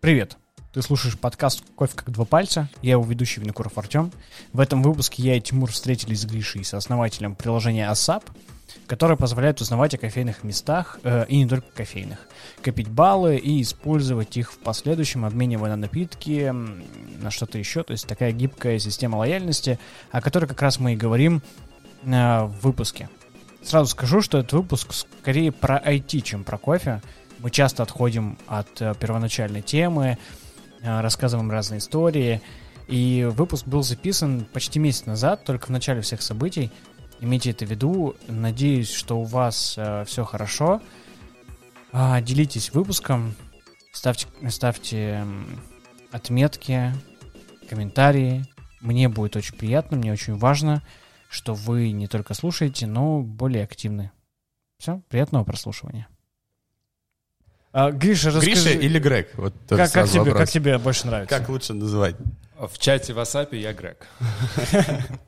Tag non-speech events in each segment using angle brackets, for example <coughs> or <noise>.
Привет! Ты слушаешь подкаст «Кофе как два пальца». Я его ведущий Винокуров Артем. В этом выпуске я и Тимур встретились с Гришей, с основателем приложения ASAP, которое позволяет узнавать о кофейных местах, э, и не только кофейных, копить баллы и использовать их в последующем, обменивая на напитки, на что-то еще. То есть такая гибкая система лояльности, о которой как раз мы и говорим э, в выпуске. Сразу скажу, что этот выпуск скорее про IT, чем про кофе. Мы часто отходим от э, первоначальной темы, э, рассказываем разные истории. И выпуск был записан почти месяц назад, только в начале всех событий. Имейте это в виду. Надеюсь, что у вас э, все хорошо. А, делитесь выпуском, ставьте, ставьте отметки, комментарии. Мне будет очень приятно, мне очень важно, что вы не только слушаете, но более активны. Все, приятного прослушивания. А, Гриша, расскажи. Гриша или Грег? Вот Как, как, тебе, вопрос. как тебе больше нравится? Как лучше называть? В чате в WhatsApp я Грег. <laughs>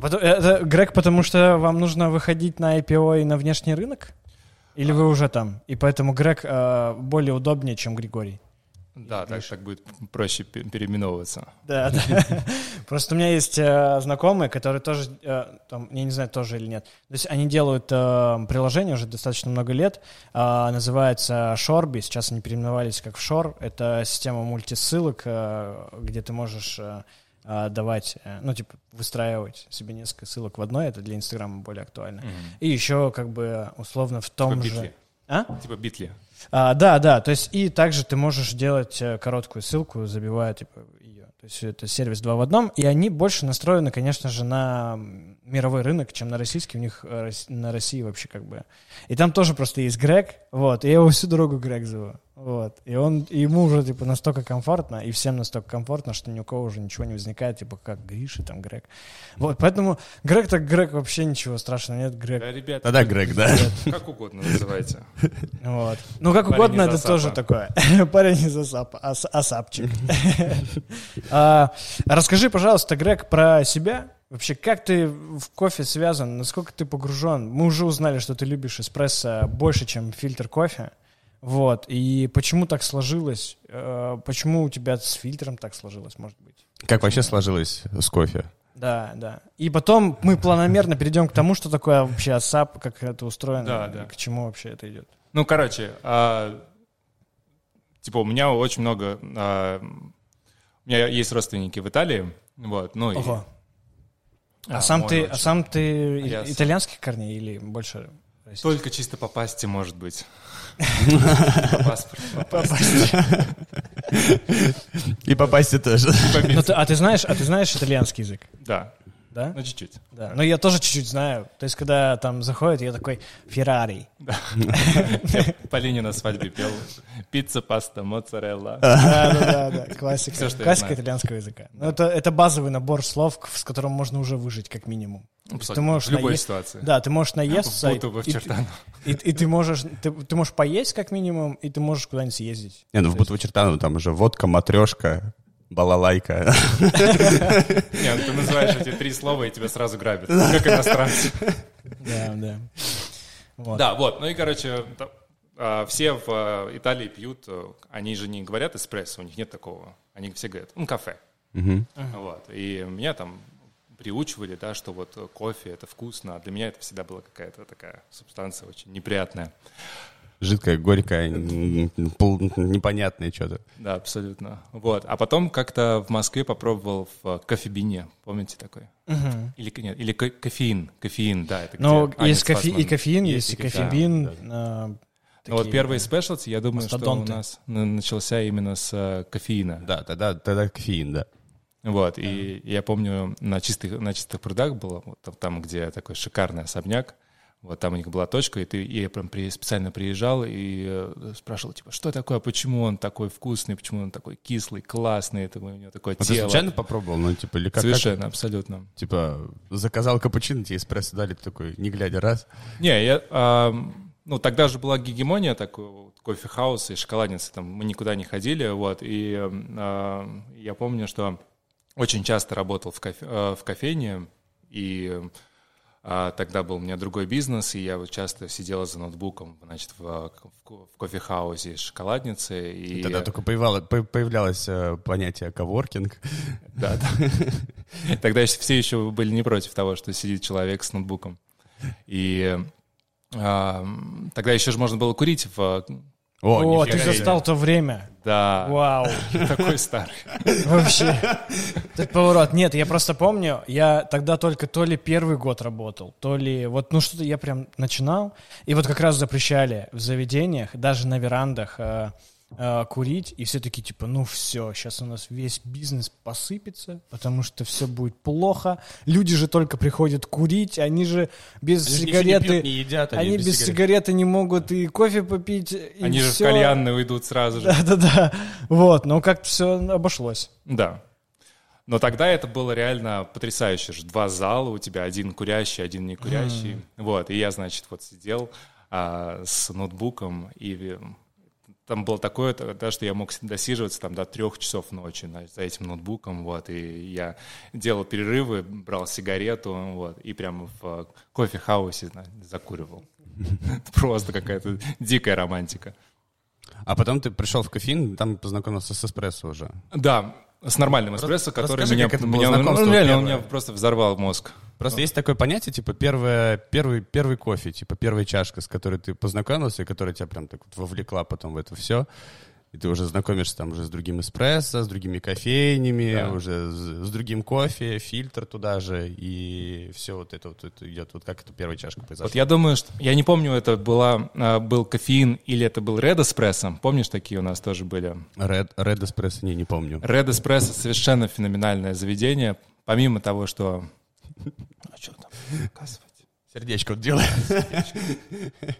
А это Грег, потому что вам нужно выходить на IPO и на внешний рынок? Или вы уже там? И поэтому Грег э, более удобнее, чем Григорий? Да, так, так будет проще пе- переименовываться. Да, <laughs> да. Просто у меня есть э, знакомые, которые тоже, э, там, я не знаю, тоже или нет. То есть они делают э, приложение уже достаточно много лет, э, называется Shorby, сейчас они переименовались как в Shore. Это система мультисылок, э, где ты можешь э, э, давать, э, ну, типа, выстраивать себе несколько ссылок в одной, это для Инстаграма более актуально. И еще, как бы, условно, в том Типа же... Bitly. А? Типа Битли. А, да, да, то есть и также ты можешь делать э, короткую ссылку, забивая типа ее. То есть это сервис два в одном, и они больше настроены, конечно же, на мировой рынок, чем на российский. У них э, на России вообще как бы. И там тоже просто есть Грег, вот, и я его всю дорогу Грег зову. Вот. И он, и ему уже типа настолько комфортно, и всем настолько комфортно, что ни у кого уже ничего не возникает, типа как Гриша, там Грег. Вот, поэтому Грег так Грег вообще ничего страшного нет, Грег. Да, ребята, Тогда Грег, да. <laughs> как угодно называйте. Вот. Ну, как Парень угодно, это тоже такое. <laughs> Парень из Асапа, ас- Асапчик. <laughs> А, Расскажи, пожалуйста, Грег, про себя. Вообще, как ты в кофе связан? Насколько ты погружен? Мы уже узнали, что ты любишь эспрессо больше, чем фильтр кофе. Вот. И почему так сложилось? Э, Почему у тебя с фильтром так сложилось, может быть? Как вообще сложилось с кофе? Да, да. И потом мы планомерно перейдем к тому, что такое вообще ASAP, как это устроено, Да, да. к чему вообще это идет. Ну, короче, а, типа у меня очень много... а, у меня есть родственники в Италии, вот, ну и... А, А, сам ты, очень. а сам ты Я и- с- итальянских корней или больше российских? Только чисто по пасте, может быть. <laughs> По паспорту. по пасте. И попасть тоже. Ну, а ты знаешь, а ты знаешь итальянский язык, Да, да? ну чуть-чуть. Да. Ну я тоже чуть-чуть знаю. То есть когда там заходит, я такой Феррари. Я <laughs> Полине на свадьбе пел пицца, паста, моцарелла. Да, да, да, да. <laughs> Классика. Итальянского языка. Ну это это базовый набор слов, с которым можно уже выжить как минимум. Ты можешь В любой наесть- ситуации. Да, ты можешь наесться. Бы в и-. И, и ты можешь, ты, ты можешь поесть как минимум, и ты можешь куда-нибудь съездить. Не, ну в Бутвочертану там уже водка, матрешка, балалайка. <laughs> Не, ну ты называешь эти три слова, и тебя сразу грабят, как иностранцы. Да, да. Вот. Да, вот, ну и, короче, а, все в а, Италии пьют, э, они же не говорят эспрессо, у них нет такого. Они все говорят, ну, кафе. Вот, и меня там приучивали, да, что вот э, кофе — это вкусно, а для меня это всегда была какая-то такая субстанция очень неприятная. Жидкая, горькая, м, пол- непонятное что-то. Да, абсолютно. Вот, а потом как-то в Москве попробовал в э, кофебине, помните такой? Или, нет, или ко- кофеин, кофеин, да. Это Но где Ну, есть Анец кофе, и кофеин, есть, и кофеин. кофебин. а, Ну вот первый спешлти, я думаю, что у нас начался именно с э, кофеина. Да, тогда, тогда кофеин, да. Вот, и я помню, на чистых, на чистых прудах было, вот там, там, где такой шикарный особняк, вот там у них была точка, и, ты, и я прям при- специально приезжал и э, спрашивал, типа, что такое, почему он такой вкусный, почему он такой кислый, классный, это у него такое А ты тело. случайно попробовал? Ну, типа, или как? как? Совершенно, абсолютно. Типа, заказал капучино, тебе эспрессо дали, ты такой, не глядя, раз. Не, я, ам, ну, тогда же была гегемония такой, кофе-хаус и шоколадницы, там, мы никуда не ходили, вот, и а, я помню, что очень часто работал в, кофе, э, в кофейне, и а, тогда был у меня другой бизнес, и я вот часто сидел за ноутбуком, значит, в, в, в кофехаусе шоколадницы. И... Тогда только появлялось, появлялось э, понятие коворкинг. <laughs> Да, да. <laughs> Тогда все еще были не против того, что сидит человек с ноутбуком. И а, тогда еще же можно было курить в о, О ты застал то время. Да. Вау. <laughs> Такой старый. Вообще. Этот поворот. Нет, я просто помню, я тогда только то ли первый год работал, то ли вот, ну что-то я прям начинал, и вот как раз запрещали в заведениях, даже на верандах, э, курить, и все таки типа, ну все, сейчас у нас весь бизнес посыпется, потому что все будет плохо. Люди же только приходят курить, они же без они сигареты... Не, пьют, не едят, они, они без, без сигареты не могут и кофе попить, и Они все. же в кальянные уйдут сразу же. Да-да-да, вот, но как-то все обошлось. Да. Но тогда это было реально потрясающе. Два зала, у тебя один курящий, один не курящий. Mm. Вот, и я, значит, вот сидел а, с ноутбуком и там было такое, да, что я мог досиживаться там до трех часов ночи за этим ноутбуком, вот, и я делал перерывы, брал сигарету, вот, и прямо в кофе-хаусе закуривал. Просто какая-то дикая романтика. А потом ты пришел в кофеин, там познакомился с эспрессо уже. Да, с нормальным эспрессо, который Расскажи, меня, меня, ну, реально, он меня просто взорвал мозг. Просто есть такое понятие, типа, первое, первый, первый кофе, типа, первая чашка, с которой ты познакомился, и которая тебя прям так вот вовлекла потом в это все и ты уже знакомишься там уже с другим эспрессо, с другими кофейнями, да. уже с, с другим кофе, фильтр туда же, и все вот это вот это идет, вот как это первая чашка произошла. Вот я думаю, что, я не помню, это была, а, был кофеин или это был Red Espresso, помнишь, такие у нас тоже были? Red, Red Espresso, не, не помню. Red Espresso совершенно феноменальное заведение, помимо того, что... А что там <laughs> показывать? Сердечко вот делай. <laughs>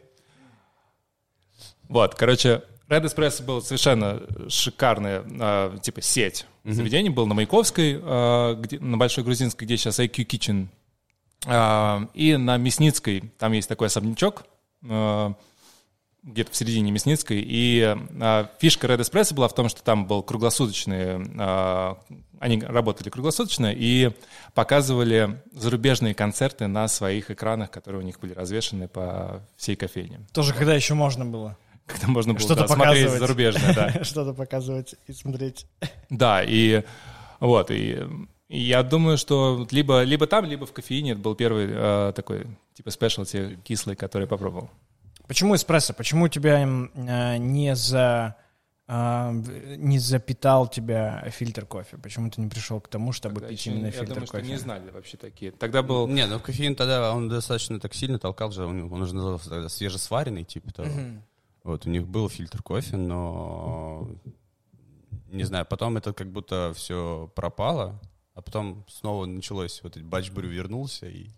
Вот, короче, Red Espresso был совершенно шикарная, э, типа, сеть mm-hmm. заведений. Был на Маяковской, э, где, на Большой Грузинской, где сейчас IQ Kitchen. Э, и на Мясницкой, там есть такой особнячок, э, где-то в середине Мясницкой. И э, фишка Red Espresso была в том, что там был круглосуточный... Э, они работали круглосуточно и показывали зарубежные концерты на своих экранах, которые у них были развешаны по всей кофейне. Тоже когда еще можно было? Когда можно было что-то да, смотреть зарубежное, да. <laughs> Что-то показывать и смотреть. Да, и вот, и, и я думаю, что либо, либо там, либо в кофеине это был первый э, такой, типа, спешлти кислый, который я попробовал. Почему эспрессо? Почему тебя э, не за э, не запитал тебя фильтр кофе? Почему ты не пришел к тому, чтобы тогда пить именно я фильтр думаю, кофе? Что не знали вообще такие. Тогда был... Не, ну кофеин тогда, он достаточно так сильно толкал же, он, он уже назывался тогда свежесваренный, типа того. Uh-huh. Вот, у них был фильтр кофе, но не знаю, потом это как будто все пропало, а потом снова началось, вот этот батчбрю вернулся и...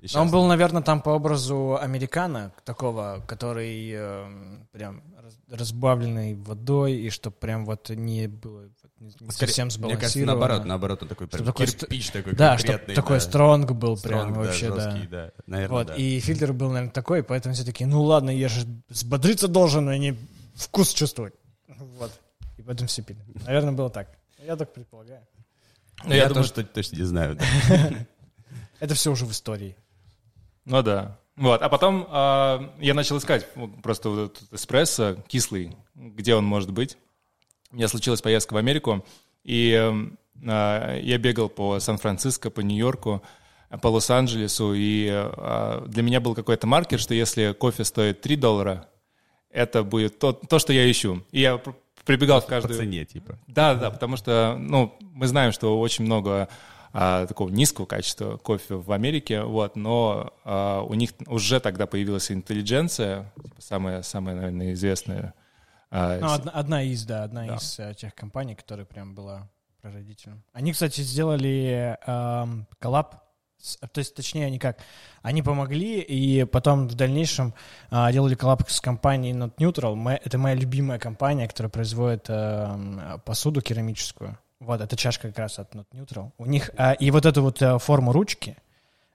и Он был, наверное, там по образу американо, такого, который э, прям разбавленный водой, и чтобы прям вот не было Скорее, совсем сбалансировано. Мне кажется, наоборот, наоборот, он такой прям такой кирпич такой Да, чтобы такой стронг был стронг, прям да, вообще, жесткий, да. да. Наверное, вот, да. и фильтр был, наверное, такой, поэтому все такие, ну ладно, я же взбодриться должен, а не вкус чувствовать. Вот. И поэтому все пили. Наверное, было так. Я так предполагаю. Ну, я, я думаю, тоже точно не знаю. <laughs> Это все уже в истории. Ну да. Вот, а потом э, я начал искать просто вот этот эспрессо кислый, где он может быть. У меня случилась поездка в Америку, и э, я бегал по Сан-Франциско, по Нью-Йорку, по Лос-Анджелесу, и э, для меня был какой-то маркер, что если кофе стоит 3 доллара, это будет то, то что я ищу. И я прибегал в каждую... По цене, типа. Да, да, потому что, ну, мы знаем, что очень много а, такого низкого качества кофе в Америке, вот, но а, у них уже тогда появилась интеллигенция, типа самая, самая, наверное, известная а, ну, одна, одна из, да, одна да. из э, тех компаний, которая прям была прародителем. Они, кстати, сделали э, collab, то есть, точнее, они как, они помогли, и потом в дальнейшем э, делали collab с компанией Not Neutral. Мы, это моя любимая компания, которая производит э, посуду керамическую. Вот, эта чашка как раз от Not Neutral. У них, э, и вот эту вот э, форму ручки, а,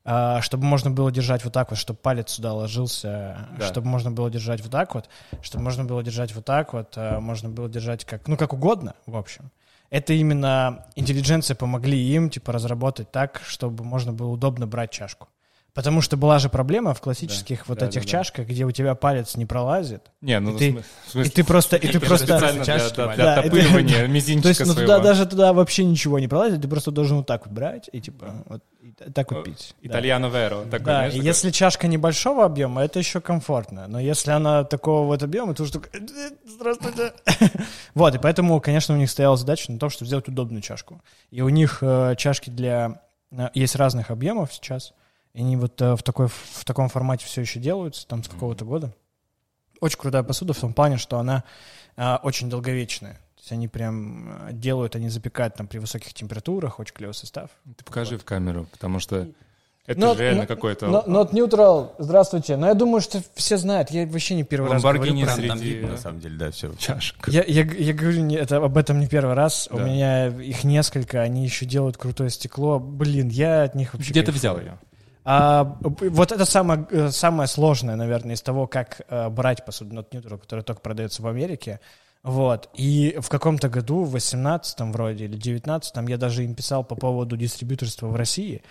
чтобы можно было держать вот так вот, чтобы палец сюда ложился, да. чтобы можно было держать вот так вот, чтобы можно было держать вот так вот, а, можно было держать как, ну, как угодно, в общем. Это именно интеллигенция помогли им, типа, разработать так, чтобы можно было удобно брать чашку. Потому что была же проблема в классических Да, вот да, этих да, да. чашках, где у тебя палец не пролазит. Не, ну И ты- в смысле- И ты просто, и ты просто, специально для, чашки для- для Да, отопыривания <laughs> то мизинчика есть, ну своего. туда даже туда вообще ничего не пролазит, ты просто должен вот так вот брать и типа вот и так вот пить. Да. Итальяно веро. Такой, Да, знаешь, и такой- если чашка небольшого объема, это еще комфортно. Но если она такого вот объема, то уже такой, «Э, здравствуйте. <laughs> Вот, и поэтому, конечно, у них стояла задача на том, чтобы сделать удобную чашку. И у них э, чашки для... э, есть разных объемов сейчас. И они вот э, в, такой, в таком формате все еще делаются, там с какого-то года. Очень крутая посуда в том плане, что она э, очень долговечная. То есть они прям э, делают, они запекают там при высоких температурах, очень клевый состав. Ты покажи в камеру, потому что это Но- же реально но- какой-то... Но- Not Neutral, здравствуйте. Но я думаю, что все знают. Я вообще не первый раз Lamborghini говорю про- среди- Там видно, на самом деле, да, все. чашек. Я, я, я говорю не, это, об этом не первый раз. У Да. меня их несколько, они еще делают крутое стекло. Блин, я от них вообще Где ты кайфую. взял ее? А, вот это самое, э, самое сложное, наверное, из того, как э, брать Neutral, которая только продается в Америке. Вот. И в каком-то году, в 18-м вроде, или 19-м, я даже им писал по поводу дистрибьюторства в России.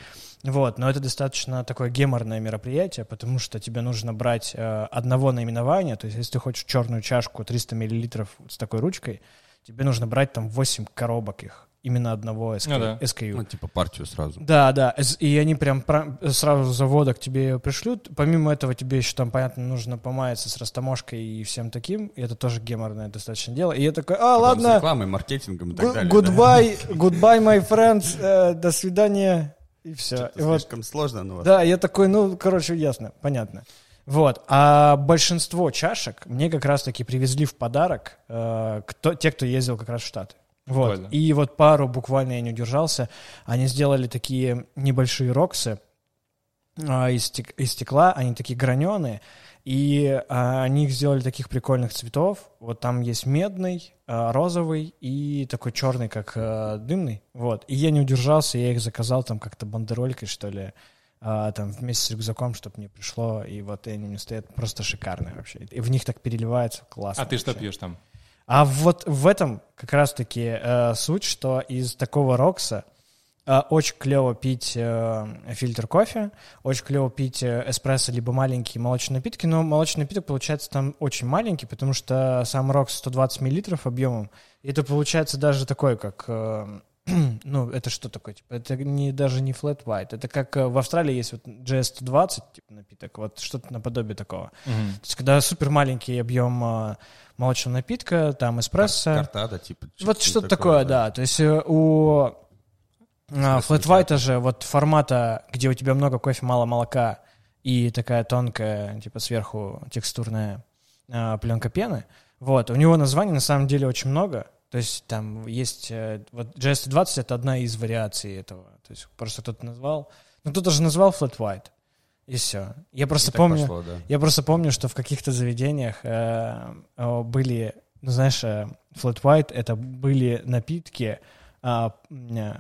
Вот. Но это достаточно такое геморное мероприятие, потому что тебе нужно брать э, одного наименования. То есть, если ты хочешь черную чашку 300 миллилитров с такой ручкой, тебе нужно брать там 8 коробок их. Именно одного SKU. Ну да. SKU. Ну, типа партию сразу. Да, да, с- и они прям сразу с завода к тебе пришлют. Помимо этого тебе еще там, понятно, нужно помаяться с растаможкой и всем таким. И это тоже геморное достаточно дело. И я такой, а, Потом С ладно, рекламой, маркетингом и так далее. да. goodbye, goodbye, my friends, э, до свидания, и все. И вот, слишком сложно, но... да, я такой, ну, короче, ясно, понятно. Вот, а большинство чашек мне как раз-таки привезли в подарок э, кто, те, кто ездил как раз в Штаты. Вот. И вот пару буквально я не удержался. Они сделали такие небольшие роксы а, из, стек- из стекла, они такие граненые, и а, они их сделали таких прикольных цветов. Вот там есть медный, а, розовый и такой черный, как а, дымный. Вот. И я не удержался, я их заказал там как-то бандеролькой, что ли, а, там вместе с рюкзаком, чтобы мне пришло. И вот они мне стоят просто шикарные вообще. И в них так переливается классно. А ты что вообще. пьешь там? А вот в этом как раз-таки э, суть, что из такого рокса э, очень клево пить э, фильтр кофе, очень клево пить э, эспрессо, либо маленькие молочные напитки, но молочный напиток получается там очень маленький, потому что сам рокс 120 миллилитров объемом, и это получается даже такой, как... э, <clears throat> ну, это что такое? Типа, это не, даже не flat white. Это как э, в Австралии есть вот GS120 типа, напиток, вот что-то наподобие такого. То есть, когда супер маленький объем э, молочного напитка, там эспрессо. Картада, типа. Вот что-то такое, да. То есть э, у Flat White же вот формата, где у тебя много кофе, мало молока и такая тонкая, типа сверху текстурная а, пленка пены. Вот, у него названий на самом деле очень много. То есть там есть... э, Вот GS20 — это одна из вариаций этого. То есть просто кто-то назвал... Ну, кто-то же назвал Flat White. И все. Я просто помню... Пошло, да. Я просто помню, что в каких-то заведениях э, э, были, ну знаешь, э, flat white это были напитки а, э,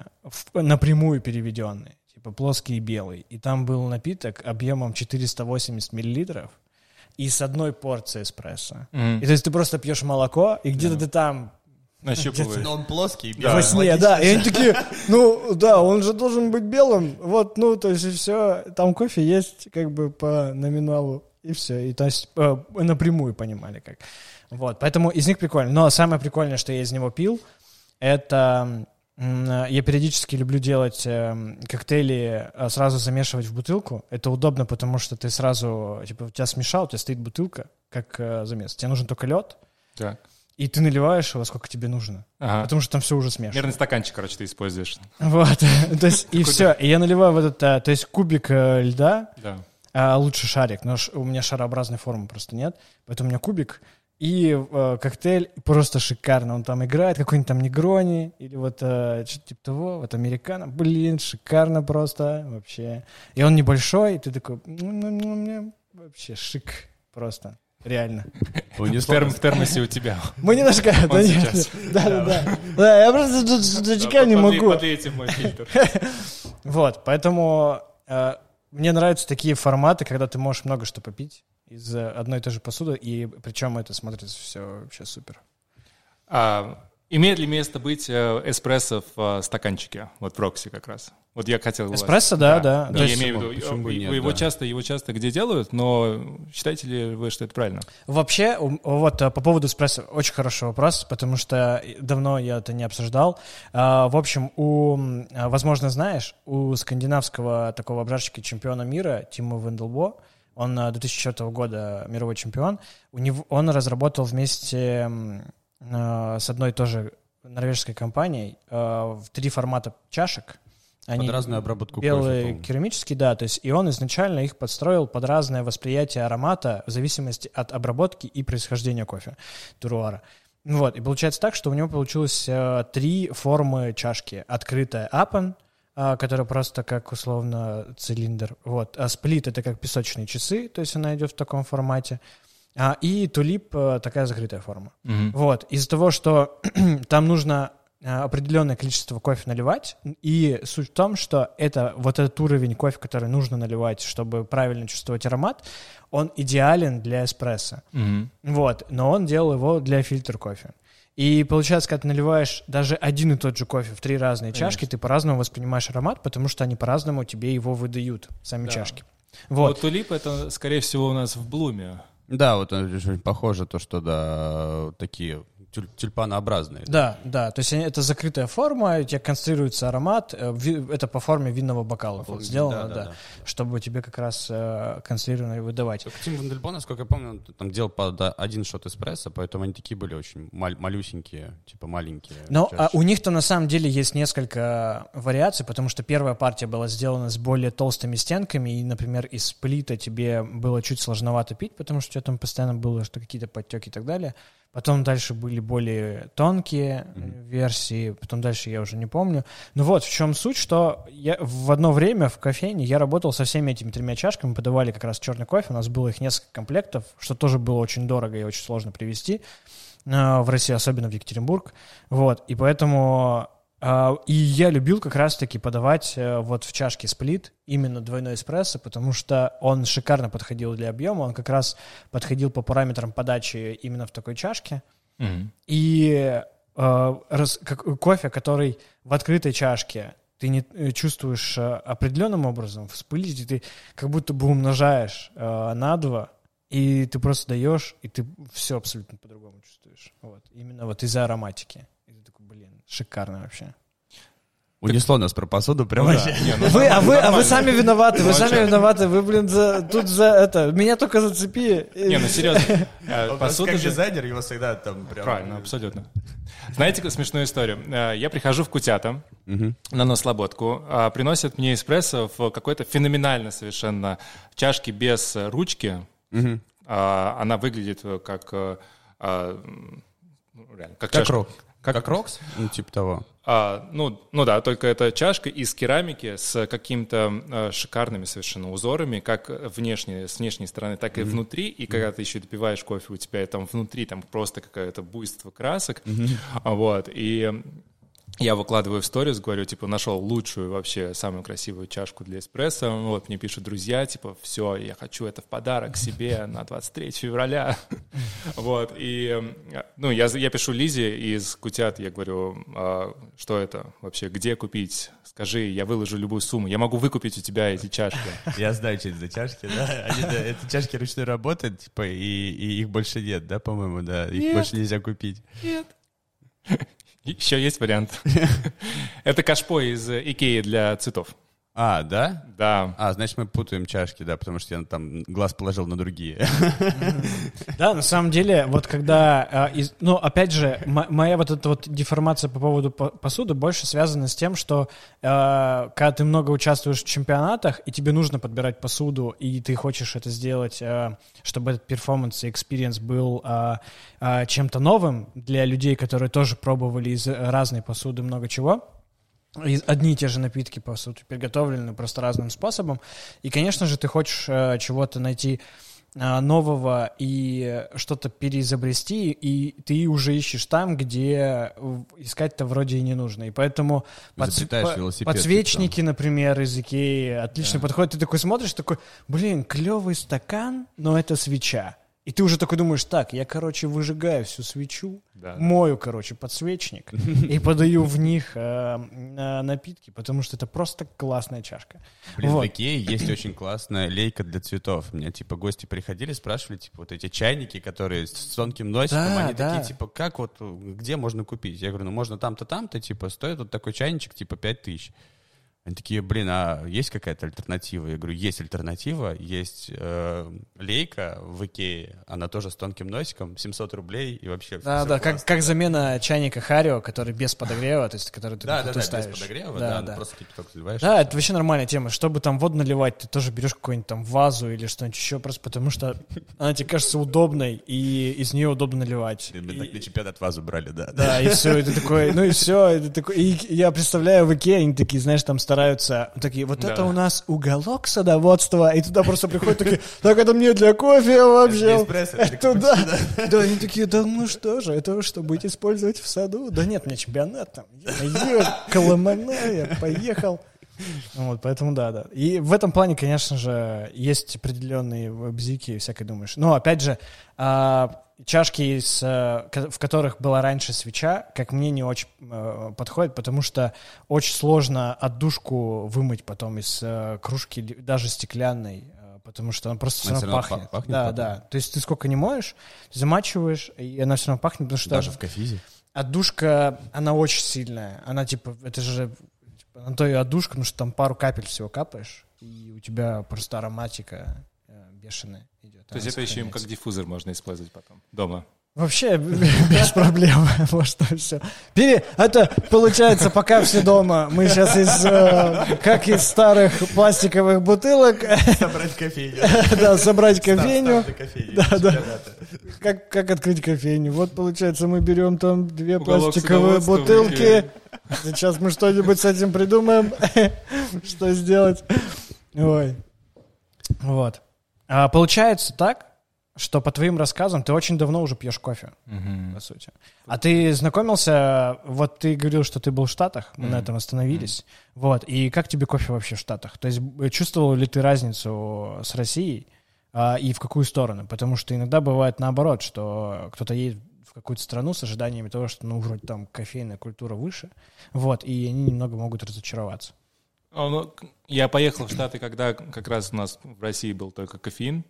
напрямую переведенные, типа плоский и белый. И там был напиток объемом 480 миллилитров и с одной порцией эспрессо. Мгм. И то есть ты просто пьешь молоко, и где-то ты там Нащупываешь. Но он плоский, Да. во сне, да. И они такие, ну да, он же должен быть белым. Вот, ну, то есть и все. Там кофе есть как бы по номиналу. И все. И то есть э, напрямую понимали как. Вот, поэтому из них прикольно. Но самое прикольное, что я из него пил, это м, я периодически люблю делать эм, коктейли, а сразу замешивать в бутылку. Это удобно, потому что ты сразу, типа, у тебя смешал, у тебя стоит бутылка, как э, замес. Тебе нужен только лед, Так. И ты наливаешь его, сколько тебе нужно. Ага. Потому что там все уже смешано. Мерный стаканчик, короче, ты используешь. Вот, <laughs> то есть и все. И я наливаю в этот, а, то есть кубик э, льда, Да. а лучше шарик, но у меня шарообразной формы просто нет, поэтому у меня кубик и э, коктейль просто шикарно. Он там играет, какой-нибудь там негрони или вот э, что-то типа того, вот американо. Блин, шикарно просто вообще. И он небольшой, и ты такой, вообще шик просто. Реально. В, терм- в термосе у тебя. Мы немножко... да, нет. Да, да, да. Да, я просто тут зачекать не могу. подлейте мой фильтр. <laughs> Вот, поэтому э, мне нравятся такие форматы, когда ты можешь много что попить из э, одной и той же посуды, и причем это смотрится все вообще супер. А, имеет ли место быть э, эспрессо в э, стаканчике? Вот в Рокси как раз. Вот я хотел его... Эспрессо, да, да. да. То я есть- имею в виду, почему вы- нет, его да. часто, его часто где делают, но считаете ли вы, что это правильно? Вообще, у- вот а, по поводу эспрессо, очень хороший вопрос, потому что давно я это не обсуждал. А, В общем, у, возможно, знаешь, у скандинавского такого обжарщика чемпиона мира Тима Венделбо, он а, 2004 года мировой чемпион, у него, он разработал вместе с одной тоже норвежской компанией в три формата чашек. Под разную обработку кофе, белые по-моему. керамические, да, то есть и он изначально их подстроил под разное восприятие аромата в зависимости от обработки и происхождения кофе, туруара. Вот, и получается так, что у него получилось э, три формы чашки. Открытая апен, а, которая просто как условно цилиндр, вот, а сплит это как песочные часы, то есть она идет в таком формате, а, и тулип э, такая закрытая форма. Вот, из-за того, что <clears throat> там нужно определенное количество кофе наливать, и суть в том, что это вот этот уровень кофе, который нужно наливать, чтобы правильно чувствовать аромат, он идеален для эспрессо. Вот, но он делал его для фильтр кофе. И получается, когда ты наливаешь даже один и тот же кофе в три разные чашки, ты по-разному воспринимаешь аромат, потому что они по-разному тебе его выдают, сами Да. чашки. Вот. Вот. тулип это, скорее всего, у нас в Блуме. Да, вот это очень похоже, то, что, да, такие тюль- тюльпанообразные. Да, да, то есть они- это закрытая форма, у тебя конструируется аромат, э, это по форме винного бокала По форме, сделано, да, да, да, да. чтобы тебе как раз э, конструированно выдавать. Только Тим Вандельбо, насколько я помню, он там делал под один шот эспрессо, поэтому они такие были очень маль- малюсенькие, типа маленькие. Но а, у них-то на самом деле есть несколько вариаций, потому что первая партия была сделана с более толстыми стенками, и, например, из сплита тебе было чуть сложновато пить, потому что у тебя там постоянно было что какие-то подтеки и так далее. Потом дальше были более тонкие э, версии, потом дальше я уже не помню. Ну вот, в чем суть, что я в одно время в кофейне я работал со всеми этими тремя чашками, подавали как раз черный кофе, у нас было их несколько комплектов, что тоже было очень дорого и очень сложно привезти э, в России, особенно в Екатеринбург. Вот, и поэтому... э, И я любил как раз-таки подавать э, вот в чашке сплит именно двойной эспрессо, потому что он шикарно подходил для объема, он как раз подходил по параметрам подачи именно в такой чашке. И э, раз- как- кофе, который в открытой чашке ты не э, чувствуешь э, определенным образом, в сплите ты как будто бы умножаешь э, на два, и ты просто даешь, и ты все абсолютно по-другому чувствуешь. Вот. Именно вот из-за ароматики. Блин, шикарно вообще. Унесло нас про посуду прям да. Не, ну Вы, а вы, а вы сами виноваты, вы а сами виноваты, вы, блин, за, тут за это, меня только зацепи. Не, ну серьезно. Просто Посуда как же... дизайнер его всегда там прям... Правильно, абсолютно. Знаете смешную историю? Э, Я прихожу в Кутята на Нослободку, а приносят мне эспрессо в какой-то феноменально совершенно чашке без ручки. А, Она выглядит как... э, а, ну, реально, как Как чашка. рок. Как- Как рокс? Ну, типа того. А, ну, ну да, только это чашка из керамики с какими-то э, шикарными совершенно узорами, как внешне, с внешней стороны, так и внутри. И когда ты еще допиваешь кофе, у тебя там внутри там просто какое-то буйство красок. А, Вот. И я выкладываю в сторис, говорю, типа, нашел лучшую вообще, самую красивую чашку для эспрессо. Вот, мне пишут друзья, типа, все, я хочу это в подарок себе на 23 февраля. <laughs> Вот, и, ну, я, я пишу Лизе из Кутят, я говорю, «А что это вообще, где купить? Скажи, я выложу любую сумму, я могу выкупить у тебя эти чашки. <laughs> Я знаю, что это за чашки, да? Они, да, это чашки ручной работы, типа, и, и их больше нет, да, по-моему, да? Их Нет. больше нельзя купить. Еще есть вариант. <laughs> Это кашпо из э, Икеи для цветов. А, да? Да. А, значит, мы путаем чашки, да, потому что я там глаз положил на другие. <laughs> Да, на самом деле, вот когда, а, ну, опять же, моя вот эта вот деформация по поводу по- посуды больше связана с тем, что э, когда ты много участвуешь в чемпионатах, и тебе нужно подбирать посуду, и ты хочешь это сделать, э, чтобы этот перформанс и experience был чем-то новым для людей, которые тоже пробовали из разной посуды много чего, одни и те же напитки, по сути, приготовлены просто разным способом. И, конечно же, ты хочешь э, чего-то найти э, нового и что-то переизобрести, и ты уже ищешь там, где э, искать-то вроде и не нужно. И поэтому подсв- Изобретаешь по- велосипед подсвечники, например, из Икеи, отлично подходят. Ты такой смотришь, такой, блин, клевый стакан, но это свеча. И ты уже такой думаешь, так, я, короче, выжигаю всю свечу, Да. мою, короче, подсвечник и подаю в них э, э, напитки, потому что это просто классная чашка. Блин, Вот. в Икее есть очень классная лейка для цветов. Мне, типа, гости приходили, спрашивали, типа, вот эти чайники, которые с тонким носиком, Да, они да. такие, типа, как вот, где можно купить? Я говорю, ну, можно там-то, там-то, типа, стоит вот такой чайничек, типа, 5 тысяч. Они такие, блин, а есть какая-то альтернатива? Я говорю, есть альтернатива, есть э, лейка в Икее, она тоже с тонким носиком, 700 рублей и вообще Да, да, как, классно. как замена чайника Харио, который без подогрева, то есть который ты Да, да, да, без ставишь. подогрева, Да, да, ну, да. просто кипяток заливаешь. Да, и это вообще нормальная тема. Чтобы там воду наливать, ты тоже берешь какую-нибудь там вазу или что-нибудь еще, просто потому что она тебе кажется удобной, и из нее удобно наливать. Мы И- так на чемпионат вазу брали, да. Да, и все, это такой, ну и все, и я представляю в Икее, они такие, знаешь, там стараются, такие, вот это Да. у нас уголок садоводства, и туда просто приходят такие, так это мне для кофе вообще. это Это да, да, они такие, да ну что же, это вы что, будете использовать в саду? Да нет, меня чемпионат там, ё, Коломана, я поехал. Вот, поэтому да, да. И в этом плане, конечно же, есть определенные бзики и всякое думаешь. Но, опять же, а, чашки, с, э, в которых была раньше свеча, как мне не очень э, подходит, потому что очень сложно отдушку вымыть потом из э, кружки, даже стеклянной, потому что она просто Она все равно пахнет. па- пахнет да, потом. да. То есть ты сколько не моешь, замачиваешь, и она все равно пахнет, потому что Даже в кофизе. отдушка, она очень сильная. Она типа, это же типа, на то и отдушка, потому что там пару капель всего капаешь, и у тебя просто ароматика бешеная. То есть это еще им как диффузор можно использовать потом дома. Вообще <laughs> без проблем. <laughs> Вот что все. Пере... Это получается, пока все дома, мы сейчас из, э, как из старых пластиковых бутылок, <laughs> Собрать кофейню. да, собрать кофейню. кофейню. Да, да. Как, как открыть кофейню? Вот, получается, мы берем там две Уголок пластиковые бутылки. Сейчас мы что-нибудь с этим придумаем, что сделать. Ой. Вот. А получается так, что по твоим рассказам ты очень давно уже пьешь кофе, по сути. А ты знакомился, вот ты говорил, что ты был в Штатах, мы на этом остановились. Вот. И как тебе кофе вообще в Штатах? То есть э, чувствовал ли ты разницу с Россией а, и в какую сторону? Потому что иногда бывает наоборот, что кто-то едет в какую-то страну с ожиданиями того, что, ну, вроде там кофейная культура выше, вот, и они немного могут разочароваться. А, ну, Я поехал в Штаты, когда как раз у нас в России был только кофеин.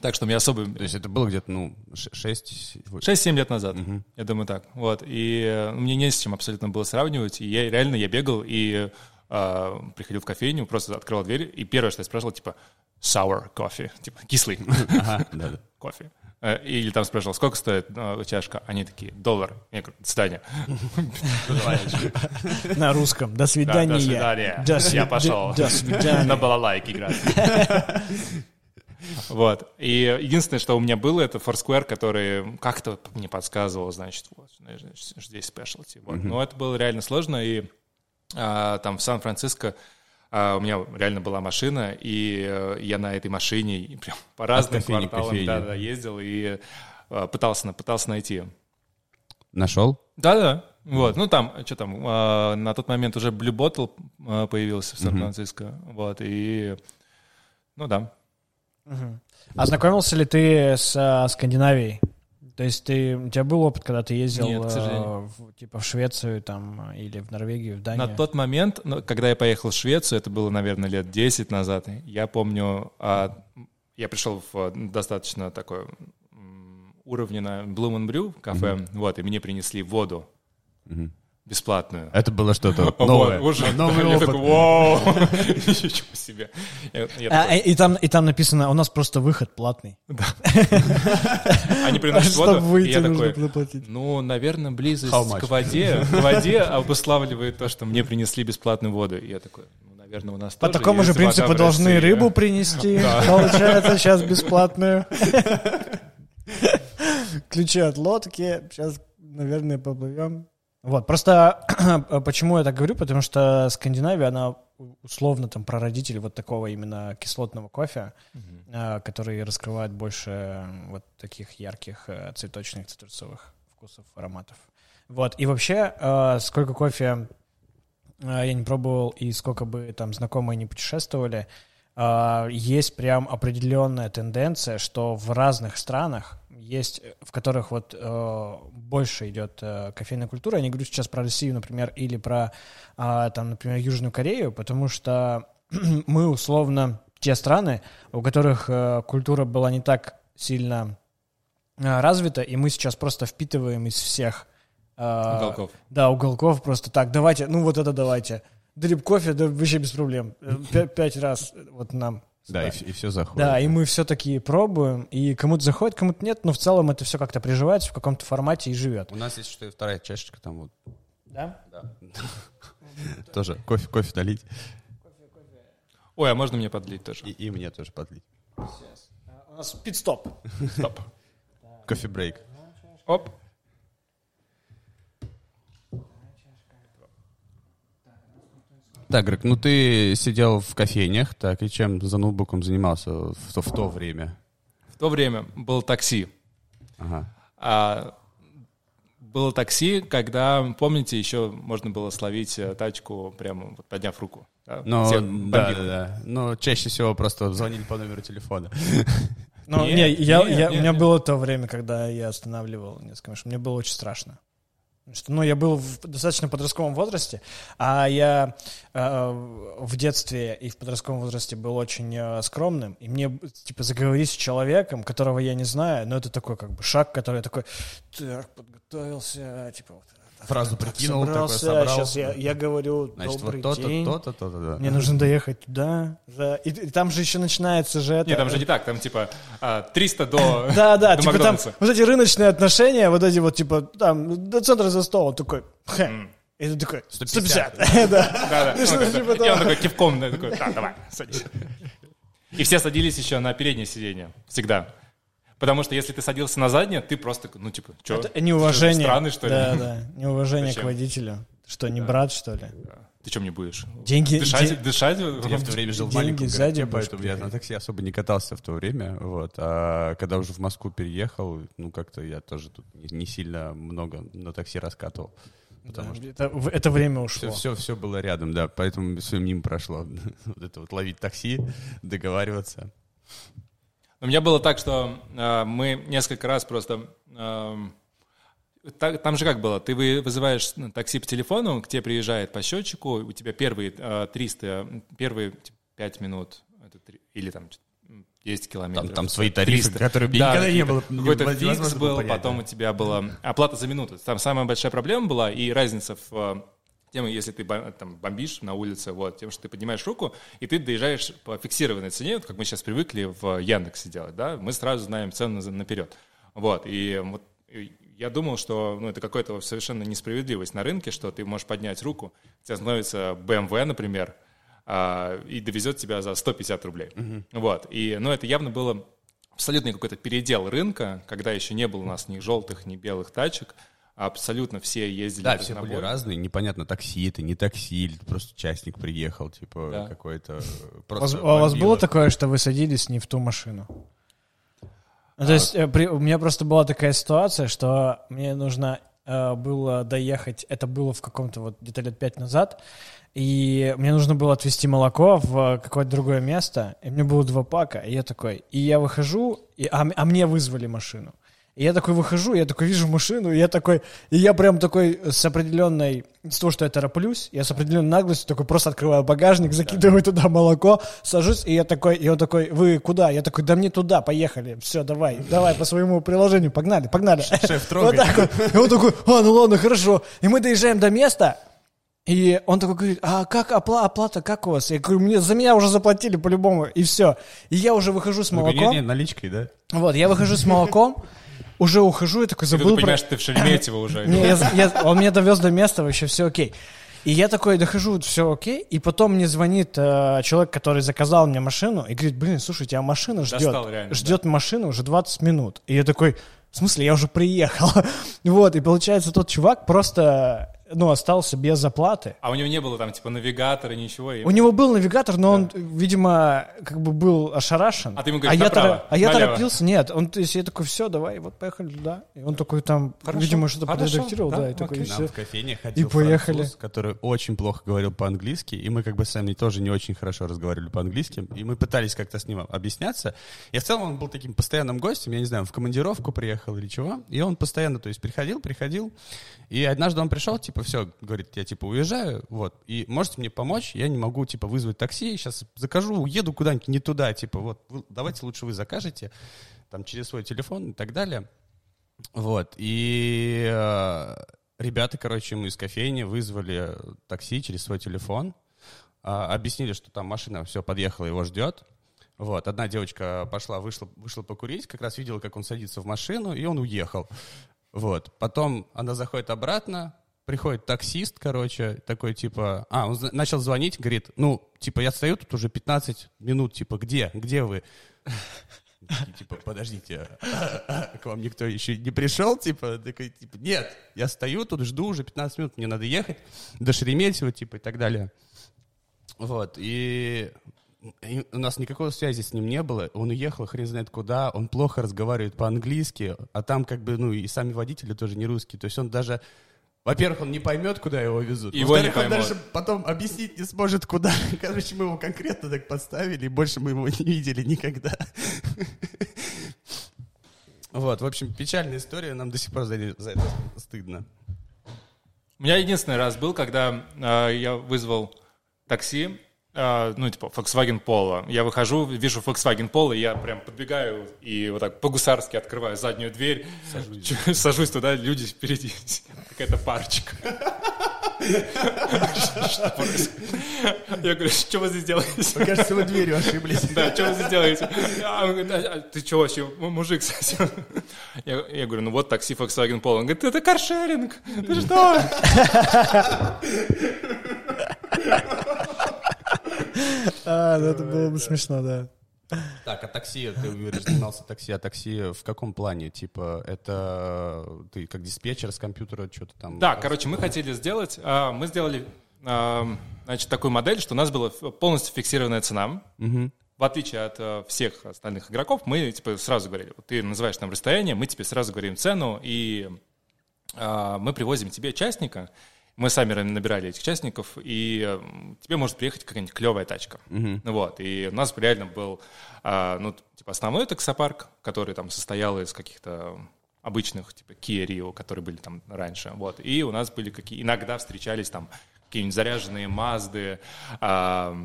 Так что мне особо... То есть это было где-то, ну, 6... 6-7 лет назад, Мгм. я думаю так. Вот. И э, мне не с чем абсолютно было сравнивать. И я реально, я бегал и э, приходил в кофейню, просто открывал дверь, и первое, что я спрашивал, типа, sour кофе, типа, кислый кофе. Э, Или там спрашивал, сколько стоит э, чашка? Они такие, доллар. Я говорю, до свидания. На русском. До Да, свидания. До свидания. Я пошел. До свидания. На балалайке играть. Вот. И единственное, что у меня было, это Foursquare, который как-то мне подсказывал, значит, вот, здесь. Вот. Но это было реально сложно, и а, там в Сан-Франциско а, у меня реально была машина, и э, я на этой машине прям <laughs> по разным кофейни кварталам кофейне. да, да, ездил и а, пытался, на- пытался найти. Нашел? Да-да. Вот, ну там, что там, а, на тот момент уже Blue Bottle а, появился в Сан-Франциско, вот, и, ну да. А знакомился ли ты с а, Скандинавией? То есть ты, у тебя был опыт, когда ты ездил Нет, к э, в- типа в Швецию там или в Норвегию, в Данию? На тот момент, ну, когда я поехал в Швецию, это было, наверное, лет 10 назад, я помню, а, я пришел в а, достаточно такой уровне на Bloom and Brew кафе, вот, и мне принесли воду Мгм. Бесплатную. Это было что-то <laughs> Вот, новое. уже. Новый Я опыт. такой, вау, <laughs> ничего себе. Я- я А, такой, и, там, и там написано, у нас просто выход платный. <laughs> Они приносят Чтобы воду, и выйти, я нужно такой, заплатить. Ну, наверное, близость к воде, к воде обуславливает то, что мне принесли бесплатную воду. И я такой, ну, наверное, у нас По тоже такому же принципу должны России. рыбу принести. Получается, сейчас бесплатную. Ключи от лодки. Сейчас, наверное, поплывем. Вот, просто <clears throat> почему я так говорю, потому что Скандинавия, она условно там прародитель вот такого именно кислотного кофе, а, который раскрывает больше вот таких ярких э, цветочных, цитрусовых вкусов, ароматов. Вот, и вообще, э, сколько кофе э, я не пробовал, и сколько бы там знакомые не путешествовали, э, есть прям определенная тенденция, что в разных странах есть, в которых вот э, больше идет э, кофейная культура. Я не говорю сейчас про Россию, например, или про, э, там, например, Южную Корею, потому что <clears throat> мы условно те страны, у которых э, культура была не так сильно э, развита, и мы сейчас просто впитываем из всех э, уголков. Да, уголков просто так. Давайте, ну вот это давайте. Дрип кофе, да вообще без проблем. П пять раз вот нам. Да, и, и все заходит. Да, и мы все таки пробуем, и кому-то заходит, кому-то нет, но в целом это все как-то приживается в каком-то формате и живет. У нас есть что и вторая чашечка там вот. Да? Да. <laughs> Тоже кофе, кофе долить. Ой, а можно мне подлить тоже? И, и мне тоже подлить. Сейчас. У нас пит-стоп. Стоп. Кофе-брейк. Оп. Так, Грег, ну ты сидел в кофейнях, так, и чем за ноутбуком занимался в, в то время? В то время был такси. Ага. А, было такси, когда, помните, еще можно было словить э, тачку прямо вот подняв руку. Да? Но, Всех да, да, да. Но чаще всего просто звонили по номеру телефона. Ну, не, я, я, у меня было то время, когда я останавливал несколько машин. Мне было очень страшно. Что, ну, я был в достаточно подростковом возрасте, а я э, в детстве и в подростковом возрасте был очень э, скромным, и мне, типа, заговорить с человеком, которого я не знаю, но это такой, как бы, шаг, который такой, так, подготовился, типа, вот, Фразу прикинул, собрался, такой собрал. Сейчас я, я говорю, Значит, добрый вот то-то, день. то-то, то-то, да. Мне нужно доехать туда. Да. И, и там же еще начинается же это... Нет, там же не так, там типа 300 до <laughs> Да, да, типа там вот эти рыночные отношения, вот эти вот типа там до центра за стол, такой, и ты такой, 150. <laughs> Да, да. И он такой кивком, такой, да, давай, садись. И все садились еще на переднее сиденье, всегда. Потому что если ты садился на заднее, ты просто, ну, типа, что? Это неуважение. Странный, что ли? Да, да, неуважение Зачем? к водителю. Что, не да. брат, что ли? Да. Ты что мне будешь? Деньги... Дышать? Де... дышать? Я в то время жил в маленьком городке, поэтому я на такси особо не катался в то время. Вот. А когда уже в Москву переехал, ну, как-то я тоже тут не, не сильно много на такси раскатывал. Потому да, что это, это время ушло. Все, все, все было рядом, да, поэтому все мимо прошло. <laughs> вот это вот ловить такси, договариваться. У меня было так, что э, мы несколько раз просто... Э, так, там же как было? Ты вы, вызываешь ну, такси по телефону, к тебе приезжает по счетчику, у тебя первые э, 300, первые 5 минут, это 3, или там 10 километров. Там, там свои тарифы, 300. которые да, никогда не было. Какой-то фикс был, понять, потом да. у тебя была оплата за минуту. Там самая большая проблема была, и разница в тем, если ты там, бомбишь на улице, вот, тем, что ты поднимаешь руку, и ты доезжаешь по фиксированной цене, вот, как мы сейчас привыкли в Яндексе делать, да, мы сразу знаем цену наперед. Вот, и вот я думал, что ну, это какая-то совершенно несправедливость на рынке, что ты можешь поднять руку, у тебя становится BMW, например, а, и довезет тебя за 150 рублей. Uh-huh. Вот, и, ну, это явно было абсолютный какой-то передел рынка, когда еще не было у нас ни желтых, ни белых тачек, абсолютно все ездили. Да, все были разные, непонятно, такси это, не такси, или просто частник приехал, типа да. какой-то... <laughs> Просто а у вас было такое, что вы садились не в ту машину? Ну, то есть э, при, у меня просто была такая ситуация, что мне нужно э, было доехать, это было в каком-то вот где-то лет пять назад, и мне нужно было отвезти молоко в какое-то другое место, и мне было два пака, и я такой, и я выхожу, и, а, а мне вызвали машину. И я такой выхожу, я такой вижу машину, и я такой, и я прям такой с определенной, с того, что я тороплюсь, я с определенной наглостью такой просто открываю багажник, закидываю туда молоко, сажусь, и я такой, и он такой, вы куда? Я такой, да мне туда, поехали, все, давай, давай по своему приложению, погнали, погнали. Шеф, трогай. <laughs> Вот так вот. И он такой, а, ну ладно, хорошо. И мы доезжаем до места, и он такой говорит, а как опла- оплата, как у вас? Я говорю, мне, за меня уже заплатили по-любому, и все. И я уже выхожу с молоком. Ну, не, не, наличкой, да? Вот, я выхожу с молоком, <laughs> уже ухожу, я такой забыл... И ты понимаешь, про... ты в Шереметьево уже. <laughs> Не, я, я, он меня довез до места, вообще все окей. И я такой дохожу, все окей, и потом мне звонит э, человек, который заказал мне машину, и говорит, блин, слушай, тебя машина ждет, Достал, реально, ждет да. машина уже 20 минут. И я такой, в смысле, я уже приехал. <laughs> вот, и получается, тот чувак просто ну, остался без оплаты. А у него не было там, типа, навигатора, ничего? И... У него был навигатор, но он, видимо, как бы был ошарашен. А ты ему говоришь, а я, тора- а я торопился, нет. Он, то есть я такой, все, давай, вот поехали туда. И он такой там, Хорошо, видимо, что-то подредактировал, да, да, и такой, и Нам все. в кофейне ходил И поехали. француз, который очень плохо говорил по-английски, и мы как бы сами тоже не очень хорошо разговаривали по-английски, и мы пытались как-то с ним объясняться. И в целом он был таким постоянным гостем, я не знаю, в командировку приехал или чего, и он постоянно, то есть, приходил, приходил, и однажды он пришел, типа, все, говорит, я, типа, уезжаю, вот, и можете мне помочь, я не могу, типа, вызвать такси, сейчас закажу, уеду куда-нибудь не туда, типа, вот, вы- давайте лучше вы закажете, там, через свой телефон и так далее. Вот, и э, ребята, короче, ему из кофейни вызвали такси через свой телефон, а, объяснили, что там машина все подъехала, его ждет. Вот, одна девочка пошла, вышла, вышла покурить, как раз видела, как он садится в машину, и он уехал. Вот, потом она заходит обратно, приходит таксист, короче, такой типа, а, он начал звонить, говорит, ну, типа, я стою тут уже 15 минут, типа, где, где вы? Типа, подождите, к вам никто еще не пришел, типа, такой, типа, нет, я стою тут, жду уже 15 минут, мне надо ехать до Шереметьево, типа, и так далее. Вот, и у нас никакой связи с ним не было, он уехал хрен знает куда, он плохо разговаривает по-английски, а там как бы, ну, и сами водители тоже не русские, то есть он даже... Во-первых, он не поймет, куда его везут. Его Во-вторых, он даже потом объяснить не сможет, куда. <laughs> Короче, мы его конкретно так подставили, и больше мы его не видели никогда. <laughs> Вот, в общем, печальная история, нам до сих пор за, это стыдно. У меня единственный раз был, когда э, я вызвал такси, ну, типа, Volkswagen Polo. Я выхожу, вижу Volkswagen Polo, я прям подбегаю и вот так по-гусарски открываю заднюю дверь, сажусь, <laughs> сажусь туда, люди впереди, <laughs> какая-то парочка. <laughs> Я говорю, что вы здесь делаете? Кажется, вы дверью ошиблись. Да, что вы здесь делаете? А, «А, а ты что вообще, мужик совсем? Я, я говорю, ну вот такси Volkswagen Polo. Он говорит, это каршеринг, ты что? А, ну это было бы смешно, да. Так, а такси, ты говоришь, занимался такси, а такси в каком плане? Типа, это ты как диспетчер с компьютера что-то там... Да, короче, мы хотели сделать, а, мы сделали, а, значит, такую модель, что у нас была полностью фиксированная цена. В отличие от э, всех остальных игроков, мы типа сразу говорили, вот ты называешь нам расстояние, мы тебе сразу говорим цену, и а, мы привозим тебе частника, мы сами набирали этих частников, и тебе может приехать какая-нибудь клевая тачка. Ну Вот, и у нас реально был, а, ну, типа, основной таксопарк, который там состоял из каких-то обычных, типа, Kia Rio, которые были там раньше, вот, и у нас были какие, иногда встречались там какие-нибудь заряженные Мазды, а,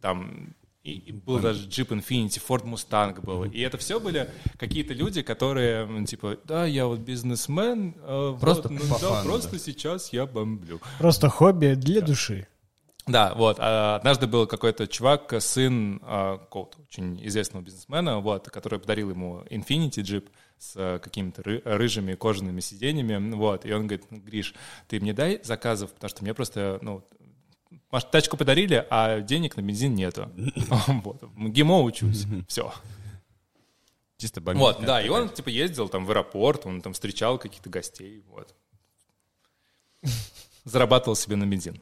там, и, был даже Jeep Infiniti, Ford Mustang был. И это все были какие-то люди, которые, м, типа, да, я вот бизнесмен, вот, Просто ну по да, фану, просто сейчас я бомблю. Просто хобби для души. Да, вот. а однажды был какой-то чувак, сын а, какого-то очень известного бизнесмена, вот, который подарил ему Infinity Jeep с а, какими-то ры- рыжими кожаными сиденьями, вот, и он говорит, «Ну, Гриш, ты мне дай заказов, потому что мне просто, ну, маш- тачку подарили, а денег на бензин нету. <laughs> Вот, ГИМО учусь, все. Чисто бомбить. Вот, да, и он, типа, ездил там в аэропорт, он там встречал каких-то гостей, вот. Зарабатывал себе на бензин.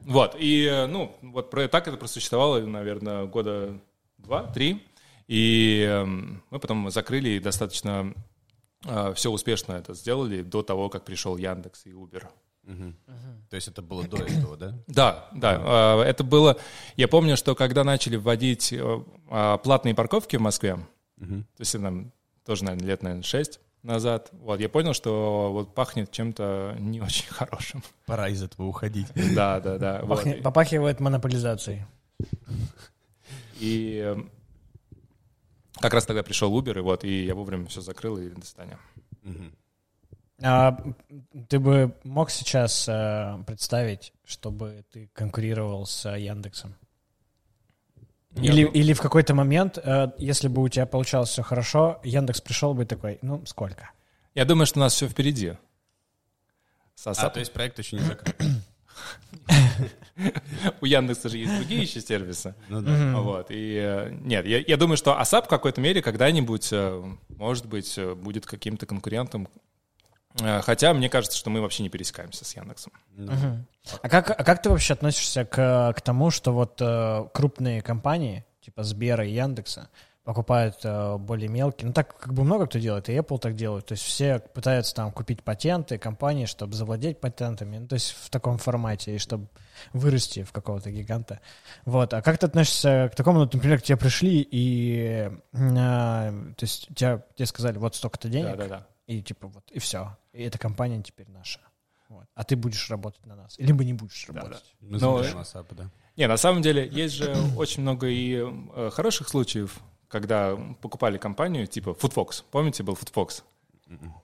Вот, и, э, ну, вот про, так это просуществовало, наверное, года два-три. И эм, мы потом закрыли и достаточно все успешно это сделали до того, как пришел Яндекс и Uber. То есть это было до этого, да? <coughs> Да, да. э, Это было... Я помню, что когда начали вводить э, а, платные парковки в Москве, то есть там тоже, наверное, лет, наверное, шесть назад, вот, я понял, что вот пахнет чем-то не <laughs> очень хорошим. Пора из этого уходить. Да, да, да. вот. Пахнет- Попахивает монополизацией. И э, как раз тогда пришел Uber, и вот, и я вовремя все закрыл, и до свидания. А ты бы мог сейчас э, представить, чтобы ты конкурировал с э, Яндексом? Я Или, или в какой-то момент, э, если бы у тебя получалось все хорошо, Яндекс пришел бы такой, ну, сколько? Я думаю, что у нас все впереди. С А, то есть проект еще не закрыт. У Яндекса же есть другие еще сервисы. Ну да. Вот, и нет, я, я думаю, что ASAP в какой-то мере когда-нибудь, может быть, будет каким-то конкурентом хотя мне кажется, что мы вообще не пересекаемся с Яндексом. Угу. А, как, а как ты вообще относишься к, к тому, что вот э, крупные компании, типа Сбера и Яндекса, покупают э, более мелкие. Ну, так как бы много кто делает, и Apple так делает. То есть все пытаются там купить патенты, компании, чтобы завладеть патентами. Ну, то есть в таком формате, и чтобы вырасти в какого-то гиганта. Вот. А как ты относишься к такому, ну, например, к тебе пришли и... Э, то есть тебя, тебе сказали, вот столько-то денег. Да, да, да. И типа вот, и все. И эта компания теперь наша. Вот. А ты будешь работать на нас. Либо не будешь работать. Да, да. Мы Но... да. Не, на самом деле есть же <clears throat> очень много и э, хороших случаев, когда покупали компанию типа Foodfox. Помните, был Foodfox?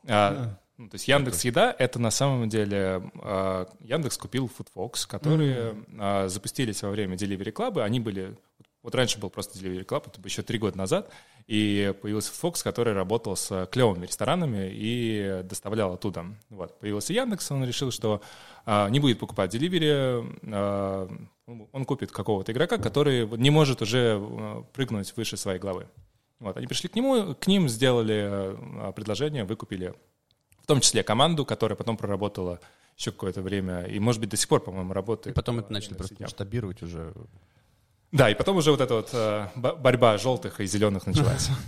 А, ну, то есть Яндекс Еда — это на самом деле а, Яндекс купил Foodfox, которые а, запустились во время Delivery Club. Они были... Вот раньше был просто Delivery Club, это еще три года назад, и появился Fox, который работал с клевыми ресторанами и доставлял оттуда. Вот. Появился Яндекс, он решил, что а, не будет покупать Delivery, а, он купит какого-то игрока, который не может уже э, прыгнуть выше своей главы. Вот, они пришли к нему, к ним сделали э, предложение, выкупили в том числе команду, которая потом проработала еще какое-то время, и, может быть, до сих пор, по-моему, работает. И потом это начали просто масштабировать уже. Да, и потом уже вот эта вот э, борьба желтых и зеленых началась. <laughs>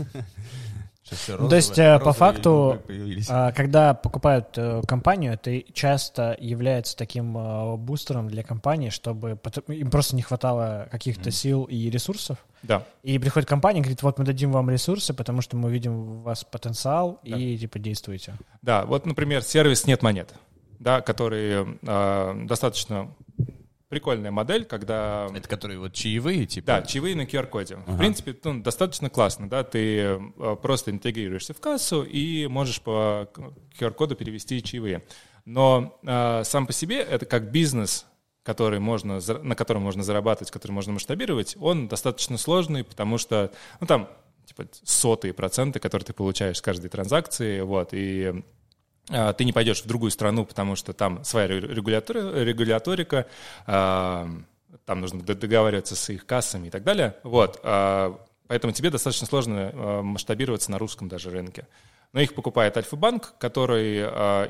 Розовые, То есть, э, по факту, а, когда покупают э, компанию, это часто является таким э, бустером для компании, чтобы им просто не хватало каких-то mm. сил и ресурсов. Да. И приходит компания и говорит, вот мы дадим вам ресурсы, потому что мы видим у вас потенциал, да. и типа действуйте. Да, вот, например, сервис «Нет монет», да, который э, достаточно прикольная модель, когда... Это которые вот чаевые, типа? Да, чаевые на QR-коде. Ага. В принципе, ну, достаточно классно, да, ты э, просто интегрируешься в кассу и можешь по QR-коду перевести чаевые. Но э, сам по себе это как бизнес, который можно, на котором можно зарабатывать, который можно масштабировать, он достаточно сложный, потому что, ну, там, типа, сотые проценты, которые ты получаешь с каждой транзакции, вот, и ты не пойдешь в другую страну, потому что там своя регуляторика, а, там нужно договариваться с их кассами и так далее. Вот. А, поэтому тебе достаточно сложно масштабироваться на русском даже рынке. Но их покупает Альфа-банк, который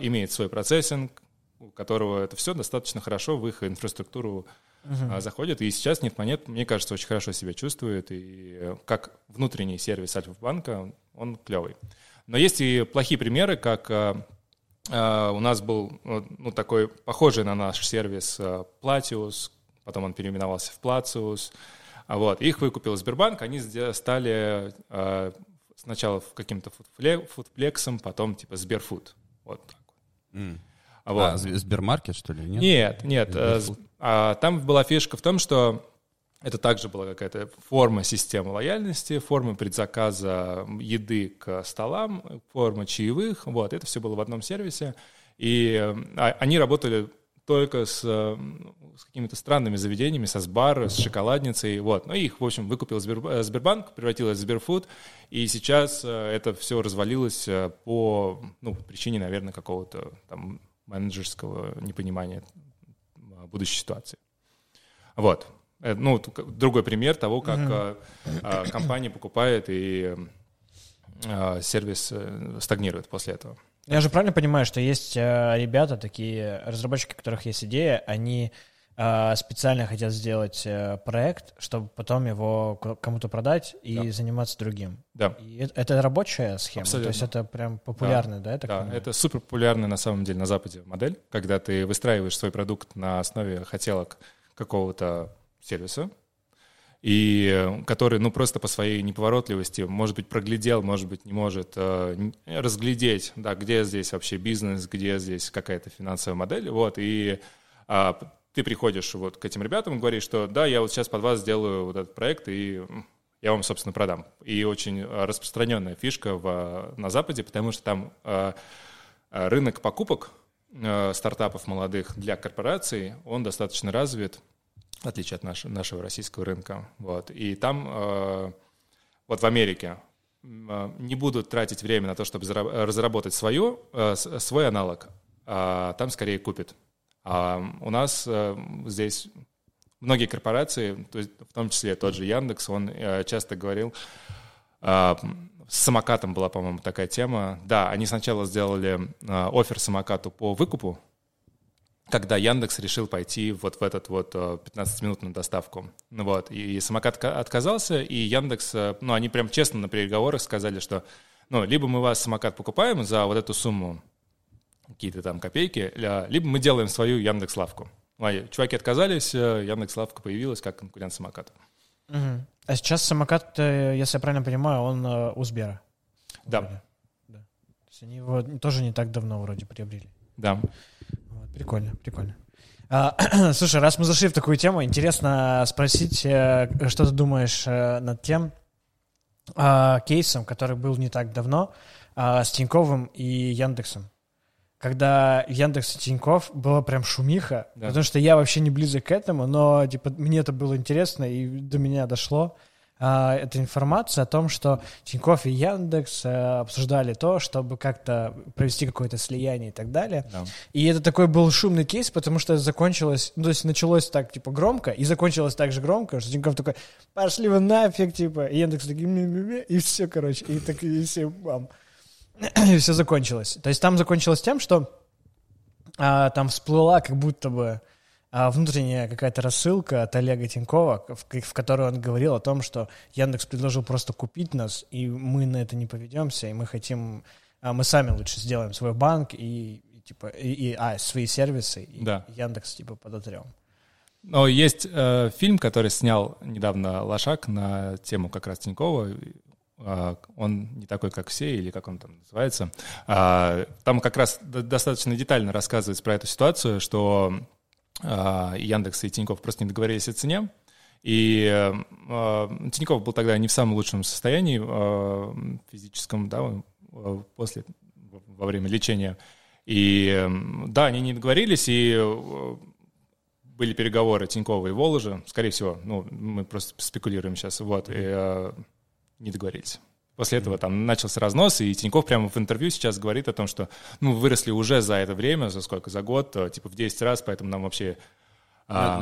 имеет свой процессинг, у которого это все достаточно хорошо в их инфраструктуру uh-huh. заходит. И сейчас Нефтмонет, мне кажется, очень хорошо себя чувствует. И как внутренний сервис Альфа-банка, он клевый. Но есть и плохие примеры, как у нас был ну, такой похожий на наш сервис uh, Platius, потом он переименовался в Placius. Uh, вот. Их выкупил Сбербанк, они стали сначала каким-то фудплексом, потом типа Сберфуд. Вот так mm. вот. А, Сбермаркет, что ли? Нет, нет. нет а, там была фишка в том, что это также была какая-то форма системы лояльности, форма предзаказа еды к столам, форма чаевых. Вот, это все было в одном сервисе. И а, они работали только с, с какими-то странными заведениями, со сбар, с шоколадницей, вот. Ну, их, в общем, выкупил Сбер, Сбербанк, превратилось в Сберфуд, и сейчас э, это все развалилось э, по, ну, причине, наверное, какого-то там менеджерского непонимания будущей ситуации. Вот. Э, ну, другой пример того, как mm-hmm. компания покупает и сервис э, стагнирует после этого. Я же правильно понимаю, что есть ребята, такие разработчики, у которых есть идея, они специально хотят сделать проект, чтобы потом его кому-то продать и да. заниматься другим. Да. И это рабочая схема? Абсолютно. То есть это прям популярная, да? Да, да это супер популярная на самом деле на Западе модель, когда ты выстраиваешь свой продукт на основе хотелок какого-то сервиса, и э, который, ну, просто по своей неповоротливости, может быть, проглядел, может быть, не может э, разглядеть, да, где здесь вообще бизнес, где здесь какая-то финансовая модель, вот, и э, ты приходишь вот к этим ребятам и говоришь, что да, я вот сейчас под вас сделаю вот этот проект, и я вам, собственно, продам. И очень распространенная фишка в, на Западе, потому что там э, рынок покупок э, стартапов молодых для корпораций, он достаточно развит, в отличие от наш, нашего российского рынка. Вот. И там, э, вот в Америке, э, не будут тратить время на то, чтобы разработать свою, э, свой аналог, а там скорее купят. А у нас э, здесь многие корпорации, то есть в том числе тот же Яндекс, он э, часто говорил, э, с самокатом была, по-моему, такая тема. Да, они сначала сделали э, офер самокату по выкупу, когда Яндекс решил пойти вот в этот вот 15-минутную доставку. Ну вот, и самокат отказался, и Яндекс, ну, они прям честно на переговорах сказали, что, ну, либо мы вас самокат покупаем за вот эту сумму, какие-то там копейки, либо мы делаем свою Яндекс-лавку. Чуваки отказались, Яндекс-лавка появилась как конкурент самоката. Угу. А сейчас самокат, если я правильно понимаю, он э, у Сбера. Да. да. То есть они его тоже не так давно вроде приобрели. Да. Прикольно, прикольно. А, <clears throat> слушай, раз мы зашли в такую тему, интересно спросить, э, что ты думаешь э, над тем а, кейсом, который был не так давно, а, с Тиньковым и Яндексом когда Яндекс и Тиньков было прям шумиха, да. потому что я вообще не близок к этому, но типа мне это было интересно и до меня дошло а, эта информация о том, что Тиньков и Яндекс а, обсуждали то, чтобы как-то провести какое-то слияние и так далее. Да. И это такой был шумный кейс, потому что закончилось, ну, то есть началось так, типа, громко, и закончилось так же громко, что Тиньков такой, пошли вы нафиг, типа, и Яндекс такой, и все, короче, и так, и все, бам. <clears throat> и все закончилось. То есть там закончилось тем, что а, там всплыла как будто бы внутренняя какая-то рассылка от Олега Тинькова, в, в которой он говорил о том, что Яндекс предложил просто купить нас, и мы на это не поведемся, и мы хотим, а, мы сами лучше сделаем свой банк и, и типа и, и а, свои сервисы, и да. Яндекс типа подотрем. Но есть э, фильм, который снял недавно Лошак на тему как раз Тинькова, а, он не такой, как все, или как он там называется. А, там как раз достаточно детально рассказывается про эту ситуацию, что а, Яндекс и Тиньков просто не договорились о цене, и Тиньков был тогда не в самом лучшем состоянии физическом, да, после, во время лечения. И да, они не договорились, и были переговоры Тинькова и Воложа, скорее всего, ну, мы просто спекулируем сейчас, вот, и не договорились. После этого там начался разнос, и Тиньков прямо в интервью сейчас говорит о том, что ну, выросли уже за это время, за сколько, за год, э, типа в 10 раз, поэтому нам вообще а,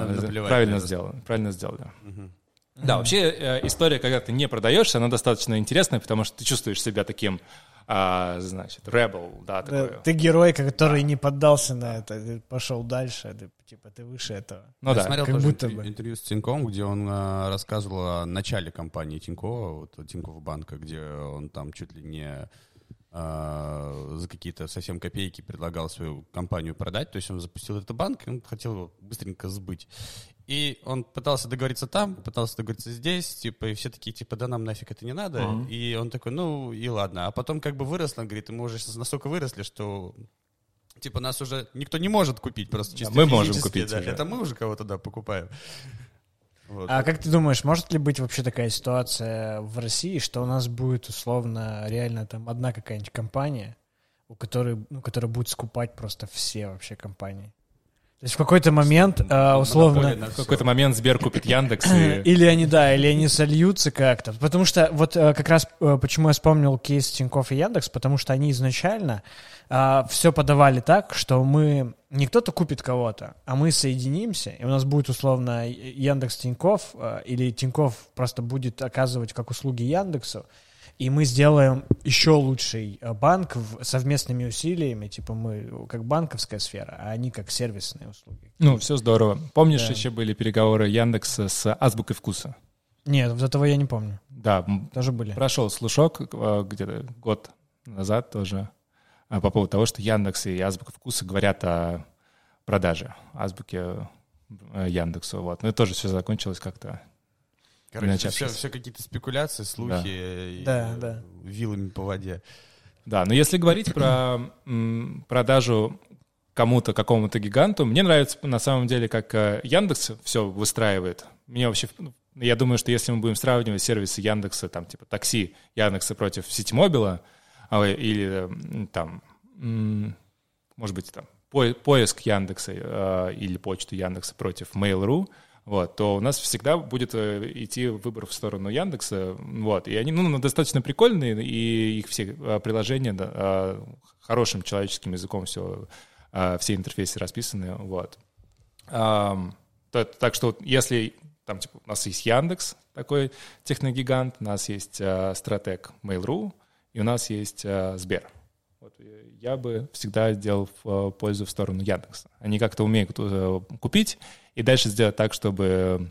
правильно сделали. Правильно сделали. Угу. Да, вообще э, история, когда ты не продаешься, она достаточно интересная, потому что ты чувствуешь себя таким а, значит, Rebel, да, такой. Да, ты герой, который да. не поддался на это, ты пошел дальше, ты, типа, ты выше этого. Ну Я да, смотрел как тоже будто интервью, бы. интервью с Тиньком, где он а, рассказывал о начале компании Тинькова, вот Тинькофф банка, где он там чуть ли не а, за какие-то совсем копейки предлагал свою компанию продать, то есть он запустил этот банк, и он хотел его быстренько сбыть. И он пытался договориться там, пытался договориться здесь, типа, и все такие, типа, да нам нафиг это не надо. Uh-huh. И он такой, ну, и ладно. А потом как бы вырос, он говорит, мы уже настолько выросли, что типа нас уже никто не может купить просто чисто да, Мы можем купить. Да. Это мы уже кого-то, да, покупаем. Вот. А как ты думаешь, может ли быть вообще такая ситуация в России, что у нас будет условно реально там одна какая-нибудь компания, у которой, ну, которая будет скупать просто все вообще компании? То есть в какой-то момент, э, условно... В какой-то момент Сбер купит Яндекс и... <clears throat> Или они, да, или они сольются как-то. Потому что вот э, как раз э, почему я вспомнил кейс Тинькофф и Яндекс, потому что они изначально все подавали так, что мы... Не кто-то купит кого-то, а мы соединимся, и у нас будет условно Яндекс Тинькофф, или Тинькофф просто будет оказывать как услуги Яндексу, и мы сделаем еще лучший э, банк совместными усилиями, типа мы как банковская сфера, а они как сервисные услуги. Ну, все здорово. Помнишь, да. еще были переговоры Яндекса с Азбукой вкуса? Нет, вот этого я не помню. Да. Тоже были. Прошел слушок э, где-то год назад тоже э, по поводу того, что Яндекс и Азбука вкуса говорят о продаже Азбуки Яндексу. Вот. Но это тоже все закончилось как-то Короче, все, все какие-то спекуляции, слухи да. и да, да. вилами по воде. Да, но если говорить про <clears throat> продажу кому-то, какому-то гиганту, мне нравится на самом деле, как э, Яндекс все выстраивает. Мне вообще, ну, я думаю, что если мы будем сравнивать сервисы Яндекса, там, типа такси Яндекса против Ситимобила, а, или там, может быть, там, поиск Яндекса э, или почту Яндекса против Mail.ru, вот, то у нас всегда будет э, идти выбор в сторону Яндекса, вот, и они, ну, достаточно прикольные, и их все э, приложения да, э, хорошим человеческим языком все, все интерфейсы расписаны, вот. Так что если там, типа, у нас есть Яндекс, такой техногигант, у нас есть э, стратег Mail.ru, и у нас есть э, Сбер. Вот, я бы всегда делал э, пользу в сторону Яндекса. Они как-то умеют э, купить и дальше сделать так, чтобы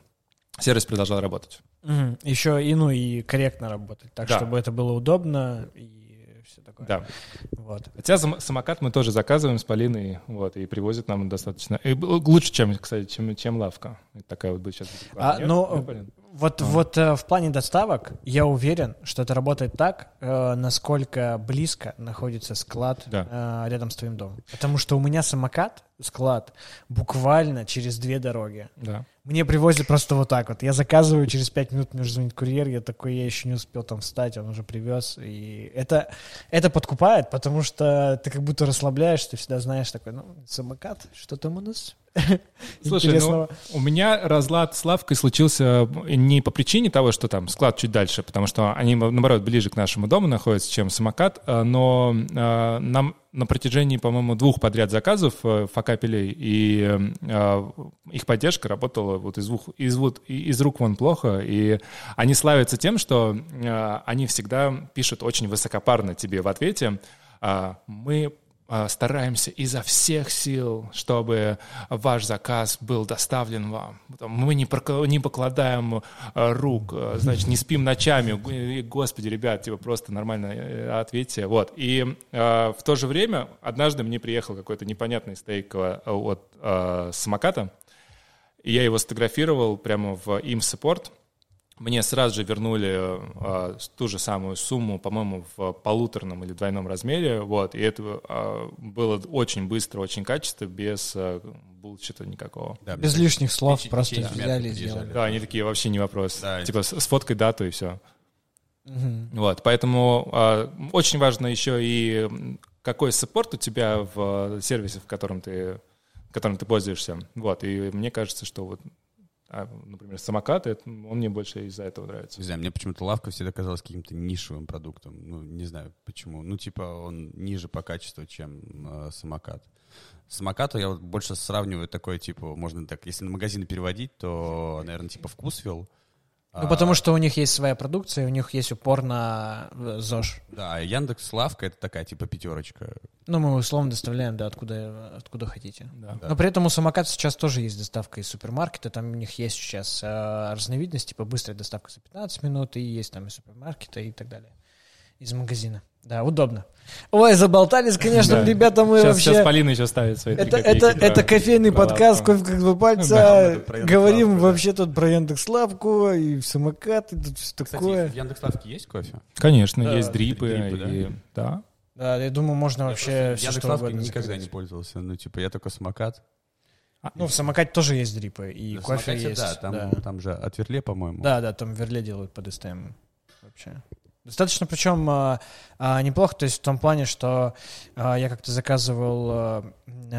сервис продолжал работать. Угу. Еще и, ну, и корректно работать, так, Да. чтобы это было удобно и все такое. Да. Вот. Хотя сам- самокат мы тоже заказываем с Полиной, вот, и привозят нам достаточно... и б- лучше, чем, кстати, чем, чем лавка. Такая вот будет сейчас. А, ну, Вот, вот э, в плане доставок я уверен, что это работает так, э, насколько близко находится склад Да. э, рядом с твоим домом. Потому что у меня самокат, склад, буквально через две дороги. Да. Мне привозят просто вот так вот. Я заказываю, через пять минут мне уже звонит курьер, я такой, я еще не успел там встать, он уже привез. И это, это подкупает, потому что ты как будто расслабляешься, ты всегда знаешь такой, ну, самокат, что там у нас <laughs> Слушай, интересного. ну, у меня разлад с лавкой случился не по причине того, что там склад чуть дальше, потому что они, наоборот, ближе к нашему дому находятся, чем самокат, а, но а, нам на протяжении, по-моему, двух подряд заказов э, факапелей, и э, их поддержка работала вот из, двух, из, вот, из рук вон плохо, и они славятся тем, что э, они всегда пишут очень высокопарно тебе в ответе, а, мы стараемся изо всех сил, чтобы ваш заказ был доставлен вам. Мы не, покладаем а, рук, а, значит, не спим ночами. Господи, ребят, типа просто нормально э, ответьте. Вот. И в то же время однажды мне приехал какой-то непонятный стейк от а, самоката, и я его сфотографировал прямо в им support. Мне сразу же вернули с- ту же самую сумму, по-моему, в полуторном или двойном размере. Вот, и это а, было очень быстро, очень качественно, без а, булчита никакого. Да, Без мне лишних слов просто печень взяли и сделали. Да, они такие вообще не вопрос. Да. Типа с- сфоткай дату и все. Мгм. Вот, поэтому а, очень важно еще и какой саппорт у тебя в э, сервисе, в котором ты, которым ты пользуешься. Вот, и мне кажется, что вот, а, например, самокат, это- он мне больше из-за этого нравится. Не знаю, мне почему-то лавка всегда казалась каким-то нишевым продуктом. Ну, не знаю почему. Ну, типа, он ниже по качеству, чем э, самокат. Самокату я вот больше сравниваю такой, типа, можно так, если на магазины переводить, то, наверное, типа вкусвилл. Ну, потому что у них есть своя продукция, у них есть упор на э, ЗОЖ. Да, а Яндекс Лавка это такая, типа, пятерочка. Ну, мы условно доставляем, да, откуда, откуда хотите. Да. Да. Но при этом у самоката сейчас тоже есть доставка из супермаркета. Там у них есть сейчас э, разновидность, типа быстрая доставка за 15 минут, и есть там из супермаркета и так далее. Из магазина. Да, удобно. Ой, заболтались, конечно, Да. ребята, мы сейчас, вообще... сейчас Полина еще ставит свои Это, копейки это, про- это кофейный про подкаст, лавку. кофе как два пальца. Да, Говорим да. вообще тут про Яндекс.Лавку и самокат, и тут все Кстати, такое. в Яндекс Лавке есть кофе? Конечно, Да, есть дрипы, дрипы, да. и, да. Да, я думаю, можно вообще все что угодно никогда заказать. не пользовался. Ну, типа, я только самокат. Ну, в самокате тоже есть дрипы, и На кофе самокате, есть. Да, там, да. там же от Верле, по-моему. Да, да, там Верле делают под СТМ вообще. Достаточно, причем а, а, неплохо, то есть в том плане, что а, я как-то заказывал а,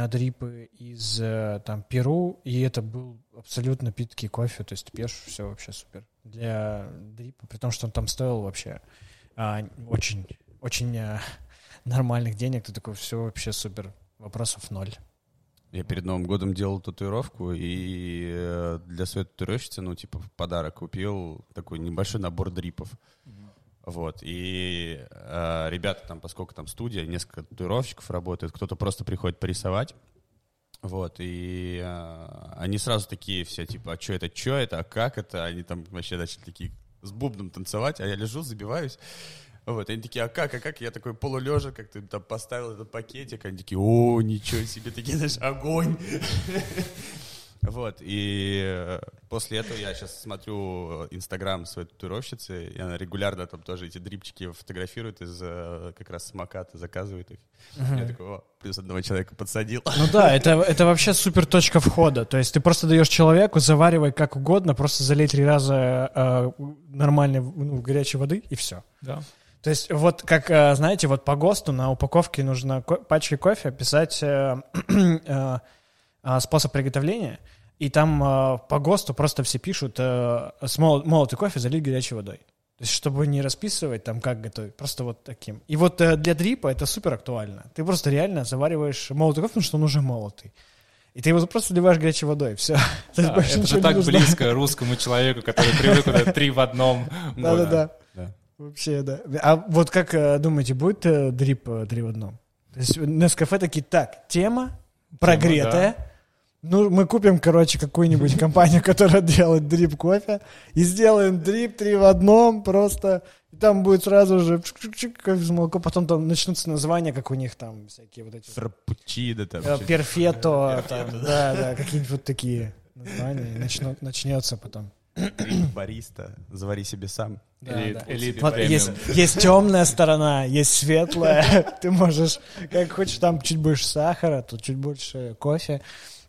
дрипы из а, там Перу, и это был абсолютно питкий кофе, то есть ты пьешь, все вообще супер. Для дрипа, при том, что он там стоил вообще а, очень, очень а, <laughs> нормальных денег, ты такой, все вообще супер, вопросов ноль. Я перед Новым годом делал татуировку, и э, для своей татуировщицы, ну, типа, в подарок купил такой небольшой набор дрипов. Вот, и э, ребята там, поскольку там студия, несколько татуировщиков работает, кто-то просто приходит порисовать, вот, и э, они сразу такие все, типа, а что это, что это, а как это? Они там вообще начали такие с бубном танцевать, а я лежу, забиваюсь. Вот, они такие, а как, а как? Я такой полулежа, как ты там поставил этот пакетик, они такие, о, ничего себе, такие, знаешь, огонь. <laughs> Вот, и э, после этого я сейчас смотрю инстаграм своей татуировщицы, и она регулярно там тоже эти дрипчики фотографирует из э, как раз самоката, заказывает их. Я такой, о, плюс одного человека подсадил. Ну да, это, это вообще супер точка входа. То есть ты просто даешь человеку, заваривай как угодно, просто залей три раза э, нормальной ну, горячей воды и все. Да. То есть вот как, э, знаете, вот по ГОСТу на упаковке нужно ко- пачке кофе писать э, <clears throat> э, э, способ приготовления, и там э, по ГОСТу просто все пишут э, с мол- молотый кофе залить горячей водой. То есть, чтобы не расписывать там, как готовить, просто вот таким. И вот э, для дрипа это супер актуально. Ты просто реально завариваешь молотый кофе, потому что он уже молотый. И ты его просто заливаешь горячей водой, все. <laughs> Да, это же так близко русскому человеку, который привык вот три в одном. <laughs> Да-да-да. Вообще, да. А вот как э, думаете, будет э, дрип э, три в одном? То есть Нескафе такие, так, тема прогретая, ну, мы купим, короче, какую-нибудь <laughs> компанию, которая делает дрип кофе, и сделаем дрип три в одном, просто и там будет сразу же кофе с молоко, потом там начнутся названия, как у них там всякие вот эти... Фраппучино там. Перфето, там, да, да, какие-нибудь вот такие названия, начнут, начнется потом. <clears throat> Бариста, завари себе сам. Да, или, да. Или вот есть, есть темная сторона, есть светлая. <laughs> Ты можешь, как хочешь, там чуть больше сахара, тут чуть больше кофе.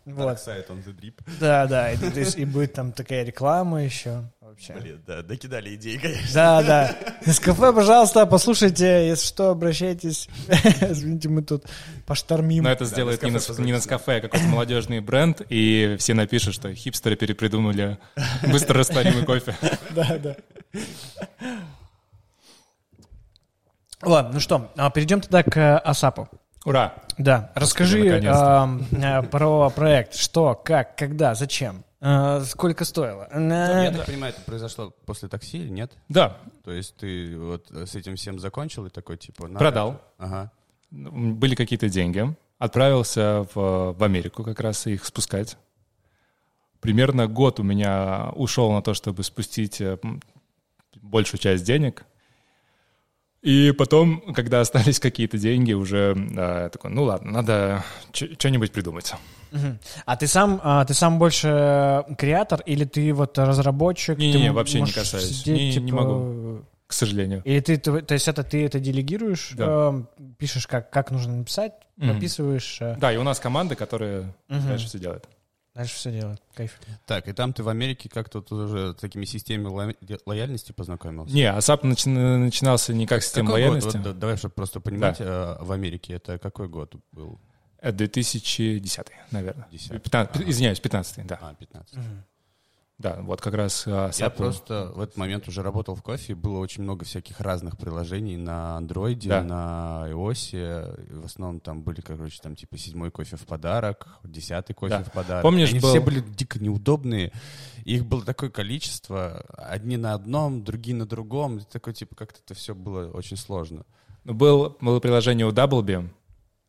Вот. Сайт on the drip. Да, да, и, и, и будет там такая реклама еще. Вообще. Блин, да, докидали идеи, конечно. Да, да. Нескафе, пожалуйста, послушайте, если что, обращайтесь. <laughs> Извините, мы тут поштормим. Но это сделает да, не, на, не Нескафе, а какой-то молодежный бренд, и все напишут, что хипстеры перепридумали быстро растворимый кофе. <laughs> Да, да. Ладно, ну что, а перейдем тогда к Асапу. Ура! Да, расскажи э, про проект. Что, как, когда, зачем? Э, сколько стоило? Я так понимаю, это произошло после такси или нет? Да. То есть ты вот с этим всем закончил и такой типа... Продал. Ага. Были какие-то деньги. Отправился в, в Америку как раз их спускать. Примерно год у меня ушел на то, чтобы спустить э, большую часть денег. И потом, когда остались какие-то деньги, уже э, такой, ну ладно, надо что-нибудь придумать. А ты сам, а, ты сам больше креатор или ты вот разработчик? Не, не, вообще не касаюсь. Сидеть, не, типа... не могу, к сожалению. Или ты, то есть это ты это делегируешь, да. э, пишешь как как нужно написать, mm-hmm. прописываешь. Э... Да, и у нас команда, которая mm-hmm. дальше все делает. Дальше все делает. Кайф. Так, и там ты в Америке как-то уже с такими системами лояльности познакомился? Не, ASAP начи- начинался не как система какой лояльности. Год? Вот, давай, чтобы просто понимать, да. в Америке это какой год был? 2010, наверное. 10. 15, ага. Извиняюсь, 15 да. А, 15. Угу. Да, вот как раз... А, Я просто в этот момент уже работал в кофе, было очень много всяких разных приложений на андроиде, да. на iOS, в основном там были, короче, там типа седьмой кофе в подарок, десятый кофе да. в подарок. Помнишь, Они был... все были дико неудобные, их было такое количество, одни на одном, другие на другом, такой типа как-то это все было очень сложно. Был, было приложение у Doublebee,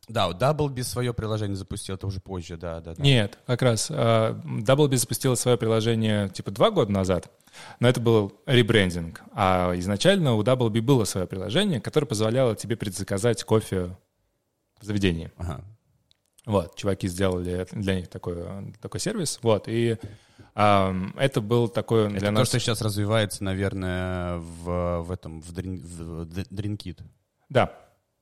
да, Doublebee свое приложение запустил, это уже позже, да, да. да. Нет, как раз uh, Doublebee запустила свое приложение типа два года назад, но это был ребрендинг. А изначально у Doublebee было свое приложение, которое позволяло тебе предзаказать кофе в заведении. Ага. Вот, чуваки сделали для них такой, такой сервис, вот, и um, это был такой это для то, нас... что сейчас развивается, наверное, в, в этом, в, дрин, в Drinkit. Да,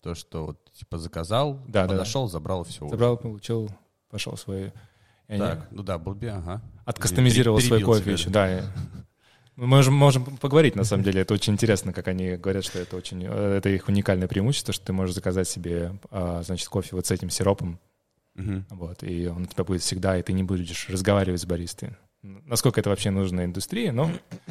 то, что вот, типа заказал, да, подошел, да. забрал все. Забрал, получил, пошел свои. Так, ну да, Булби, ага. Откастомизировал свой кофе еще, да. Мы можем, можем поговорить, на самом деле. Это очень интересно, как они говорят, что это очень... Это их уникальное преимущество, что ты можешь заказать себе, а, значит, кофе вот с этим сиропом. Угу. Вот, и он у тебя будет всегда, и ты не будешь разговаривать с баристой насколько это вообще нужно индустрии, но...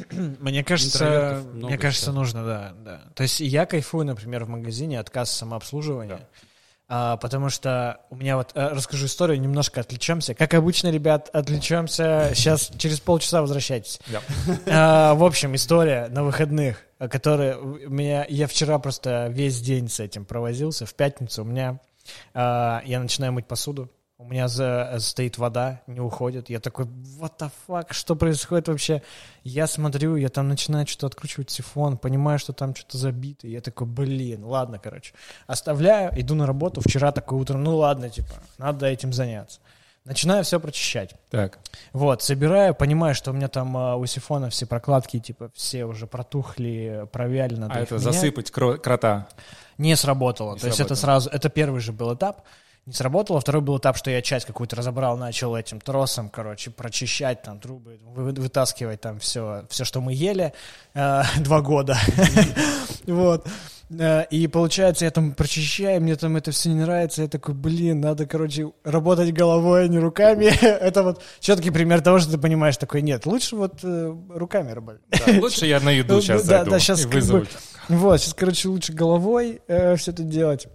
<clears throat> Мне кажется, мне кажется, нужно, да, да. То есть я кайфую, например, в магазине от кассы самообслуживания, да. а, потому что у меня вот, а, расскажу историю, немножко отвлечемся. Как обычно, ребят, отвлечемся. Сейчас через полчаса возвращайтесь. Да. А, в общем, история на выходных, которая у меня... Я вчера просто весь день с этим провозился. В пятницу у меня... А, я начинаю мыть посуду у меня за, стоит вода, не уходит. Я такой, what the fuck, что происходит вообще? Я смотрю, я там начинаю что-то откручивать телефон, понимаю, что там что-то забито. Я такой, блин, ладно, короче. Оставляю, иду на работу. Вчера такое утро, ну ладно, типа, надо этим заняться. Начинаю все прочищать. Так. Вот, собираю, понимаю, что у меня там а, у сифона все прокладки, типа, все уже протухли, провяли, надо А это менять. засыпать кро- крота? Не сработало. Не То сработало. есть это сразу, это первый же был этап не сработало. Второй был этап, что я часть какую-то разобрал, начал этим тросом, короче, прочищать там трубы, вы, вытаскивать там все, все, что мы ели э, <laughs> два года. <laughs> Вот. Э, и получается, я там прочищаю, мне там это все не нравится, я такой, блин, надо, короче, работать головой, а не руками. <laughs> это вот четкий пример того, что ты понимаешь, такой, нет, лучше вот э, руками работать. лучше я на еду сейчас зайду да, сейчас и вызову. вот, сейчас, короче, лучше головой э, все это делать.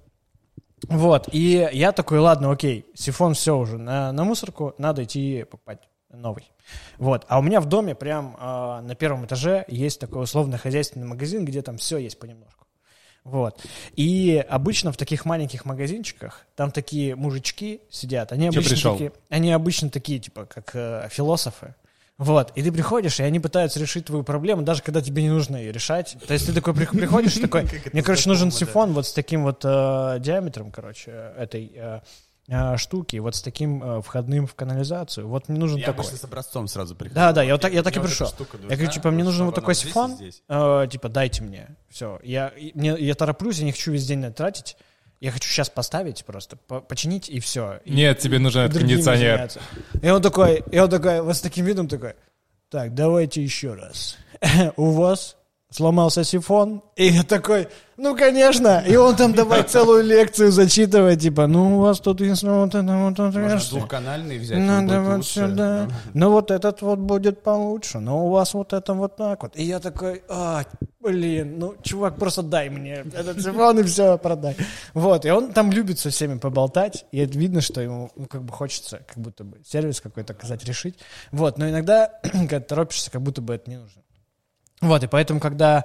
Вот, и я такой, ладно, окей, сифон все уже на, на мусорку, надо идти покупать новый. Вот, а у меня в доме прям э, на первом этаже есть такой условно-хозяйственный магазин, где там все есть понемножку. Вот. И обычно в таких маленьких магазинчиках там такие мужички сидят. Они обычно пришел? такие, они обычно такие, типа, как э, философы. Вот, и ты приходишь, и они пытаются решить твою проблему, даже когда тебе не нужно ее решать. То есть ты такой при- приходишь, и такой, <laughs> мне, короче, нужен сифон вот с таким вот э, диаметром, короче, этой э, э, штуки, вот с таким э, входным в канализацию. Вот мне нужен Я такой. обычно с образцом сразу приходил. Да, да, я вот так, я так и пришел. Я говорю, типа, мне нужен вот такой сифон, э, типа, дайте мне. Все. Я, мне, я тороплюсь, я не хочу весь день тратить. Я хочу сейчас поставить просто, по- починить и все. Нет, тебе нужен кондиционер. И он такой, и он такой, вот с таким видом такой, так, давайте еще раз. <laughs> У вас сломался сифон? И я такой, ну, конечно. И он там давай целую лекцию зачитывать, типа, ну, у вас тут если вот это, вот это, Можно конечно». двухканальный взять. Надо будет вот лучше. сюда. Да. Ну вот этот вот будет получше. Но у вас вот это вот так вот. И я такой, а, блин, ну, чувак, просто дай мне этот телефон и все, продай. Вот, и он там любит со всеми поболтать. И это видно, что ему, ну, как бы хочется, как будто бы сервис какой-то оказать, решить. Вот, но иногда, <clears throat> когда торопишься, как будто бы это не нужно. Вот, и поэтому, когда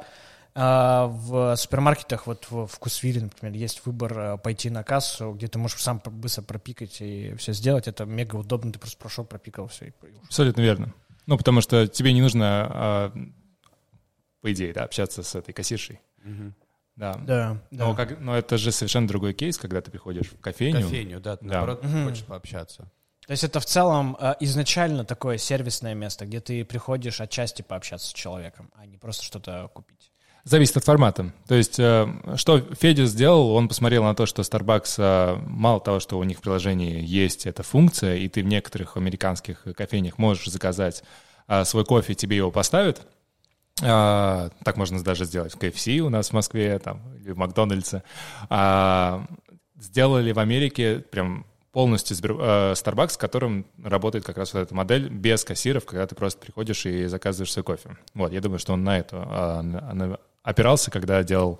а, в супермаркетах, вот в вкусвилле, например, есть выбор а, пойти на кассу, где ты можешь сам быстро пропикать и все сделать, это мега удобно, ты просто прошел, пропикал все. И... Абсолютно верно. Ну, потому что тебе не нужно, а, по идее, да, общаться с этой кассиршей. Мгм. Да. Да, Но, как, но это же совершенно другой кейс, когда ты приходишь в кофейню. Кофейню, да, ты, Да. наоборот, Мгм. хочешь пообщаться. То есть это в целом а, изначально такое сервисное место, где ты приходишь отчасти пообщаться с человеком, а не просто что-то купить. Зависит от формата. То есть, э, что Федя сделал, он посмотрел на то, что Starbucks, э, мало того, что у них в приложении есть эта функция, и ты в некоторых американских кофейнях можешь заказать э, свой кофе, тебе его поставят. Так можно даже сделать в KFC у нас в Москве там, или в Макдональдсе. Сделали в Америке прям полностью э, Starbucks, с которым работает как раз вот эта модель без кассиров, когда ты просто приходишь и заказываешь свой кофе. Вот, я думаю, что он на это а, опирался, когда делал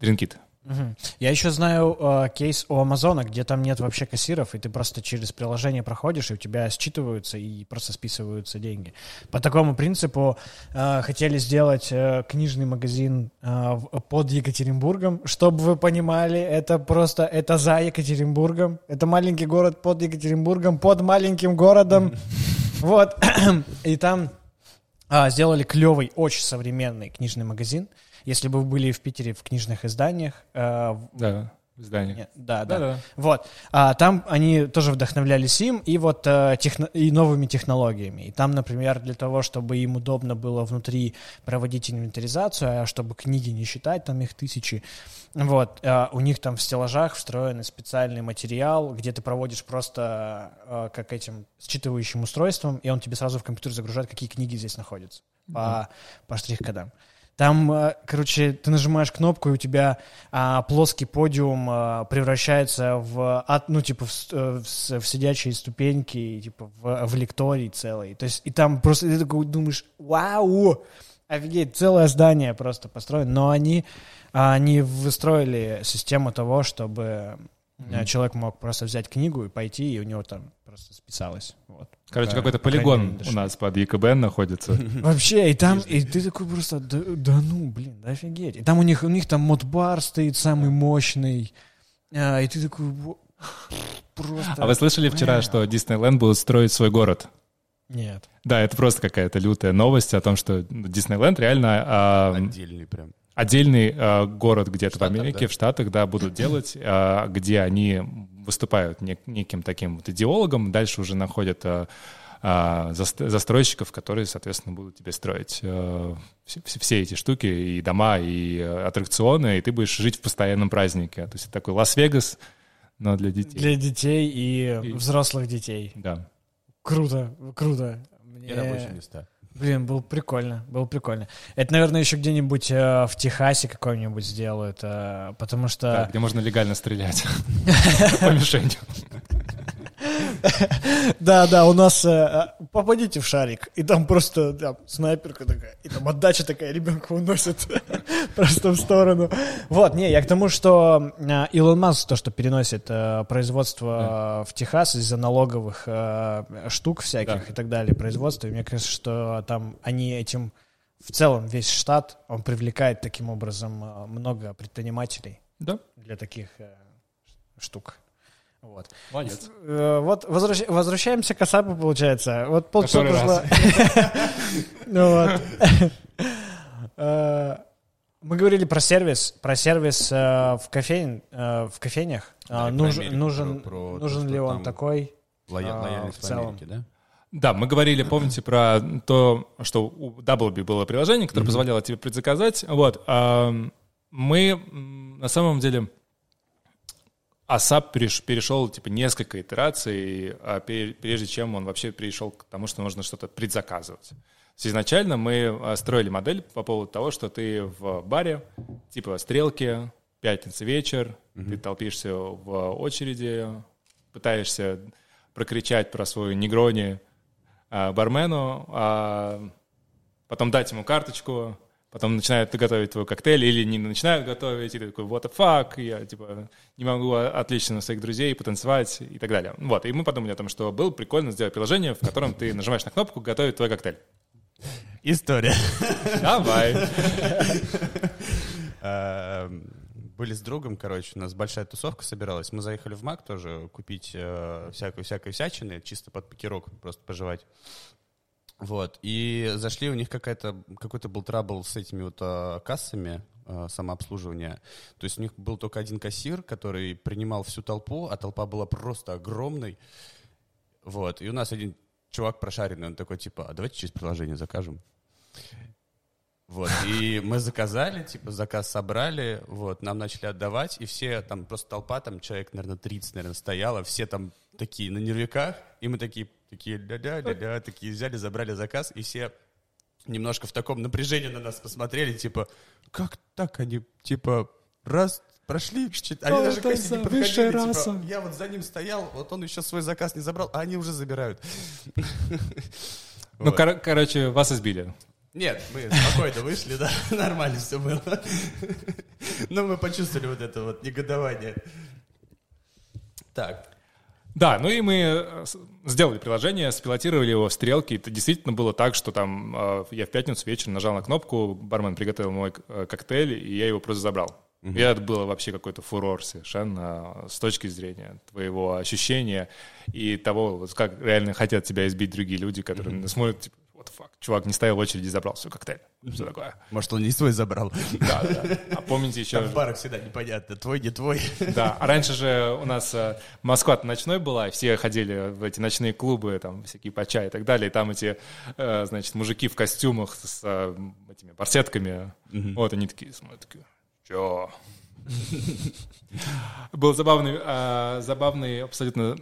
Drinkit. Мгм. Я еще знаю э, кейс у Амазона, где там нет вообще кассиров, и ты просто через приложение проходишь, и у тебя считываются и просто списываются деньги. По такому принципу э, хотели сделать э, книжный магазин э, под Екатеринбургом. Чтобы вы понимали, это просто, это за Екатеринбургом. Это маленький город под Екатеринбургом, под маленьким городом. Вот. <clears throat> И там а, сделали клевый, очень современный книжный магазин. Если бы вы были в Питере в книжных изданиях, э, Да, издание. нет, да, да, Да-да. Вот. А, там они тоже вдохновлялись им и вот э, техно- и новыми технологиями. И там, например, для того, чтобы им удобно было внутри проводить инвентаризацию, а чтобы книги не считать, там их тысячи, вот, э, у них там в стеллажах встроенный специальный материал, где ты проводишь просто э, как этим считывающим устройством, и он тебе сразу в компьютер загружает, какие книги здесь находятся по, по штрих-кодам. Там, э, короче, ты нажимаешь кнопку, и у тебя а, плоский подиум а, превращается в, ад- ну, типа, в, э, в в сидячие ступеньки, и, типа, в, в лекторий целый. То есть, и там просто ты такой думаешь, вау, офигеть, целое здание просто построено. Но они, а, они выстроили систему того, чтобы э, человек мог просто взять книгу и пойти, и у него там просто списалось. Вот. Короче, какой-то полигон у нас под ЕКБ находится. <laughs> Вообще, и там, и ты такой просто, да, да ну, блин, да офигеть. И там у них, у них там модбар стоит самый мощный, а, и ты такой, просто... А вы слышали вчера, что Диснейленд будет строить свой город? Нет. Да, это просто какая-то лютая новость о том, что Диснейленд реально а, Отдельный прям. Отдельный а, город где-то в Америке, да? в Штатах, да, будут делать, а, где они выступают нек- неким таким вот идеологом, дальше уже находят а, заст- застройщиков, которые, соответственно, будут тебе строить а, все, все- эти штуки, и дома, и а, аттракционы, и ты будешь жить в постоянном празднике. То есть это такой Лас-Вегас, но для детей. Для детей и, И- взрослых детей. Да. Круто, круто. Мне- И рабочие места. Блин, было прикольно, было прикольно. Это, наверное, еще где-нибудь э, в Техасе какой-нибудь сделают, э, потому Да, что... где можно легально стрелять <laughs> <laughs> по мишени. <laughs> Да, да, у нас э, попадите в шарик, и там просто да, снайперка такая, и там отдача такая, ребенка уносит <laughs> просто в сторону. Вот, не, я к тому, что э, Илон Маск то, что переносит э, производство в Техас из-за налоговых штук всяких и так далее, производства, и мне кажется, что там они этим в целом весь штат, он привлекает таким образом много предпринимателей да? для таких штук. Вот. Молодец. Э, вот возвращ... возвращаемся к Асапу, получается. Вот полчаса прошло. Ну э, мы говорили про сервис, про сервис э, в кофейн, в кофейнях. Нужен, нужен, нужен ли он такой? Лояльность в Америке, да? Да, мы говорили, помните, про то, что у Doublebee было приложение, которое позволяло тебе предзаказать. Вот. Мы на самом деле ASAP переш, перешел типа несколько итераций, а прежде чем он вообще перешел к тому, что нужно что-то предзаказывать. Изначально мы а, строили модель по поводу того, что ты в баре, типа стрелки, пятница вечер, mm-hmm. ты толпишься в очереди, пытаешься прокричать про свою негрони а, бармену, а потом дать ему карточку, потом начинают готовить твой коктейль или не начинают готовить, и ты такой, what the fuck, я, типа, не могу отлично своих друзей потанцевать и так далее. Вот, и мы подумали о том, что было прикольно сделать приложение, в котором ты нажимаешь на кнопку «Готовить твой коктейль». История. Давай. <laughs> Эм, были с другом, короче, у нас большая тусовка собиралась. Мы заехали в Мак тоже купить э, всякую всякой всячины, чисто под пикерок просто пожевать. Вот, и зашли, у них какая-то, какой-то был трабл с этими вот а, кассами а, самообслуживания. То есть у них был только один кассир, который принимал всю толпу, а толпа была просто огромной. Вот, и у нас один чувак прошаренный, он такой, типа, а давайте через приложение закажем. Вот, и мы заказали, типа, заказ собрали, вот, нам начали отдавать, и все, там, просто толпа, там, человек, наверное, 30, наверное, стояла, все там такие на нервиках, и мы такие, такие ля-ля-ля-ля, такие взяли, забрали заказ, и все немножко в таком напряжении на нас посмотрели, типа, как так они, типа, раз прошли, чуть, они даже кассе не подходили, типа, я вот за ним стоял, вот он еще свой заказ не забрал, а они уже забирают. Ну, кор- короче, вас избили. Нет, мы спокойно вышли, да, <laughs> нормально все было. <laughs> Но мы почувствовали вот это вот негодование. Так, да, ну и мы э, сделали приложение, спилотировали его в стрелки. Это действительно было так, что там э, я в пятницу вечером нажал на кнопку, бармен приготовил мой э, коктейль, и я его просто забрал. Угу. И это было вообще какой-то фурор совершенно с точки зрения твоего ощущения и того, вот как реально хотят тебя избить другие люди, которые угу. смотрят, типа, what the fuck, чувак не стоял в очереди, забрал свой коктейль. Что такое? Может, он не свой забрал. Да, да. А помните еще... Там в барах всегда непонятно, твой, не твой. Да, а раньше же у нас э, Москва ночной была, все ходили в эти ночные клубы, там всякие по чай и так далее, и там эти, э, значит, мужики в костюмах с э, этими барсетками, вот они такие смотрят, такие, чё? Был забавный, забавный абсолютно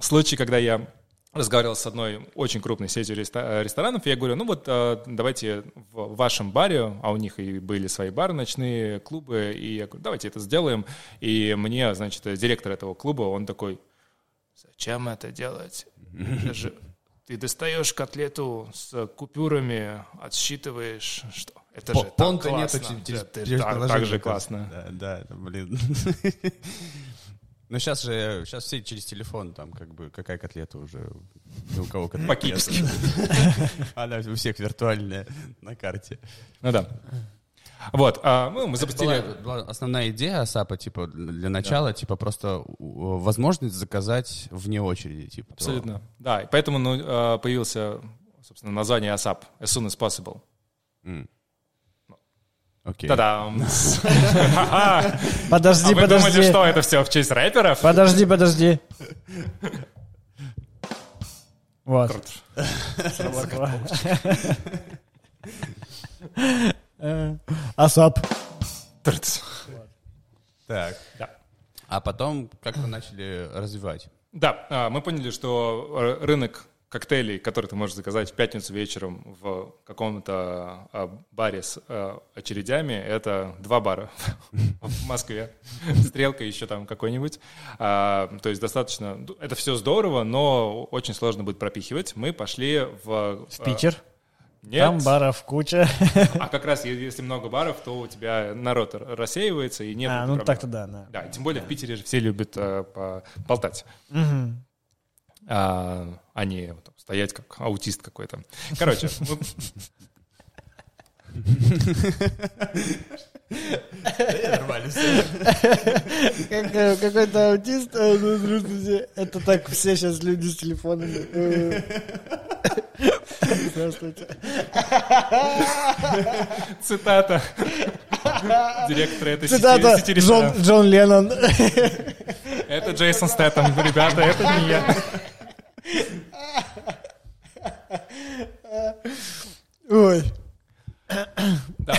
случай, когда я разговаривал с одной очень крупной сетью ресторанов, и я говорю, ну вот э, давайте в вашем баре, а у них и были свои бары, ночные клубы, и я говорю, давайте это сделаем. И мне, значит, директор этого клуба, он такой, зачем это делать? Это же ты достаешь котлету с купюрами, отсчитываешь, что это же так классно. Нету, так, так же классно. Да, да, блин. Ну, сейчас же, сейчас все через телефон, там, как бы, какая котлета уже, у кого котлета. По-киевски. <laughs> Она у всех виртуальная на карте. Ну да. Вот, а, ну, мы запустили... Была, была основная идея САПа, типа, для начала, да. типа, просто возможность заказать вне очереди, типа. Абсолютно, то... да, и поэтому ну, а, появился, собственно, название ASAP, as soon as possible. Mm. Окей. Та-дам! <laughs> Подожди, а вы подожди. думаете, что это все в честь рэперов? Подожди, подожди. Вот. Сработало. <laughs> Асап. Так. Да. А потом как вы начали развивать? Да, а, мы поняли, что рынок коктейлей, которые ты можешь заказать в пятницу вечером в каком-то а, баре с а, очередями, это два бара <laughs> в Москве. Стрелка еще там какой-нибудь. А, то есть достаточно... Это все здорово, но очень сложно будет пропихивать. Мы пошли в... В Питер? Нет. Там баров куча. А как раз если много баров, то у тебя народ рассеивается и нет. А, ну так-то да, да. Да, тем более в Питере же все любят э, болтать. Угу а, а не вот, стоять как аутист какой-то. Короче, Нормально Какой-то аутист, а, ну, это так все сейчас люди с телефонами. Здравствуйте. Цитата. Директора этой Цитата сети Джон, Джон Леннон. Это Джейсон Стэттем, ребята, это не я. Ой. Да.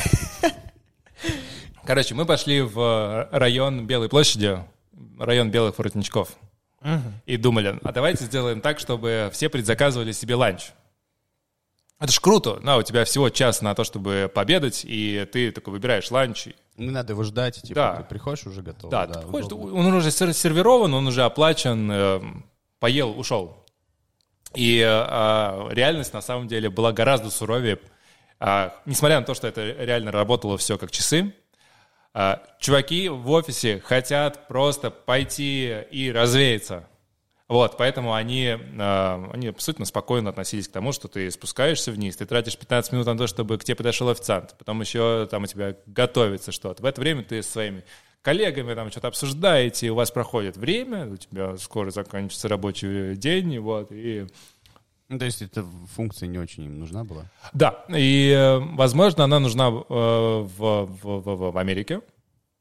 Короче, мы пошли в район Белой площади, район белых воротничков. И думали, а давайте сделаем так, чтобы все предзаказывали себе ланч. Это ж круто. Да, у тебя всего час на то, чтобы победать, и ты такой выбираешь ланч. Не надо его ждать, типа, да. ты приходишь уже готов. Да, да ты приходишь, он уже сервирован, он уже оплачен, э, поел, ушел. И э, реальность на самом деле была гораздо суровее. Э, несмотря на то, что это реально работало все как часы, э, чуваки в офисе хотят просто пойти и развеяться. Вот, поэтому они, э, они абсолютно спокойно относились к тому, что ты спускаешься вниз, ты тратишь 15 минут на то, чтобы к тебе подошел официант, потом еще там у тебя готовится что-то. В это время ты со своими коллегами там что-то обсуждаете, у вас проходит время, у тебя скоро заканчивается рабочий день, вот, и... Ну, то есть эта функция не очень им нужна была? Да, и, э, возможно, она нужна в, э, в, в, в Америке,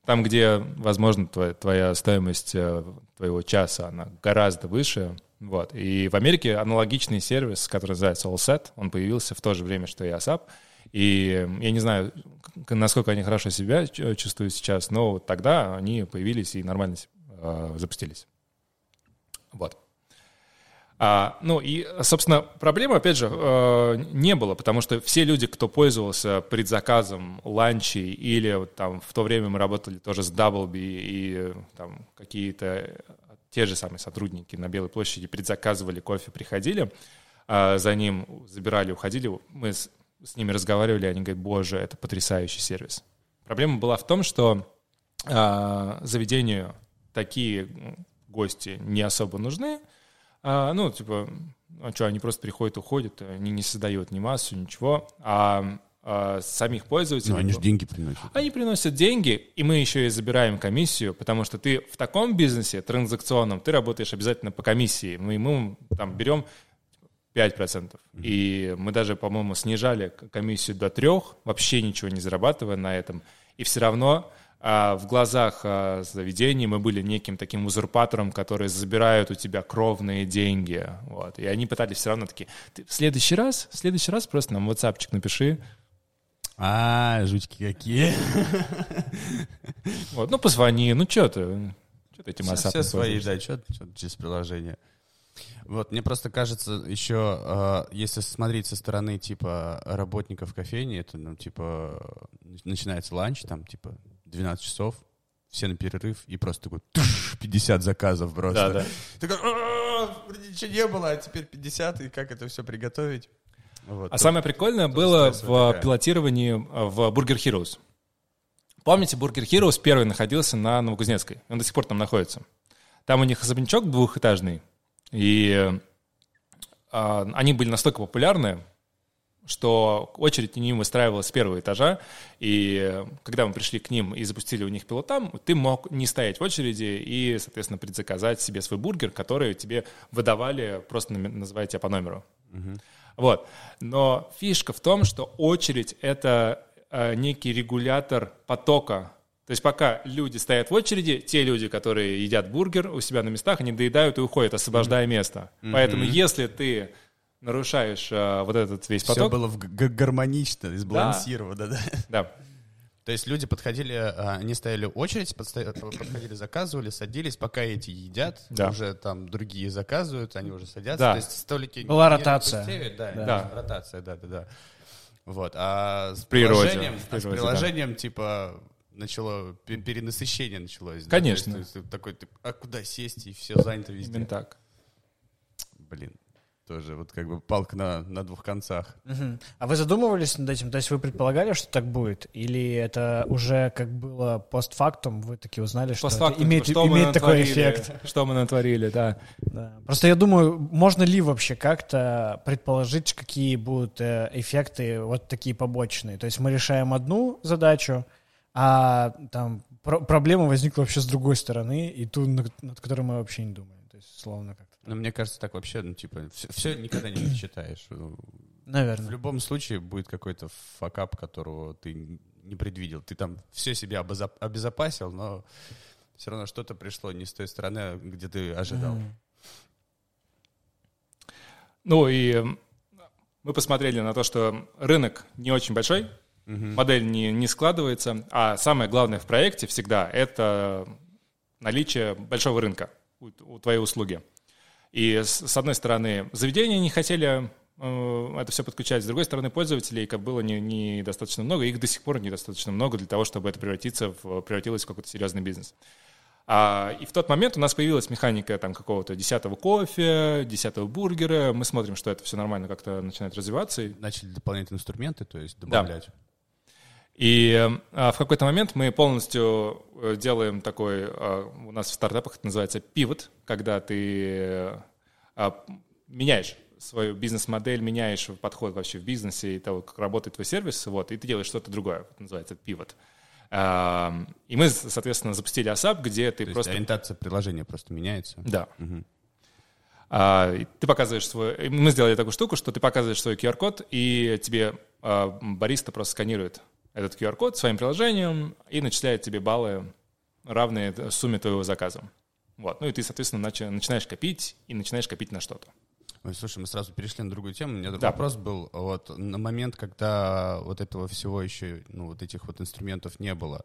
там, где, возможно, твоя, твоя стоимость э, твоего часа, она гораздо выше, вот. И в Америке аналогичный сервис, который называется AllSet, он появился в то же время, что и ASAP, и я не знаю, насколько они хорошо себя чувствуют сейчас, но тогда они появились и нормально э, запустились. Вот. А, ну и, собственно, проблемы, опять же, э, не было, потому что все люди, кто пользовался предзаказом ланчей или вот, там в то время мы работали тоже с Doubleby и там какие-то те же самые сотрудники на Белой площади предзаказывали кофе, приходили, э, за ним забирали, уходили. Мы с ними разговаривали, они говорят, боже, это потрясающий сервис. Проблема была в том, что э, заведению такие гости не особо нужны. А, ну, типа, а что, они просто приходят, уходят, они не создают ни массу, ничего. А, а самих пользователей... Ну, они же деньги приносят. Они приносят деньги, и мы еще и забираем комиссию, потому что ты в таком бизнесе транзакционном, ты работаешь обязательно по комиссии. Мы, мы там берем 5%. И мы даже, по-моему, снижали комиссию до 3%, вообще ничего не зарабатывая на этом. И все равно а, в глазах а, заведений мы были неким таким узурпатором, которые забирают у тебя кровные деньги. Вот. И они пытались все равно такие, в следующий раз, в следующий раз просто нам WhatsApp напиши, а, жучки какие. Вот, ну позвони, ну что ты, что ты этим WhatsApp Все свои, да, что через приложение. Вот, мне просто кажется, еще, э, если смотреть со стороны, типа, работников кофейни, это, ну, типа, начинается ланч, там, типа, 12 часов, все на перерыв, и просто такой 50 заказов просто. Да, да. Такой, ничего не было, а теперь 50, и как это все приготовить? Вот, а тут, самое прикольное было в такая. пилотировании в Burger Heroes. Помните, Burger Heroes первый находился на Новокузнецкой? Он до сих пор там находится. Там у них особнячок двухэтажный, и э, они были настолько популярны, что очередь не выстраивалась с первого этажа, и когда мы пришли к ним и запустили у них пилотам, ты мог не стоять в очереди и, соответственно, предзаказать себе свой бургер, который тебе выдавали, просто называя тебя по номеру. Uh-huh. Вот. Но фишка в том, что очередь — это э, некий регулятор потока то есть пока люди стоят в очереди, те люди, которые едят бургер у себя на местах, они доедают и уходят, освобождая mm-hmm. место. Mm-hmm. Поэтому если ты нарушаешь а, вот этот весь поток... Все было в- гармонично, сбалансировано, да? Да. То есть люди подходили, а, они стояли очередь, подстоя- подходили, заказывали, садились, пока эти едят, Да. уже там другие заказывают, они уже садятся. Да. То есть столики... Была не ротация. пустеют, Да, Да. да, ротация, да-да-да. Вот, а с природе, приложением, в а с природе, да. приложением типа начало, пе- перенасыщение началось. да, Конечно. То есть ты такой, ты, а куда сесть, и все занято везде. Именно так. Блин, тоже вот как бы палка на, на двух концах. Мгм. А вы задумывались над этим? То есть вы предполагали, что так будет? Или это уже как было постфактум, вы таки узнали, что это имеет, что имеет такой эффект? Что мы натворили, да. Да. Просто я думаю, можно ли вообще как-то предположить, какие будут э, эффекты вот такие побочные? То есть мы решаем одну задачу, а там про- проблема возникла вообще с другой стороны, и ту, над, над которой мы вообще не думаем. То есть, словно как-то. Но мне кажется, так вообще, ну, типа, все, никогда не считаешь. В Наверное. любом случае будет какой-то факап, которого ты не предвидел. Ты там все себе обоза- обезопасил, но все равно что-то пришло не с той стороны, где ты ожидал. Мгм. Ну и мы посмотрели на то, что рынок не очень большой, модель не, не складывается, а самое главное в проекте всегда — это наличие большого рынка у, у твоей услуги. И с, с одной стороны, заведения не хотели э, это все подключать, с другой стороны, пользователей как было не- недостаточно много, их до сих пор недостаточно много для того, чтобы это превратиться в, превратилось в какой-то серьезный бизнес. А, и в тот момент у нас появилась механика там какого-то десятого кофе, десятого бургера. Мы смотрим, что это все нормально как-то начинает развиваться. Начали дополнительные инструменты, то есть добавлять. И а, в какой-то момент мы полностью э, делаем такой, а, у нас в стартапах это называется пивот, когда ты а, меняешь свою бизнес-модель, меняешь подход вообще в бизнесе и того, как работает твой сервис, вот, и ты делаешь что-то другое, это называется пивот. И мы, соответственно, запустили ASAP, где ты То просто... ориентация приложения просто меняется. Да. А, и ты показываешь свой... Мы сделали такую штуку, что ты показываешь свой QR-код, и тебе а, бариста просто сканирует этот QR-код своим приложением и начисляет тебе баллы, равные сумме твоего заказа. Вот. Ну и ты, соответственно, начи- начинаешь копить и начинаешь копить на что-то. Ой, слушай, мы сразу перешли на другую тему. У меня Да. вопрос был, вот на момент, когда вот этого всего еще, ну, вот этих вот инструментов не было,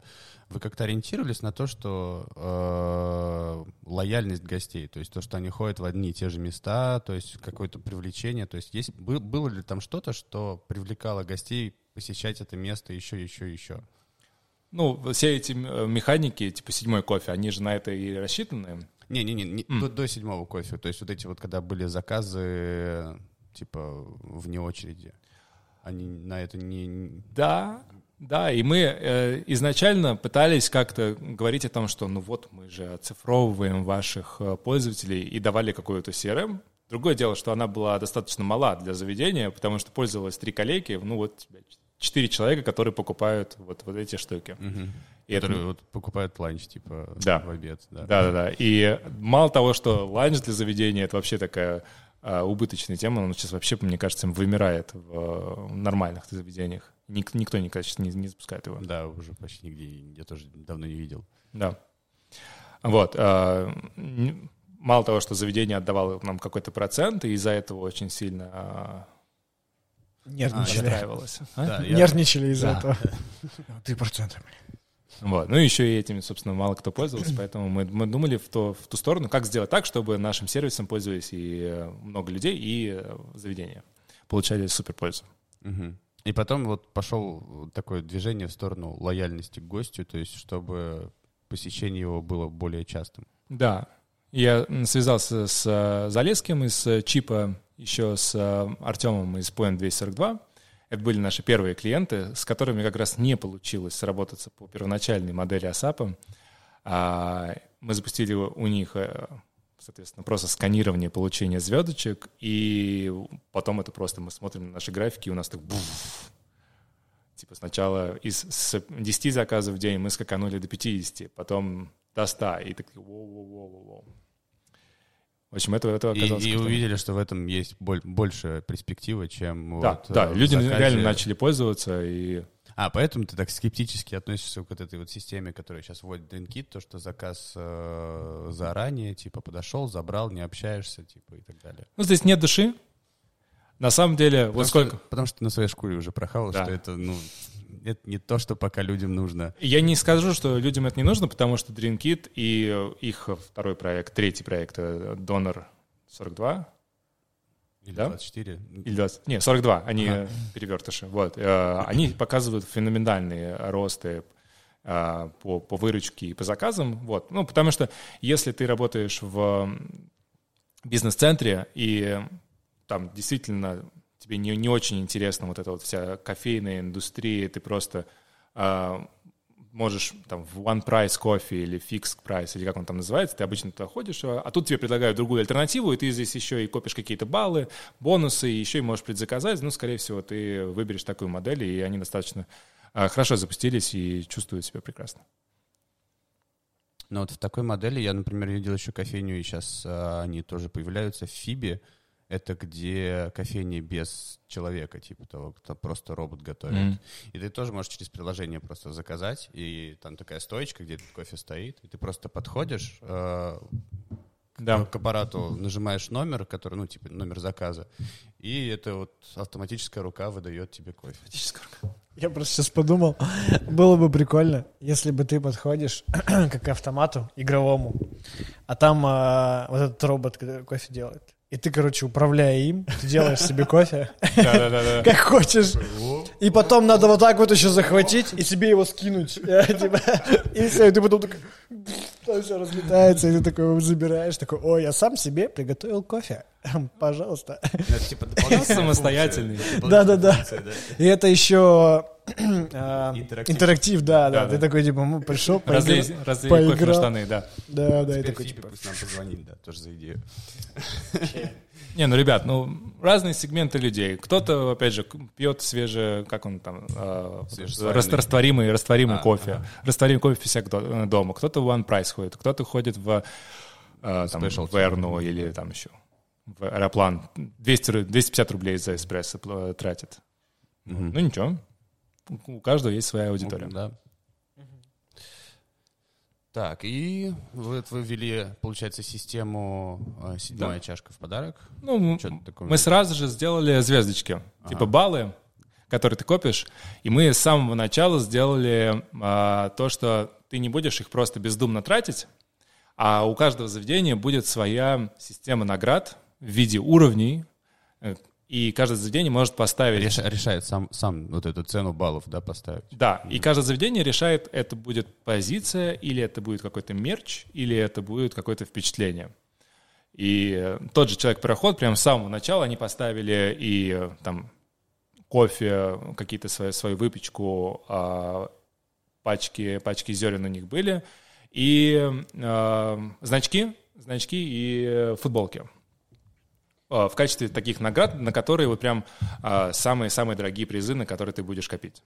вы как-то ориентировались на то, что э, лояльность гостей, то есть то, что они ходят в одни и те же места, то есть какое-то привлечение, то есть есть, бы- было ли там что-то, что привлекало гостей посещать это место еще, еще, еще? Ну, все эти э, механики, типа седьмой кофе, они же на это и рассчитаны. Не-не-не, не- до, до седьмого кофе, то есть вот эти вот, когда были заказы, типа, вне очереди, они на это не... Да, да, и мы э, изначально пытались как-то говорить о том, что ну вот мы же оцифровываем ваших э, пользователей и давали какую-то CRM. Другое дело, что она была достаточно мала для заведения, потому что пользовалось три коллеги, ну вот четыре человека, которые покупают вот, вот эти штуки. И это- которые вот покупают ланч, типа, Да. в обед. Да. Да-да-да. И мало того, что ланч для заведения — это вообще такая а, убыточная тема, он сейчас вообще, мне кажется, вымирает в э, нормальных заведениях. Ник- никто никогда сейчас не, не запускает его. Да, уже почти нигде, я тоже давно не видел. Да. Вот. а, Мало того, что заведение отдавало нам какой-то процент, и из-за этого очень сильно а, Нервничали. А? Да, я- Нервничали из-за Да. этого. Три процента. Вот. Ну, еще и этим, собственно, мало кто пользовался, поэтому мы, мы думали в, то, в ту сторону, как сделать так, чтобы нашим сервисом пользовались и э, много людей, и э, заведения. Получали супер пользу. Мгм. И потом вот пошел такое движение в сторону лояльности к гостю, то есть чтобы посещение его было более частым. Да. Я связался с э, Залеским из Чипа, еще с Артемом из Point 242. Это были наши первые клиенты, с которыми как раз не получилось сработаться по первоначальной модели ASAP. А, Мы запустили у них, э, соответственно, просто сканирование получения звездочек, и потом это просто мы смотрим на наши графики, и у нас так буф. Типа сначала из с 10 заказов в день мы скаканули до 50, потом до 100, и так воу-воу-воу-воу. В общем, это, это И, оказалось... и круто. увидели, что в этом есть боль- больше перспективы, чем Да, вот, да, э, люди заказе. реально начали пользоваться, и А, поэтому ты так скептически относишься к вот этой вот системе, которая сейчас вводит DrinkKit, то, что заказ э, заранее, типа, подошел, забрал, не общаешься, типа, и так далее. ну, здесь нет души. На самом деле, вот Потому сколько... Что, потому что ты на своей шкуре уже прохавал, Да. что это, ну, это не то, что пока людям нужно. Я не скажу, что людям это не нужно, потому что DreamKit и их второй проект, третий проект, Donor 42, Или Да? 24. Или 20? Не, 42, они Ага. э, перевертыши. Вот. Э, Они показывают феноменальные росты э, по, по выручке и по заказам. Вот. Ну, потому что если ты работаешь в бизнес-центре и там действительно тебе не, не очень интересна вот эта вот вся кофейная индустрия, ты просто э, можешь там в One Price кофе или Fixed Price, или как он там называется, ты обычно туда ходишь, а а тут тебе предлагают другую альтернативу, и ты здесь еще и копишь какие-то баллы, бонусы, и еще и можешь предзаказать. Ну, скорее всего, ты выберешь такую модель, и они достаточно а, хорошо запустились и чувствуют себя прекрасно. Но вот в такой модели я, например, видел еще кофейню, и сейчас они тоже появляются в Фибе. Это где кофейня без человека, типа того, кто просто робот готовит. Мгм. И ты тоже можешь через приложение просто заказать, и там такая стоечка, где этот кофе стоит, и ты просто подходишь э, Да. к аппарату, нажимаешь номер, который, ну, типа, номер заказа, и это вот автоматическая рука выдает тебе кофе. Я просто сейчас подумал, было бы прикольно, если бы ты подходишь как <clears throat> к автомату игровому, а там а, вот этот робот который кофе делает. И ты, короче, управляя им, ты делаешь себе кофе, как хочешь. И потом надо вот так вот еще захватить и себе его скинуть. <laughs> Э, типа, И все, и ты потом такой... Там все разлетается, и ты такой забираешь, такой, ой, я сам себе приготовил кофе. <laughs> Пожалуйста. Это типа <laughs> Самостоятельный. Да-да-да. Функция, И это еще Интерактив. интерактив, да, да. Ты такой, типа, пришел, поиграл. разлей кофе на штаны, да. Да, да, и такой, типа, пусть нам позвонили, да, тоже за идею. <laughs> Не, ну, ребят, ну, разные сегменты людей. Кто-то, опять же, пьет свеже, как он там, э, растворимый, растворимый А, кофе. ага. Растворимый кофе всяк до- э, дома. Кто-то в One Price ходит, кто-то ходит в, э, там, Specialty. в Эрну или там еще в Аэроплан. 200, ру- 250 рублей за эспрессо пл- тратит. Ну, ничего. У каждого есть своя аудитория. Да. Так, и вот вы ввели, получается, систему э, седьмая чашка в подарок. Ну, такое. мы сразу же сделали звездочки, типа баллы, которые ты копишь, и мы с самого начала сделали а, то, что ты не будешь их просто бездумно тратить, а у каждого заведения будет своя система наград в виде уровней, э, и каждое заведение может поставить... Реш- решает сам, сам вот эту цену баллов, да, поставить. Да, и каждое заведение решает, это будет позиция, или это будет какой-то мерч, или это будет какое-то впечатление. И э, тот же человек-пароход, прямо с самого начала они поставили и э, там кофе, какие-то свои, свою выпечку, а, пачки, пачки зерен у них были, и э, значки, значки и э, футболки в качестве таких наград, на которые вот прям самые-самые дорогие призы, на которые ты будешь копить.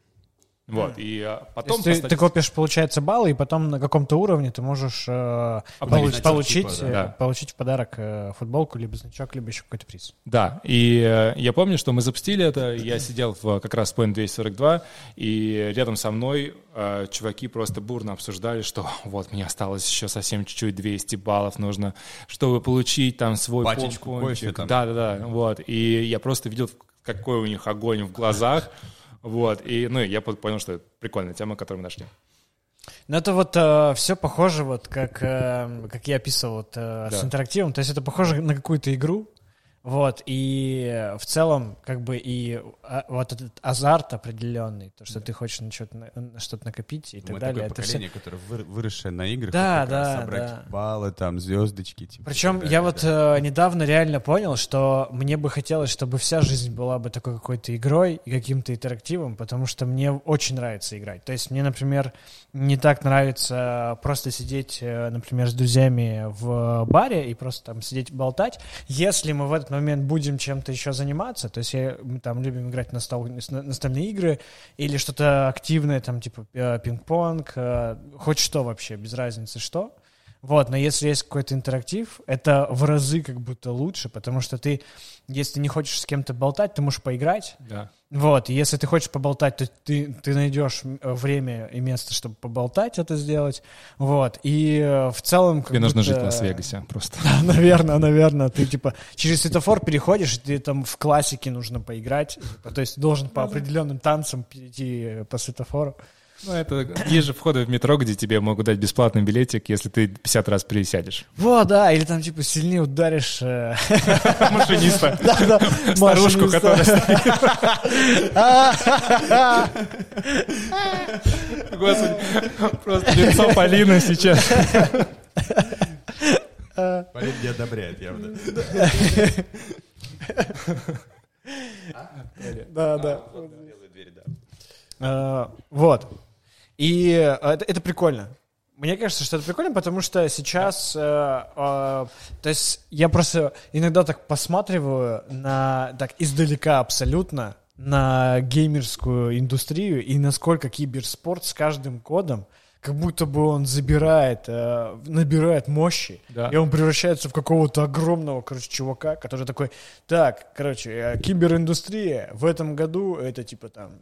Вот, и а, То потом... ты, по ты копишь, получается, баллы, и потом на каком-то уровне ты можешь э, Обновить получ- значок, получить, типа, э, да. получить в подарок э, футболку, либо значок, либо еще какой-то приз. Да, и э, я помню, что мы запустили это, я сидел в как раз Point 242, и рядом со мной э, чуваки просто бурно обсуждали, что <laughs> вот мне осталось еще совсем чуть-чуть 200 баллов нужно, чтобы получить там свой Пачечку кофе там. Да-да-да, вот, и я просто видел, какой у них огонь в глазах, вот, и, ну, я понял, что это прикольная тема, которую мы нашли. Ну, это вот все похоже, вот как, э, как я описывал вот, э, с Да. интерактивом. То есть это похоже на какую-то игру. Вот, и в целом, как бы, и а, вот этот азарт определенный, то, что ты хочешь на что-то, на, что-то накопить и так Мы далее. такое это поколение, которое вы- выросшее на играх. Да, да, собрать да. баллы, там, звездочки. Типа, Причем так я далее, вот да. э, недавно реально понял, что мне бы хотелось, чтобы вся жизнь была бы такой какой-то игрой и каким-то интерактивом, потому что мне очень нравится играть. То есть мне, например, не так нравится просто сидеть, э, например, с друзьями в баре и просто там сидеть болтать. Если мы в этот момент будем чем-то еще заниматься, то есть я- мы там любим играть на стол, на- настольные игры или что-то активное, там типа э, пинг-понг, э, хоть что вообще, без разницы что. Вот, но если есть какой-то интерактив, это в разы как будто лучше, потому что ты, если не хочешь с кем-то болтать, ты можешь поиграть, Да. Вот, и если ты хочешь поболтать, то ты, ты найдешь время и место, чтобы поболтать это сделать. Вот, и э, в целом... Тебе нужно жить в Лас-Вегасе просто. <laughs> Да, наверное, наверное. Ты типа через светофор переходишь, ты там в классике нужно поиграть. Типа, то есть должен по определенным танцам перейти по светофору. Ну, это есть же входы в метро, где тебе могут дать бесплатный билетик, если ты 50 раз пересядешь. Вот, да, или там, типа, сильнее ударишь... Э, <laughs> Машиниста. <laughs> Да, да. <laughs> Старушку, которая. Господи, просто лицо Полины сейчас. Полин не одобряет явно. Да, да. А, вот. И э, это, это прикольно. Мне кажется, что это прикольно, потому что сейчас, э, э, то есть я просто иногда так посматриваю на, так издалека абсолютно, на геймерскую индустрию и насколько киберспорт с каждым годом как будто бы он забирает, э, набирает мощи, да. и он превращается в какого-то огромного, короче, чувака, который такой, так, короче, э, кибериндустрия в этом году это типа там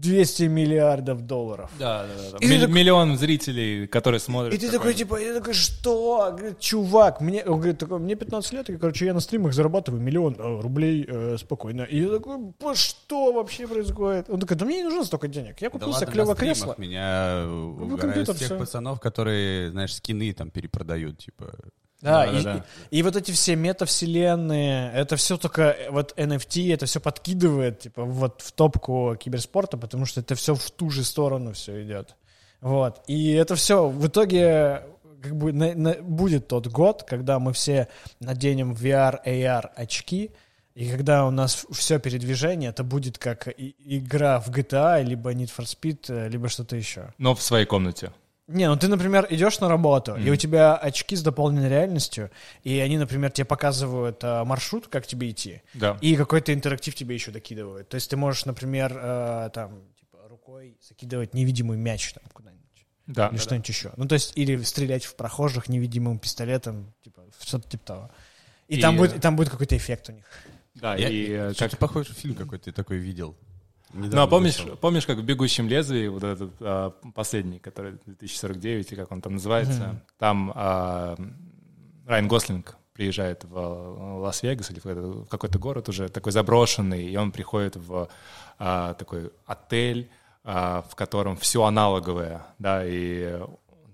200 миллиардов долларов. Да, да, да. Милли- так... Миллион зрителей, которые смотрят. И ты такой, типа, я такой, что? Говорит, чувак, мне, он говорит, такой, мне 15 лет, и, короче, я на стримах зарабатываю миллион э, рублей э, спокойно. И я такой, что вообще происходит? Он такой, да мне не нужно столько денег. Я купил да себе клевое кресло. Меня угорают тех все. пацанов, которые, знаешь, скины там перепродают, типа... Да, да, и, да, И, и вот эти все метавселенные, это все только вот NFT, это все подкидывает типа вот в топку киберспорта, потому что это все в ту же сторону все идет. Вот. И это все в итоге как бы на, на, будет тот год, когда мы все наденем VR, AR очки, и когда у нас все передвижение, это будет как и, игра в GTA, либо Need for Speed, либо что-то еще. Но в своей комнате. Не, ну ты, например, идешь на работу, mm. и у тебя очки с дополненной реальностью, и они, например, тебе показывают э, маршрут, как тебе идти, да. и какой-то интерактив тебе еще докидывают. То есть ты можешь, например, э, там, типа, рукой закидывать невидимый мяч там куда-нибудь. Да. Или да, что-нибудь да. еще. Ну, то есть, или стрелять в прохожих невидимым пистолетом, типа, что-то типа того. И, и там, будет, и там будет какой-то эффект у них. Да, Я, и... Э, как... Похожий фильм какой-то такой видел. Недавно ну, а помнишь, помнишь, как в «Бегущем лезвии», вот этот а, последний, который 2049, или как он там называется, mm-hmm. там а, Райан Гослинг приезжает в Лас-Вегас или в какой-то город уже такой заброшенный, и он приходит в а, такой отель, а, в котором все аналоговое, да, и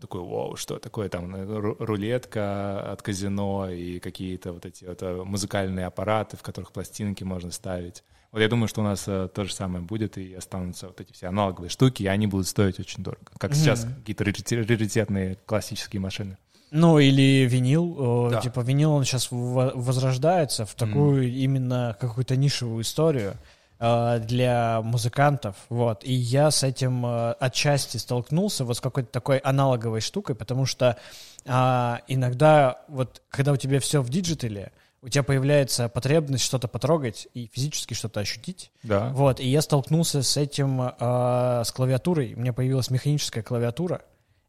такой, вау, что такое там, рулетка от казино и какие-то вот эти вот а, музыкальные аппараты, в которых пластинки можно ставить. Вот я думаю, что у нас э, то же самое будет, и останутся вот эти все аналоговые штуки, и они будут стоить очень дорого. Как mm-hmm. сейчас какие-то раритетные классические машины. Ну, или винил. Да. Типа винил, он сейчас возрождается в такую мм. именно какую-то нишевую историю э, для музыкантов, вот, и я с этим э, отчасти столкнулся вот с какой-то такой аналоговой штукой, потому что э, иногда вот, когда у тебя все в диджитале, у тебя появляется потребность что-то потрогать и физически что-то ощутить. Да. Вот, и я столкнулся с этим, э, с клавиатурой. У меня появилась механическая клавиатура.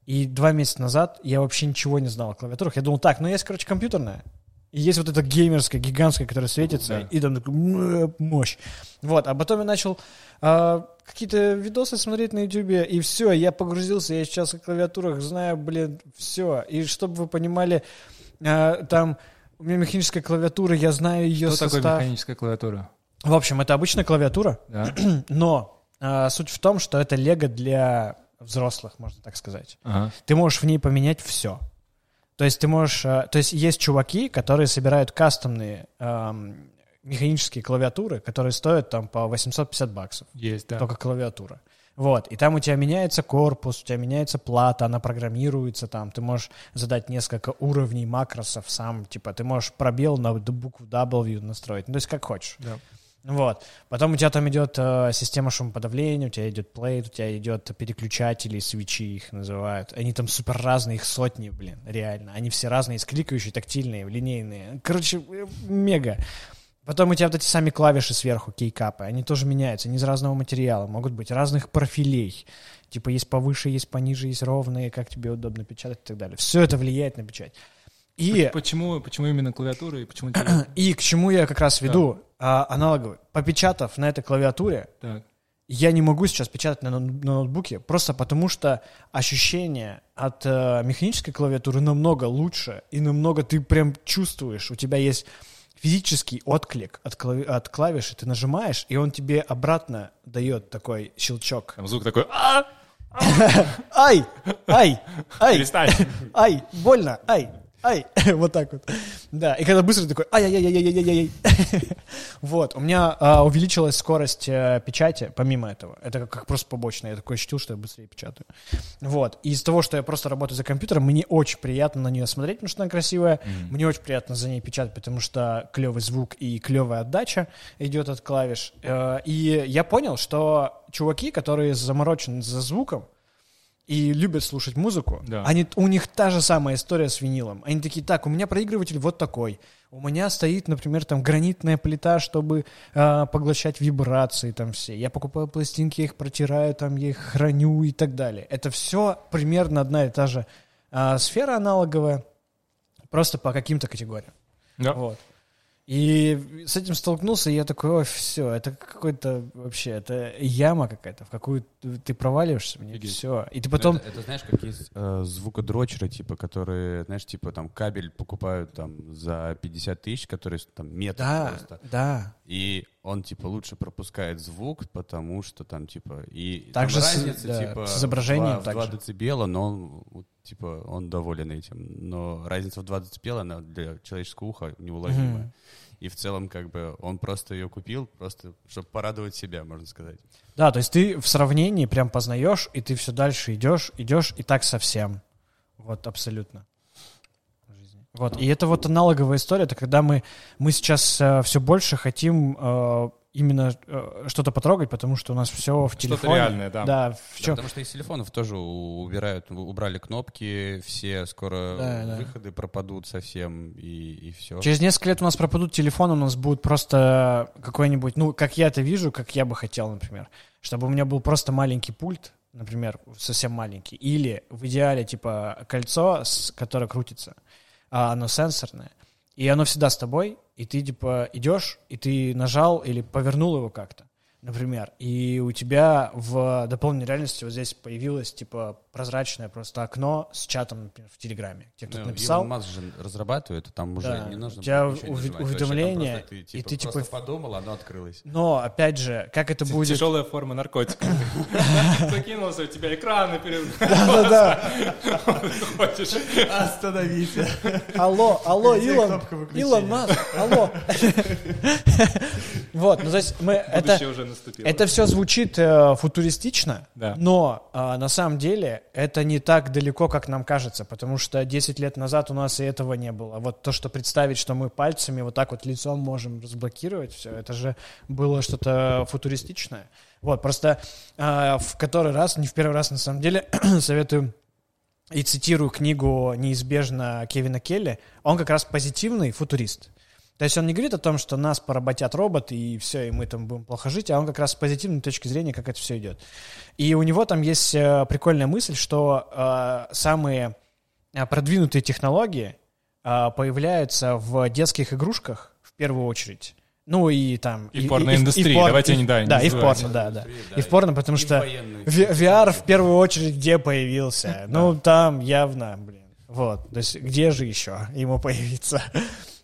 И два месяца назад я вообще ничего не знал о клавиатурах. Я думал, так, ну есть, короче, компьютерная. И есть вот эта геймерская, гигантская, которая светится, да. и там такой мощь. Вот, а потом я начал э, какие-то видосы смотреть на ютубе, и все, я погрузился, я сейчас о клавиатурах знаю, блин, все. И чтобы вы понимали, э, там у меня механическая клавиатура, я знаю ее Что состав. такое механическая клавиатура? В общем, это обычная клавиатура, да. <clears throat> но а, суть в том, что это лего для взрослых, можно так сказать. Ага. Ты можешь в ней поменять все. То есть ты можешь... А, то есть есть чуваки, которые собирают кастомные эм, механические клавиатуры, которые стоят там по 850 баксов. Есть, да. Только клавиатура. Вот, и там у тебя меняется корпус, у тебя меняется плата, она программируется там, ты можешь задать несколько уровней макросов сам, типа, ты можешь пробел на букву W настроить, ну, то есть как хочешь. Да. Вот. Потом у тебя там идет э, система шумоподавления, у тебя идет плейт, у тебя идет переключатели, свечи их называют. Они там супер разные, их сотни, блин, реально. Они все разные, есть кликающие, тактильные, линейные. Короче, э, мега. Потом у тебя вот эти сами клавиши сверху, кейкапы, они тоже меняются, они из разного материала, могут быть разных профилей. Типа есть повыше, есть пониже, есть ровные, как тебе удобно печатать и так далее. Все это влияет на печать. И, Почему, почему именно клавиатура и почему... <clears throat> и к чему я как раз веду а, аналоговый. Попечатав на этой клавиатуре, Так. я не могу сейчас печатать на, на ноутбуке, просто потому что ощущение от э, механической клавиатуры намного лучше, и намного ты прям чувствуешь, у тебя есть физический отклик от, клави- от клавиши, ты нажимаешь, и он тебе обратно дает такой щелчок. Там звук такой... «А, <laughs> Ай! Ай! Ай! Перестань. Ай! Больно! Ай! Ай! <laughs> Вот так вот. Да, и когда быстро такой ай-яй-яй-яй-яй-яй-яй. <laughs> Вот, у меня а, увеличилась скорость э, печати, помимо этого. Это как, как просто побочное. Я такой ощутил, что я быстрее печатаю. Вот, и из-за того, что я просто работаю за компьютером, мне очень приятно на нее смотреть, потому что она красивая. Мне очень приятно за ней печатать, потому что клевый звук и клевая отдача идет от клавиш. Э, И я понял, что чуваки, которые заморочены за звуком, и любят слушать музыку, Да. они, у них та же самая история с винилом. Они такие, так, у меня проигрыватель вот такой. У меня стоит, например, там гранитная плита, чтобы а, поглощать вибрации там все. Я покупаю пластинки, я их протираю, там я их храню и так далее. Это все примерно одна и та же а, сфера аналоговая, просто по каким-то категориям. Да. Вот. И с этим столкнулся, и я такой, ой, все, это какой-то вообще, это яма какая-то, в какую ты проваливаешься, мне Офигеть. все. И ты потом... Это, это знаешь, как есть э, звукодрочеры, типа, которые, знаешь, типа там кабель покупают там за 50 тысяч, который там метр Да, просто. да. И он, типа, лучше пропускает звук, потому что там, типа, и Так там же с- разница, да, типа, с изображением в 2, так в 2 же. децибела, но он, вот, типа, он доволен этим. Но разница в 2 децибела, она для человеческого уха неуловимая. Мгм. И в целом, как бы, он просто ее купил, просто, чтобы порадовать себя, можно сказать. Да, то есть ты в сравнении прям познаешь, и ты все дальше идешь, идешь, и так совсем. Вот, абсолютно. Вот, и это вот аналоговая история, это когда мы, мы сейчас все больше хотим э, именно э, что-то потрогать, потому что у нас все в Что-то телефоне. реальное, да. Да, в Да, чё- потому что из телефонов тоже убирают, убрали кнопки, все скоро Да, да. выходы пропадут совсем, и, и все. Через несколько лет у нас пропадут телефоны, у нас будет просто какой-нибудь, ну, как я это вижу, как я бы хотел, например, чтобы у меня был просто маленький пульт, например, совсем маленький, или в идеале, типа, кольцо, с, которое крутится, а оно сенсорное, и оно всегда с тобой, и ты, типа, идешь, и ты нажал или повернул его как-то, например, и у тебя в дополненной реальности вот здесь появилось, типа, прозрачное просто окно с чатом, например, в Телеграме, где кто-то Ну, написал, Илон Маск же разрабатывает, там уже Да. не нужно У тебя нажимать. Вообще уведомление, просто ты, и типа, ты, типа, просто подумал, оно открылось. Но, опять же, как это будет... Тяжелая форма наркотика. <laughs> Закинулся, у тебя экраны перед... <laughs> Да-да-да. Хочешь? Остановите. <laughs> Алло, алло, Илон? Илон Маск, алло. Вот, ну то есть мы это... Уже наступило. Это все звучит э, футуристично, Да. но а, на самом деле это не так далеко, как нам кажется, потому что 10 лет назад у нас и этого не было. Вот то, что представить, что мы пальцами вот так вот лицом можем разблокировать все, это же было что-то футуристичное. Вот, просто а, в который раз, не в первый раз на самом деле, <clears throat> советую и цитирую книгу неизбежно Кевина Келли, он как раз позитивный футурист. То есть он не говорит о том, что нас поработят роботы и все, и мы там будем плохо жить, а он как раз с позитивной точки зрения, как это все идет. И у него там есть э, прикольная мысль, что э, самые э, продвинутые технологии э, появляются в детских игрушках в первую очередь. Ну и там... И в порноиндустрии, в пор- давайте и- не- да, не Да, и в порно, да, да. И в порно, потому И что... VR в первую очередь где появился? Ну, там явно, блин. Вот. То есть где же еще ему появиться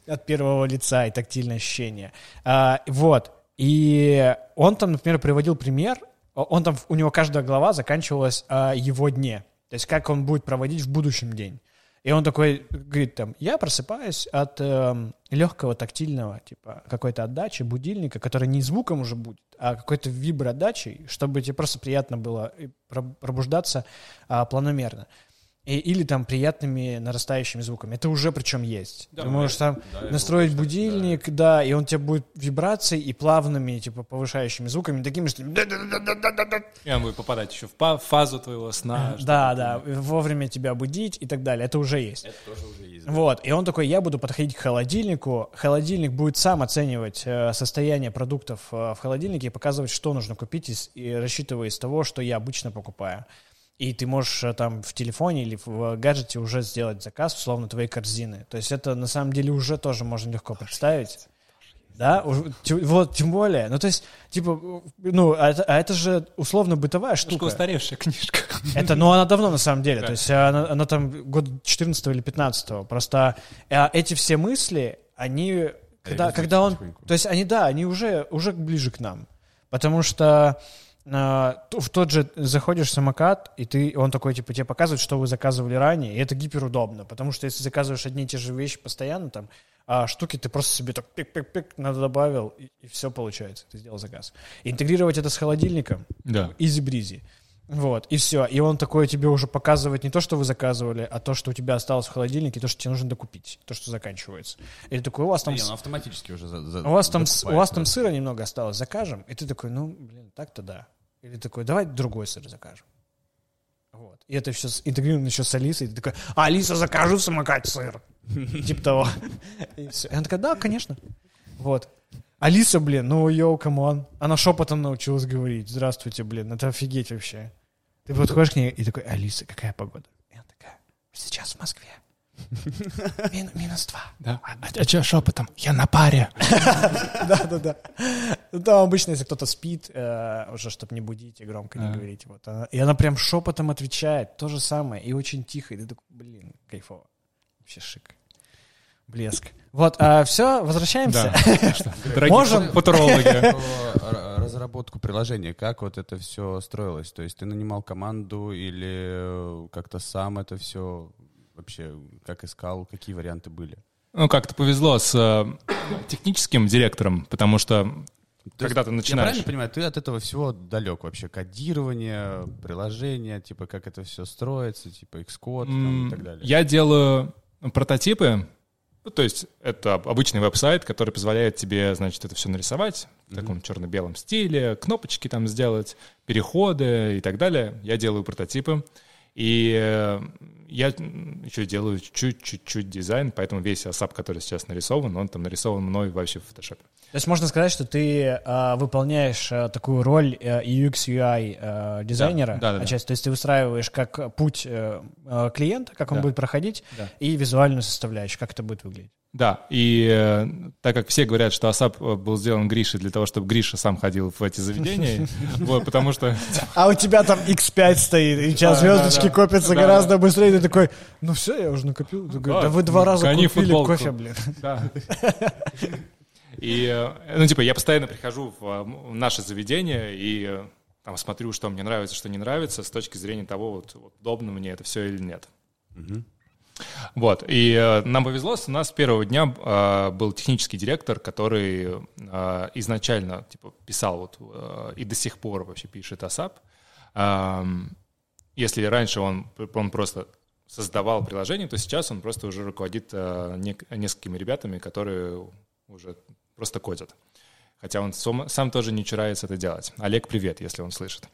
от первого лица и тактильное ощущение? А, вот. И он там, например, приводил пример. Он там, у него каждая глава заканчивалась о его дне. То есть как он будет проводить в будущем день. И он такой говорит там, я просыпаюсь от эм, легкого тактильного, типа, какой-то отдачи, будильника, который не звуком уже будет, а какой-то виброотдачей, чтобы тебе просто приятно было э, про- пробуждаться а, планомерно. И- или там приятными нарастающими звуками. Это уже причем есть. Да, Ты можешь там Да, настроить лучше, будильник, да. и он тебе будет вибрацией и плавными, типа, повышающими звуками, такими, что... И он будет попадать еще в фазу твоего сна. Да, да, вовремя тебя будить и так далее. Это уже есть. Это тоже уже есть. да. Вот, и он такой, я буду подходить к холодильнику, холодильник будет сам оценивать э, состояние продуктов э, в холодильнике и показывать, что нужно купить, из- и рассчитывая из того, что я обычно покупаю. И ты можешь э, там в телефоне или в гаджете уже сделать заказ, условно, твоей корзины. То есть это на самом деле уже тоже можно легко представить. Да, вот, тем более. Ну, то есть, типа, ну, а это, а это же условно бытовая штука. Немножко устаревшая книжка. Это, ну, она давно, на самом деле. Да. То есть, она, она там год 14 или 15 Просто а, эти все мысли, они, когда, когда он... То есть, они, да, они уже, уже ближе к нам. Потому что в тот же заходишь в самокат, и ты, он такой, типа, тебе показывает, что вы заказывали ранее, и это гиперудобно, потому что если заказываешь одни и те же вещи постоянно, там, а штуки ты просто себе так пик-пик-пик надо добавил, и, и все получается, ты сделал заказ. Интегрировать это с холодильником, да. easy-breezy. Вот, и все. И он такое тебе уже показывает не то, что вы заказывали, а то, что у тебя осталось в холодильнике, то, что тебе нужно докупить, то, что заканчивается. И такой, у вас там... Не, он автоматически уже за, за, у вас там, у вас там сыра немного осталось, закажем. И ты такой, ну, блин, так-то да. Или такой, давай другой сыр закажем. Вот. И это все интегрировано еще с Алисой. И ты такой, а, Алиса, закажу в самокате сыр. <laughs> Типа того. И все. И она такая, да, конечно. Вот. Алиса, блин, ну yo, come on. Она шепотом научилась говорить. Здравствуйте, блин, это офигеть вообще. Ты подходишь к ней и такой, Алиса, какая погода? И она такая, сейчас в Москве. Мин, минус два. Да. А, а что шепотом? Я на паре. <laughs> Да, да, да. Ну, там обычно, если кто-то спит, э, уже, чтобы не будить и громко не говорить. Вот. И она прям шепотом отвечает. То же самое. И очень тихо. И ты такой, блин, кайфово. Вообще шик. Блеск. Вот, а все, возвращаемся. <laughs> Дорогие Можем? футурологи. Разработку приложения, как вот это все строилось? То есть ты нанимал команду или как-то сам это все вообще, как искал, какие варианты были? Ну, как-то повезло с э, техническим директором, потому что то когда ты начинаешь... Я правильно понимаю, ты от этого всего далек вообще? Кодирование, приложение, типа как это все строится, типа Xcode там, и так далее. Я делаю прототипы, ну, то есть это обычный веб-сайт, который позволяет тебе, значит, это все нарисовать в таком mm-hmm. черно-белом стиле, кнопочки там сделать, переходы и так далее. Я делаю прототипы. И э, я еще делаю чуть-чуть дизайн, поэтому весь ASAP, который сейчас нарисован, он там нарисован мной вообще в Photoshop. То есть можно сказать, что ты э, выполняешь э, такую роль э, UX, UI э, дизайнера, да, да, да, отчасти. То есть ты выстраиваешь как путь э, э клиента, как он да. будет проходить, да. и визуальную составляющую, как это будет выглядеть. Да, и э, так как все говорят, что ASAP э, был сделан Гришей для того, чтобы Гриша сам ходил в эти заведения, <laughs> вот, потому что... А у тебя там X5 стоит, и сейчас звездочки копятся гораздо быстрее, ты такой, ну все, я уже накопил. Да вы два раза купили кофе, блин. Да. <laughs> И, э, ну, типа, я постоянно прихожу в наше заведение и там смотрю, что мне нравится, что не нравится, с точки зрения того, вот, удобно мне это все или нет. Вот, и э, нам повезло, у нас с первого дня э, был технический директор, который э, изначально типа, писал вот, э, и до сих пор вообще пишет ASAP. Э, если раньше он, он просто создавал приложение, то сейчас он просто уже руководит э, не, несколькими ребятами, которые уже просто кодят. Хотя он сам, сам тоже не чурается это делать. Олег, привет, если он слышит.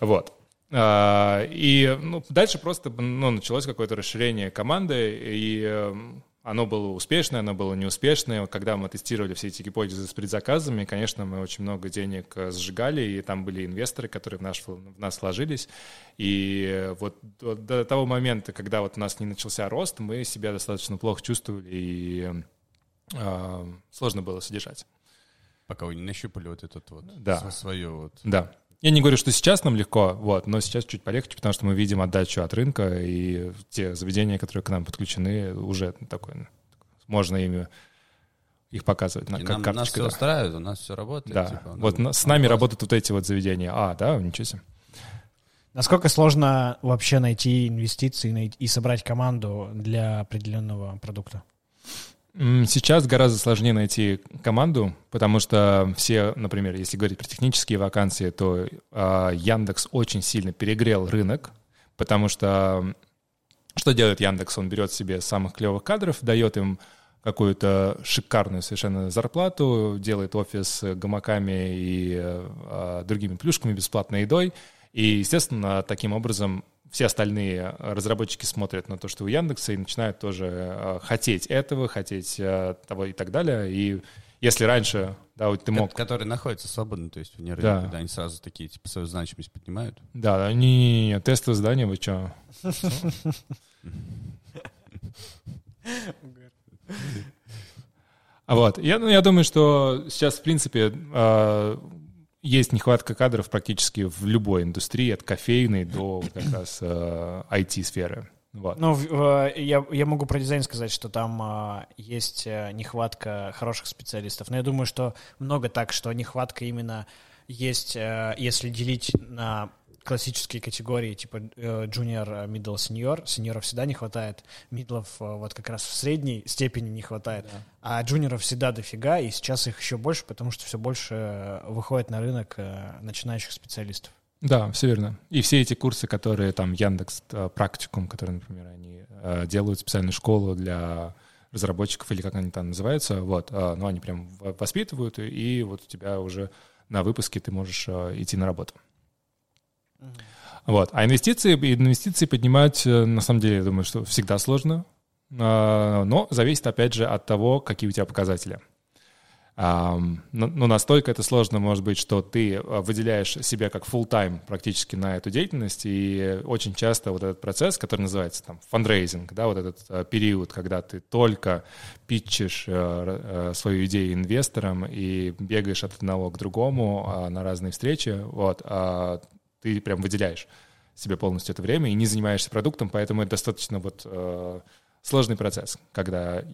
Вот. А, и ну, дальше просто ну, началось какое-то расширение команды, и эм, оно было успешное, оно было неуспешное. Когда мы тестировали все эти гипотезы с предзаказами, конечно, мы очень много денег э, сжигали, и там были инвесторы, которые в, наш, в нас вложились. И вот до того момента, когда вот у нас не начался рост, мы себя достаточно плохо чувствовали, и э, сложно было содержать. Пока вы не нащупали вот этот вот да. свое вот... Да. Я не говорю, что сейчас нам легко, вот, но сейчас чуть полегче, потому что мы видим отдачу от рынка, и те заведения, которые к нам подключены, уже такое, можно ими их показывать на как Нас все устраивает, у нас все работает. Да, типа, вот нам, с нами вопрос. работают вот эти вот заведения. А, да, ничего себе. Насколько сложно вообще найти инвестиции и собрать команду для определенного продукта? Сейчас гораздо сложнее найти команду, потому что все, например, если говорить про технические вакансии, то э, Яндекс очень сильно перегрел рынок, потому что что делает Яндекс? Он берет себе самых клевых кадров, дает им какую-то шикарную совершенно зарплату, делает офис гамаками и э, другими плюшками, бесплатной едой, и, естественно, таким образом все остальные разработчики смотрят на то, что у Яндекса, и начинают тоже э, хотеть этого, хотеть э, того и так далее. И Если раньше, да, вот ты мог... Которые находятся свободно, то есть вне рынка, да. когда они сразу такие, типа, свою значимость поднимают. Да, не, не, тестовое задание, вы что? <laughs> А вот, я, ну, я думаю, что сейчас, в принципе, э, есть нехватка кадров практически в любой индустрии, от кофейной до как раз э, IT-сферы. Вот. Ну, э, я, я могу про дизайн сказать, что там э, есть э, нехватка хороших специалистов. Но я думаю, что много так, что нехватка именно есть, если делить на классические категории, типа junior, middle, senior. Сеньоров всегда не хватает, мидлов вот как раз в средней степени не хватает. Да. А джуниоров всегда дофига, и сейчас их еще больше, потому что все больше выходит на рынок начинающих специалистов. Да, все верно. И все эти курсы, которые там Яндекс э, Практикум, которые, например, они э, делают специальную школу для разработчиков или как они там называются, вот, э, но они прям воспитывают, и вот у тебя уже на выпуске ты можешь идти на работу. Вот. А инвестиции, инвестиции поднимать, на самом деле, я думаю, что всегда сложно, но зависит, опять же, от того, какие у тебя показатели. Но, настолько это сложно может быть, что ты а, выделяешь себя как full time практически на эту деятельность, и очень часто вот этот процесс, который называется там фандрейзинг, да, вот этот uh, период, когда ты только питчишь свою идею инвесторам и бегаешь от одного к другому uh, на разные встречи, вот, uh, ты прям выделяешь себе полностью это время и не занимаешься продуктом, поэтому это достаточно вот uh, сложный процесс, когда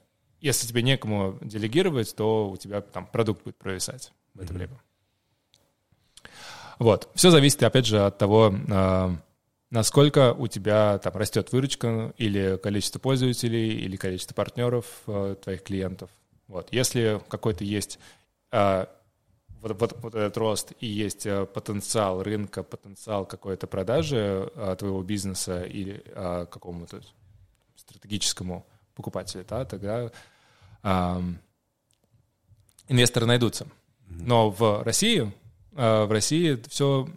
если тебе некому делегировать, то у тебя там продукт будет провисать в это mm-hmm. время. Вот. Все зависит, опять же, от того, а, насколько у тебя там растет выручка или количество пользователей, или количество партнеров а, твоих клиентов. Вот. Если какой-то есть а, вот, вот, вот этот рост и есть потенциал рынка, потенциал какой-то продажи твоего бизнеса или какому-то стратегическому покупателю, да, тогда инвесторы найдутся. Но в России, а, в России все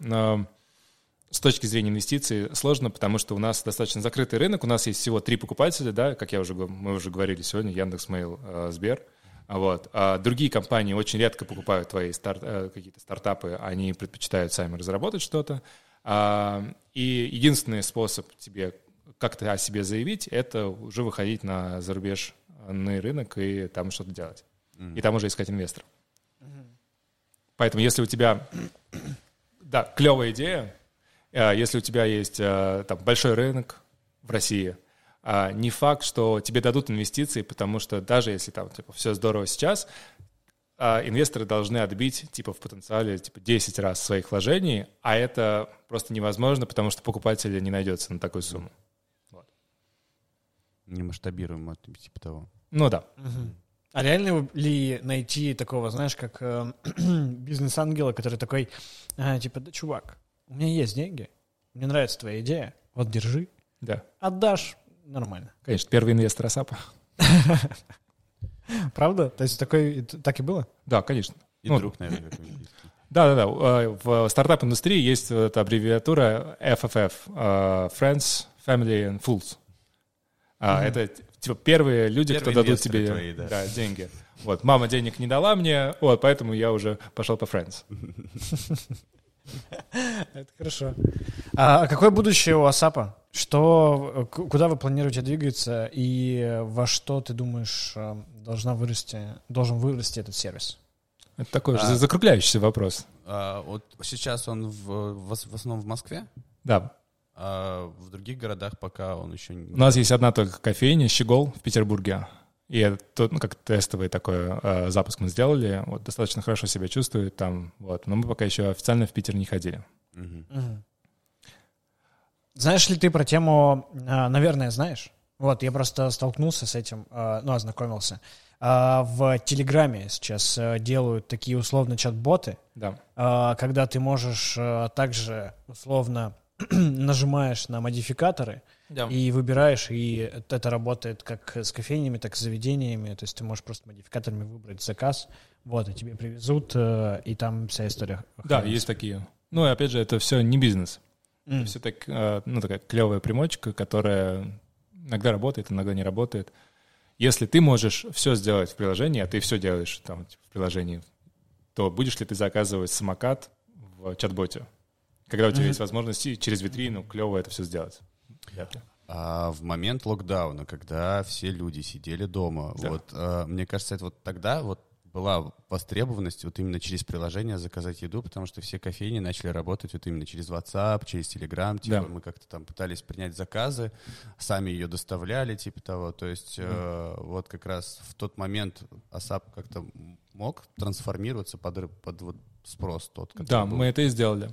с точки зрения инвестиций сложно, потому что у нас достаточно закрытый рынок, у нас есть всего три покупателя, да, как я уже, мы уже говорили сегодня, Яндекс.Mail, а, Сбер. Вот. А другие компании очень редко покупают твои старт, э, какие-то стартапы, они предпочитают сами разработать что-то. И единственный способ тебе как-то о себе заявить, это уже выходить на зарубеж на рынок и там что-то делать. Mm-hmm. И там уже искать инвесторов. Mm-hmm. Поэтому если у тебя, <coughs> да, клевая идея, э, если у тебя есть э, там большой рынок в России, а, не факт, что тебе дадут инвестиции, потому что даже если там типа все здорово сейчас, а, инвесторы должны отбить типа в потенциале типа 10 раз своих вложений, а это просто невозможно, потому что покупателя не найдется на такую сумму. Вот. Не масштабируемо, типа того. Ну да. Угу. А реально ли найти такого, знаешь, как э, <clears throat> бизнес-ангела, который такой, э, типа, да, чувак, у меня есть деньги, мне нравится твоя идея, вот держи. Да. Отдашь, нормально. Конечно, первый инвестор Асапа. <laughs> Правда? То есть такой, так и было? Да, конечно. И ну, друг, наверное, Да, да, да. В стартап-индустрии есть эта аббревиатура FFF, э, Friends, Family and Fools. Mm-hmm. Это типа первые люди, Первые кто дадут тебе твои, да. Да, деньги. Вот, мама денег не дала мне, вот, поэтому я уже пошел по Friends. <laughs> Это хорошо. А какое будущее у Асапа? Что, куда вы планируете двигаться и во что ты думаешь э, должна вырасти, должен вырасти этот сервис? Это такой а, закругляющийся вопрос. А, вот сейчас он в, в, в основном в Москве? Да а в других городах пока он еще не... У нас есть одна только кофейня, Щегол в Петербурге. И это, ну, как тестовый такой э, запуск мы сделали. Вот достаточно хорошо себя чувствует там. Вот. Но мы пока еще официально в Питер не ходили. Угу. Угу. Знаешь ли ты про тему, э, наверное, знаешь? Вот, я просто столкнулся с этим, э, ну, ознакомился. Э, в Телеграме сейчас э, делают такие условно чат-боты, да. э, когда ты можешь э, также условно <clears throat> нажимаешь на модификаторы да. и выбираешь, и это работает как с кофейнями, так и с заведениями. То есть ты можешь просто модификаторами выбрать заказ, вот, и тебе привезут, э, и там вся история. Да, есть такие. Ну, и опять же, это все не бизнес. Mm. Это все так, э, ну, такая клевая примочка, которая иногда работает, иногда не работает. Если ты можешь все сделать в приложении, а ты все делаешь там в приложении, то будешь ли ты заказывать самокат в чат-боте? Когда у тебя mm-hmm. есть возможность через витрину клево это все сделать. А в момент локдауна, когда все люди сидели дома, да. вот э, мне кажется, это вот тогда вот была востребованность вот именно через приложение заказать еду, потому что все кофейни начали работать вот именно через WhatsApp, через Telegram, типа да. мы как-то там пытались принять заказы, сами ее доставляли, типа того, то есть да. э, вот как раз в тот момент ASAP как-то мог трансформироваться под, под вот спрос тот, который Да, был. мы это и сделали.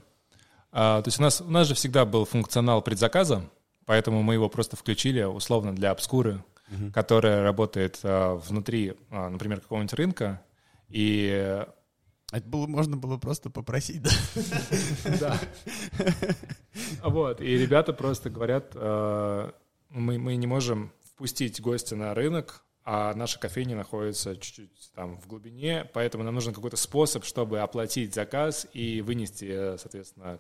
А, то есть у нас, у нас же всегда был функционал предзаказа, поэтому мы его просто включили условно для обскуры, угу. которая работает а, внутри, а, например, какого-нибудь рынка, и это было, можно было просто попросить, да? Да. Вот, и ребята просто говорят, э, мы, мы не можем впустить гостя на рынок, а наша кофейня находится чуть-чуть там в глубине, поэтому нам нужен какой-то способ, чтобы оплатить заказ и вынести, соответственно,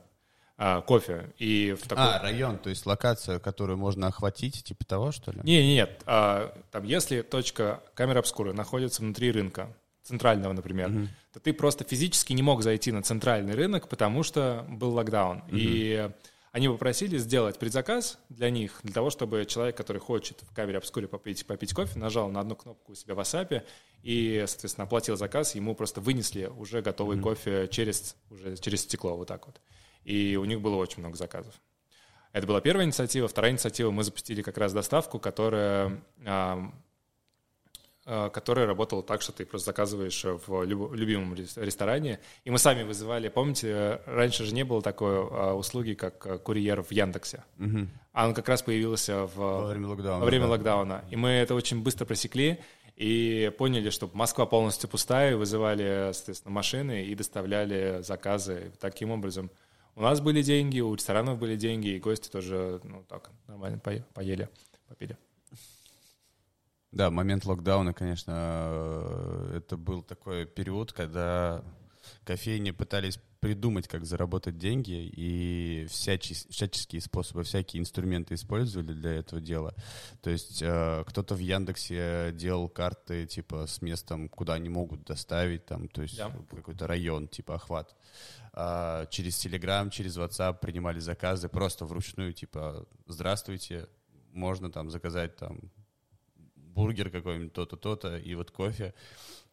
а, кофе. И в такой... А, район, то есть локация, которую можно охватить, типа того, что ли? Не, не, нет. А, там, если точка камеры обскуры находится внутри рынка, центрального, например, mm-hmm. то ты просто физически не мог зайти на центральный рынок, потому что был локдаун. Mm-hmm. И они попросили сделать предзаказ для них, для того, чтобы человек, который хочет в камере обскуре попить, попить кофе, нажал на одну кнопку у себя в WhatsApp и, соответственно, оплатил заказ, ему просто вынесли уже готовый mm-hmm. кофе через, уже через стекло, вот так вот. И у них было очень много заказов. Это была первая инициатива. Вторая инициатива, мы запустили как раз доставку, которая Э, которая работала так, что ты просто заказываешь в любимом ресторане. И мы сами вызывали, помните, раньше же не было такой э, услуги, как э, курьер в Яндексе. Угу. А он как раз появился в, во время локдауна. Во время да. локдауна. И мы это очень быстро просекли и поняли, что Москва полностью пустая, вызывали, соответственно, машины и доставляли заказы. Таким образом, у нас были деньги, у ресторанов были деньги, и гости тоже, ну, так, нормально поели, попили. Да, момент локдауна, конечно, э, это был такой период, когда кофейни пытались придумать, как заработать деньги, и всячес, всяческие способы, всякие инструменты использовали для этого дела. То есть э, кто-то в Яндексе делал карты типа с местом, куда они могут доставить, там, то есть да. какой-то район, типа охват. А через Телеграм, через WhatsApp принимали заказы просто вручную, типа «Здравствуйте, можно там заказать там бургер какой-нибудь, то-то, то-то, и вот кофе.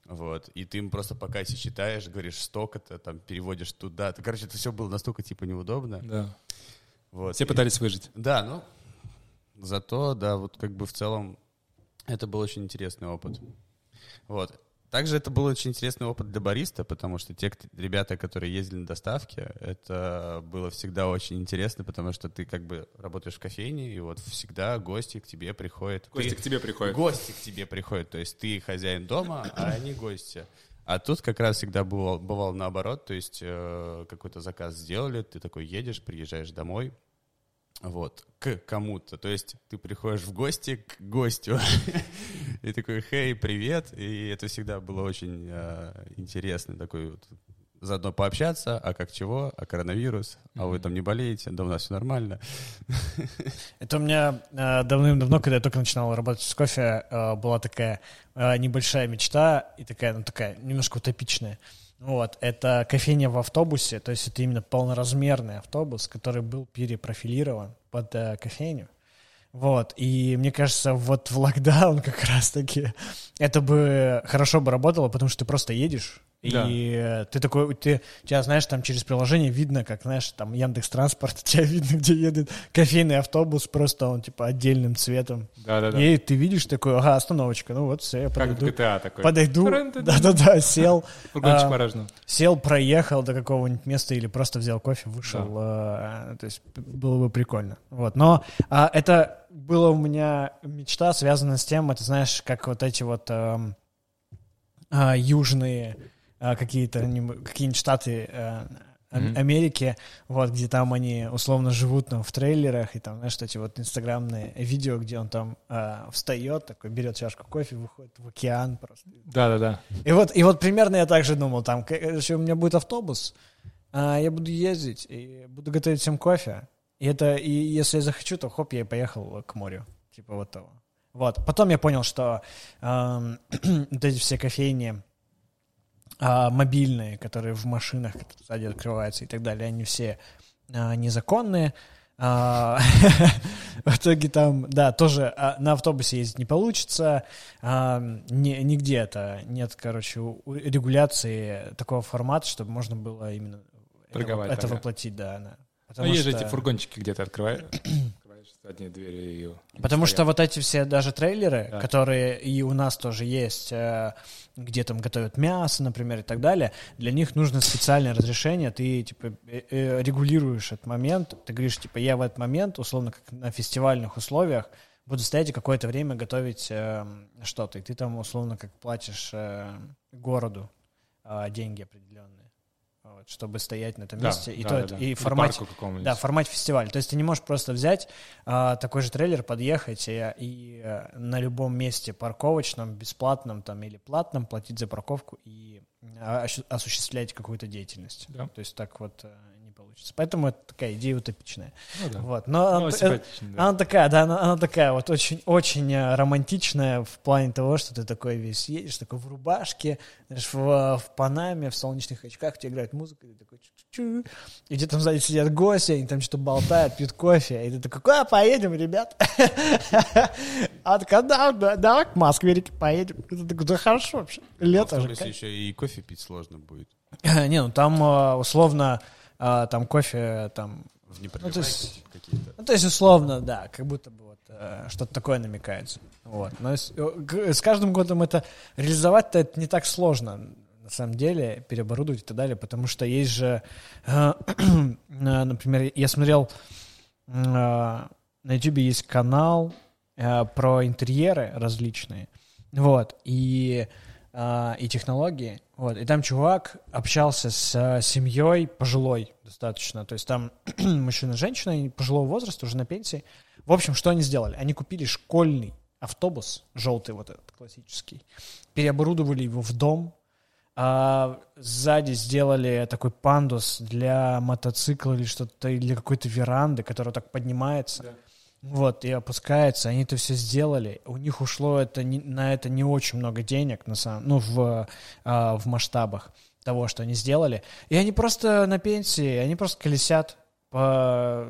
Вот. И ты им просто по кассе считаешь, говоришь, столько-то, там, переводишь туда. Короче, это все было настолько, типа, неудобно. Да. Вот. Все пытались и, выжить. Да, ну, зато, да, вот как бы в целом это был очень интересный опыт. Вот. Также это был очень интересный опыт для бариста, потому что те ребята, которые ездили на доставке, это было всегда очень интересно, потому что ты как бы работаешь в кофейне, и вот всегда гости к тебе приходят. Гости ты, к тебе приходят. Гости к тебе приходят, то есть ты хозяин дома, а они гости. А тут как раз всегда бывал, бывал наоборот, то есть э, какой-то заказ сделали, ты такой едешь, приезжаешь домой, вот, к кому-то. То есть ты приходишь в гости к гостю <laughs> и такой, хей, привет. И это всегда было очень э, интересно, такой вот заодно пообщаться, а как чего, а коронавирус, а вы там не болеете, да у нас все нормально. <laughs> Это у меня э, давным-давно, когда я только начинал работать с кофе, э, была такая э, небольшая мечта и такая, ну такая немножко утопичная. Вот, это кофейня в автобусе, то есть это именно полноразмерный автобус, который был перепрофилирован под э, кофейню. Вот, и мне кажется, вот в локдаун <laughs> как раз-таки это бы хорошо бы работало, потому что ты просто едешь, да. И ты такой, ты, тебя, знаешь, там через приложение видно, как, знаешь, там Яндекс Транспорт, <laughs> тебя видно, где едет кофейный автобус, просто он, типа, отдельным цветом. Да-да-да. И ты видишь такой, ага, остановочка, ну вот все, я подойду. Как GTA такой. Подойду, да-да-да, сел. <laughs> а, Сел, проехал до какого-нибудь места или просто взял кофе, вышел. А, то есть было бы прикольно. Вот, но а, это было у меня мечта, связанная с тем, это, знаешь, как вот эти вот а, а, южные а, какие-то какие-нибудь штаты э, mm-hmm. Америки, вот, где там они условно живут там в трейлерах, и там, знаешь, эти вот инстаграмные видео, где он там э, встает, такой берет чашку кофе, выходит в океан просто. Да-да-да. И вот, и вот примерно я также думал, там, короче, у меня будет автобус, э, я буду ездить, и буду готовить всем кофе, и это, и если я захочу, то хоп, я и поехал к морю, типа вот того. Вот. Потом я понял, что э, <clears throat> вот эти все кофейни э, мобильные, которые в машинах сзади открываются и так далее, они все э, незаконные. А, <laughs> в итоге там, да, тоже а, на автобусе ездить не получится, а, нигде это нет, короче, регуляции такого формата, чтобы можно было именно это воплотить, да. Потому ну, есть же эти фургончики где-то открывают. <clears throat> задние двери. И Потому что вот эти все даже трейлеры, да. которые и у нас тоже есть, э, где там готовят мясо, например, и так далее, для них нужно специальное разрешение, ты типа э, э, регулируешь этот момент, ты говоришь, типа, я в этот момент, условно, как на фестивальных условиях, буду стоять и какое-то время готовить что-то, и ты там, условно, как платишь городу деньги определенные вот, чтобы стоять на этом месте. и, да, то, да, и в формате, да, формат фестиваля. То есть ты не можешь просто взять а, такой же трейлер, подъехать и, и а, на любом месте парковочном, бесплатном там или платном платить за парковку и а, осуществлять какую-то деятельность. Да. То есть так вот получится. Поэтому это такая идея утопичная. Ну, да. вот. Но ну, она, это, да. она такая, да, она, она такая вот очень, очень э, романтичная в плане того, что ты такой весь едешь, такой в рубашке, знаешь, в, в Панаме, в солнечных очках, тебе играет музыка, и ты такой чу-чу, и где там сзади сидят гости, они там что-то болтают, пьют кофе, и ты такой, куда поедем, ребят? <laughs> А такая, да, да, давай к Москве поедем. ты такой, да хорошо вообще, лето же. еще и кофе пить сложно будет. <laughs> Не, ну там э, условно а, там кофе там... В ну, то есть, какие-то. Ну, то есть, условно, да, как будто бы вот э, что-то такое намекается. Вот. Но с, с каждым годом это реализовать-то это не так сложно, на самом деле, переоборудовать и так далее, потому что есть же, э, <clears throat> например, я смотрел, э, на YouTube есть канал э, про интерьеры различные, вот, и э, и технологии. Вот, и там чувак общался с э, семьей пожилой достаточно. То есть там <clears throat> мужчина женщина пожилого возраста, уже на пенсии. В общем, что они сделали? Они купили школьный автобус, желтый вот этот классический, переоборудовали его в дом, а сзади сделали такой пандус для мотоцикла или что-то, или какой-то веранды, которая так поднимается. Да вот, и опускается, они это все сделали. У них ушло это не, на это не очень много денег, на самом, ну, в, а, в масштабах того, что они сделали. И они просто на пенсии, они просто колесят по,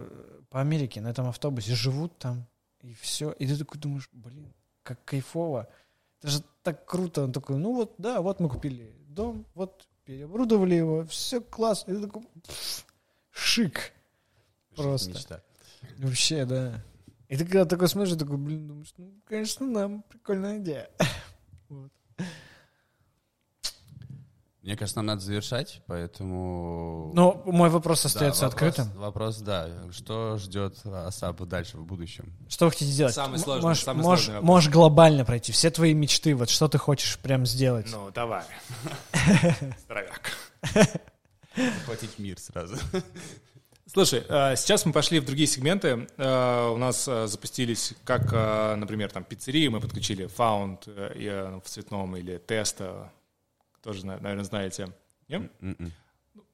по Америке на этом автобусе, живут там, и все. И ты такой думаешь, блин, как кайфово. Это же так круто. Он такой, ну вот, да, вот мы купили дом, вот переоборудовали его, все классно. И ты такой, шик. Просто. Мечта. Вообще, да. И ты когда такой смотришь, такой, блин, думаешь, ну, конечно, нам прикольная идея. <laughs> вот. Мне кажется, нам надо завершать, поэтому... Ну, мой вопрос остается да, вопрос, открытым. Вопрос, да. Что ждет Асапа дальше в будущем? Что вы хотите сделать? Самый сложный, можешь, самый можешь, сложный можешь глобально пройти. Все твои мечты, вот что ты хочешь прям сделать? Ну, давай. <laughs> Здоровяк. <laughs> Хватить мир сразу. Слушай, э, сейчас мы пошли в другие сегменты. Э, у нас э, запустились, как, например, там пиццерии, мы подключили Found в цветном или Теста, тоже, наверное, знаете. Нет? М-м.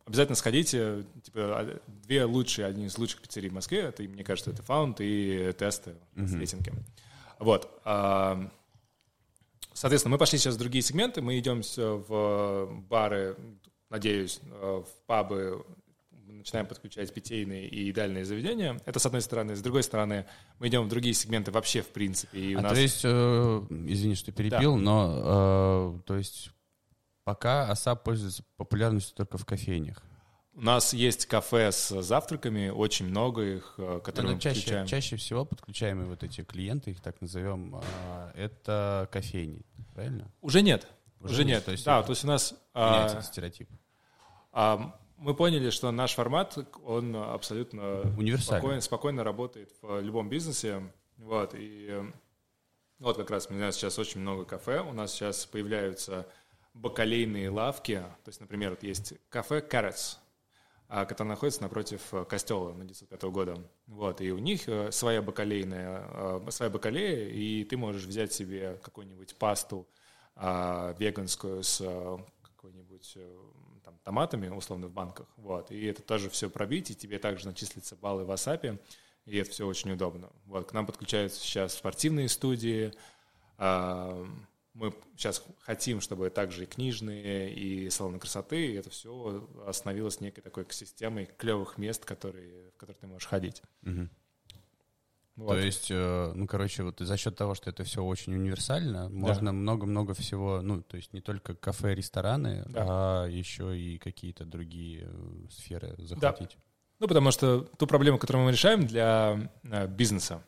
Обязательно сходите. Типа, а, две лучшие, одни из лучших пиццерий в Москве, это, мне кажется, это Found и Теста mm-hmm. с рейтинге. Вот. Соответственно, мы пошли сейчас в другие сегменты. Мы идем в бары, надеюсь, в пабы начинаем подключать питейные и едальные заведения. Это с одной стороны. С другой стороны, мы идем в другие сегменты вообще в принципе. И у а нас... то есть, э, извини, что перебил, да. но э, то есть пока АСАП пользуется популярностью только в кофейнях. У нас есть кафе с завтраками, очень много их, э, которые мы чаще, подключаем. Чаще всего подключаемые вот эти клиенты, их так назовем, э, это кофейни, правильно? Уже нет. Уже, Уже нет. То есть да, то есть у нас... Меняется а, стереотип. А, мы поняли, что наш формат, он абсолютно спокойно, спокойно работает в любом бизнесе. Вот, и э, вот как раз у меня сейчас очень много кафе, у нас сейчас появляются бакалейные лавки, то есть, например, вот есть кафе Carrots, а, который находится напротив э, костела на 905 года. Вот, и у них э, своя бакалейная, своя бакалея, и ты можешь взять себе какую-нибудь пасту а, веганскую с какой-нибудь томатами, условно, в банках, вот, и это тоже все пробить, и тебе также начислятся баллы в ASAP, и это все очень удобно. Вот, к нам подключаются сейчас спортивные студии, мы сейчас хотим, чтобы также и книжные, и салоны красоты, и это все остановилось некой такой экосистемой клевых мест, которые, в которые ты можешь ходить. Угу. Вот. То есть, э, ну, короче, вот за счет того, что это все очень универсально, можно много-много всего, ну, то есть не только кафе, рестораны, да. а еще и какие-то другие э, сферы захватить. Да. Ну, потому что ту проблему, которую мы решаем для э, бизнеса,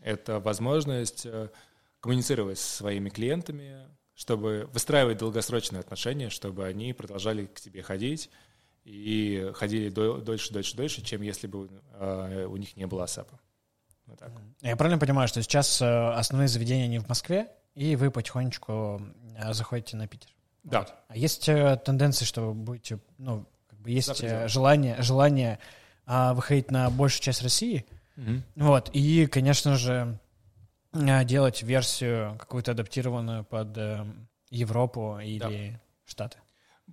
это возможность коммуницировать со своими клиентами, чтобы выстраивать долгосрочные отношения, чтобы они продолжали к тебе ходить и ходили дольше, дольше, дольше, чем если бы у них не было АСАПа. Вот так. Я правильно понимаю, что сейчас э, основные заведения не в Москве, и вы потихонечку э, заходите на Питер? Да. Вот. А есть э, тенденции, что вы будете, ну, как бы есть желание, желание а, выходить на большую часть России, угу. вот, и, конечно же, делать версию какую-то адаптированную под Европу или да. Штаты.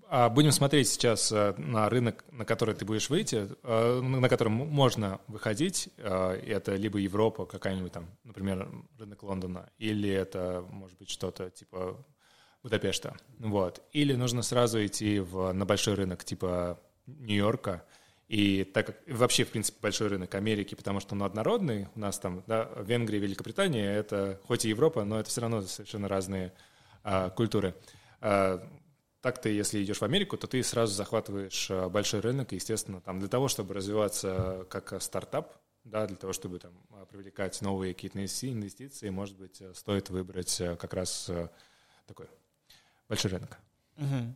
А будем смотреть сейчас э, на рынок, на который ты будешь выйти, э, на котором можно выходить. Э, это либо Европа, какая-нибудь там, например, рынок Лондона, или это, может быть, что-то типа Будапешта. Вот. Или нужно сразу идти в, на большой рынок типа Нью-Йорка, и так как вообще, в принципе, большой рынок Америки, потому что он однородный, у нас там, да, Венгрия, Великобритания, это хоть и Европа, но это все равно совершенно разные а, культуры. А, так ты, если идешь в Америку, то ты сразу захватываешь э, большой рынок, естественно, там для того, чтобы развиваться как стартап, да, для того, чтобы там э, привлекать новые какие-то инвестиции, может быть, э, стоит выбрать как раз такой большой рынок. Угу.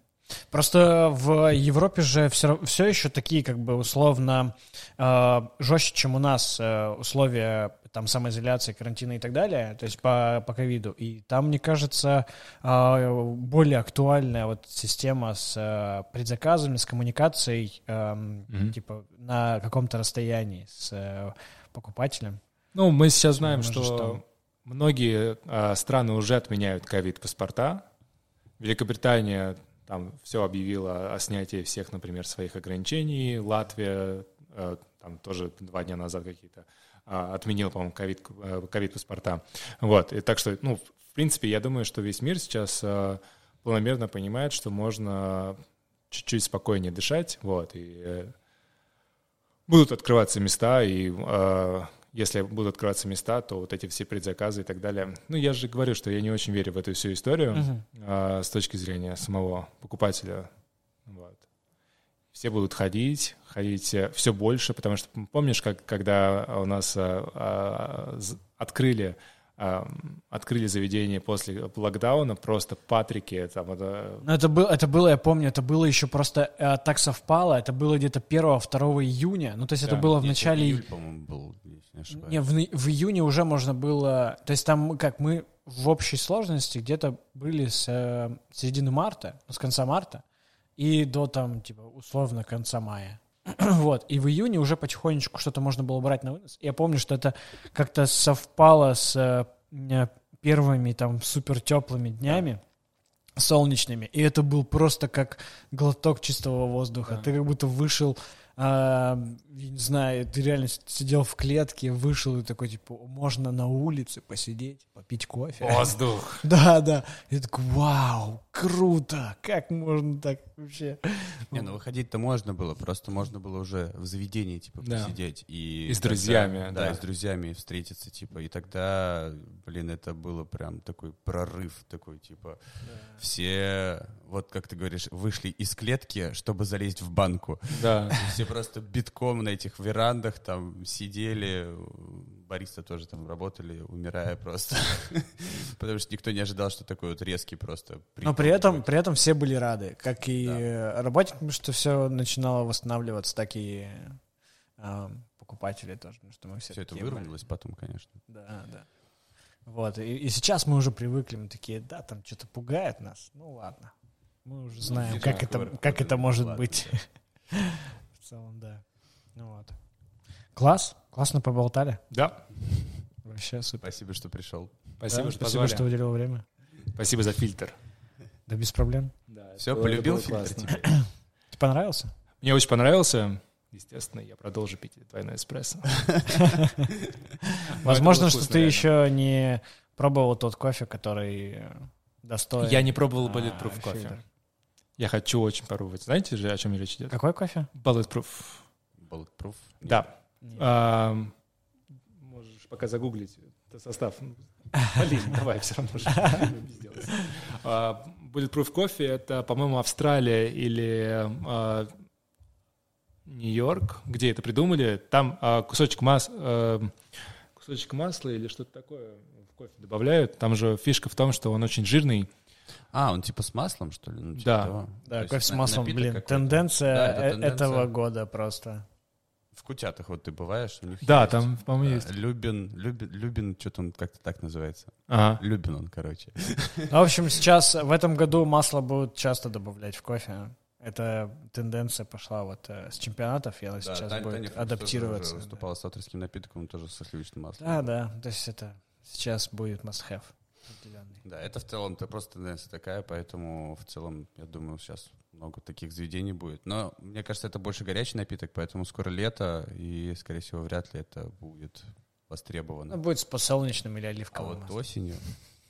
Просто в Европе же все, все еще такие, как бы, условно, э, жестче, чем у нас э, условия там самоизоляции, карантина и так далее, то есть по, по ковиду. И там, мне кажется, э, более актуальная вот система с э, предзаказами, с коммуникацией, э, mm-hmm. типа, на каком-то расстоянии с э, покупателем. Ну, мы сейчас знаем, что, что многие э, страны уже отменяют ковид-паспорта. Великобритания там все объявила о снятии всех, например, своих ограничений. Латвия э, там тоже два дня назад какие-то э, отменила, по-моему, э, ковид-паспорта. Вот, и так что, ну, в принципе, я думаю, что весь мир сейчас э, планомерно понимает, что можно чуть-чуть спокойнее дышать, вот, и будут открываться места, и если будут открываться места, то вот эти все предзаказы и так далее. Ну, я же говорю, что я не очень верю в эту всю историю uh-huh. а, с точки зрения самого покупателя. Вот. Все будут ходить, ходить э, все больше, потому что помнишь, как когда у нас а, а, открыли открыли заведение после локдауна, просто Патрики. Там, это... Ну, это, был, это было, я помню, это было еще просто э, так совпало, это было где-то 1-2 июня, ну, то есть да, это было в начале... Июль, по-моему, был, если не Не, в, в июне уже можно было... То есть там, как мы в общей сложности где-то были с э, середины марта, с конца марта, и до там, типа, условно, конца мая. <clears throat> вот. И в июне уже потихонечку что-то можно было брать на вынос. Я помню, что это как-то совпало с э, первыми там супер теплыми днями солнечными, и это был просто как глоток чистого воздуха. Да. Ты как будто вышел а, я не знаю, ты реально сидел в клетке, вышел и такой, типа, можно на улице посидеть, попить кофе. Воздух. <laughs> Да, да. И такой, вау, круто, как можно так вообще? Не, ну выходить-то можно было, просто можно было уже в заведении, типа, да. посидеть. И, и с друзьями, да. Да, и с друзьями встретиться, типа, и тогда, блин, это было прям такой прорыв, такой, типа, да. все, вот как ты говоришь, вышли из клетки, чтобы залезть в банку. Да. <laughs> Все просто битком на этих верандах там сидели, бариста тоже там работали, умирая просто. <laughs> Потому что никто не ожидал, что такой вот резкий просто... Но при этом, при этом все были рады, как и да. работникам, что все начинало восстанавливаться, так и э, покупатели тоже, что мы все Все это выровнялось были. потом, конечно. Да, да. Вот, и, и сейчас мы уже привыкли, мы такие, да, там что-то пугает нас, ну ладно. Мы уже знаем, ну, как, это, как это может ладно, быть. Да. <laughs> В целом, да. Ну вот. Класс. Классно поболтали. Да. Вообще супер. Спасибо, что пришел. Спасибо, да, что Спасибо, что уделил время. Спасибо за фильтр. Да без проблем. Да, Все, полюбил фильтр Тебе <clears throat> понравился? Мне очень понравился. естественно, я продолжу пить двойной эспрессо. <laughs> Возможно, что ты еще не пробовал тот кофе, который достоин. Я не пробовал Bulletproof кофе. Я хочу очень попробовать. Знаете же, о чем речь идет? Какой кофе? Bulletproof. Bulletproof? Да. А, можешь пока загуглить состав. Блин, давай, все равно же а, Bulletproof кофе — это, по-моему, Австралия или а, Нью-Йорк, где это придумали. Там а, кусочек, мас, а, кусочек масла или что-то такое в кофе добавляют. Там же фишка в том, что он очень жирный, а, он типа с маслом, что ли? Ну, типа да. Того. Да, То кофе с маслом, блин, тенденция, да, это тенденция этого года просто. В Кутятах вот ты бываешь, у них Да, есть, там, по-моему, есть. Любин, Любин, Любин, что-то он как-то так называется. Ага. Любин он, короче. <laughs> Ну, в общем, сейчас, в этом году масло будут часто добавлять в кофе. Это тенденция пошла вот э, с чемпионатов, она да, сейчас Тань, будет Таня адаптироваться. Тоже выступала да. с авторским напитком, тоже со сливочным маслом. Да, да, то есть это сейчас будет must-have. Да, это в целом это просто тенденция такая, поэтому в целом, я думаю, сейчас много таких заведений будет. Но мне кажется, это больше горячий напиток, поэтому скоро лето, и, скорее всего, вряд ли это будет востребовано. Ну, будет с посолнечным или оливковым. А вот маслом. осенью...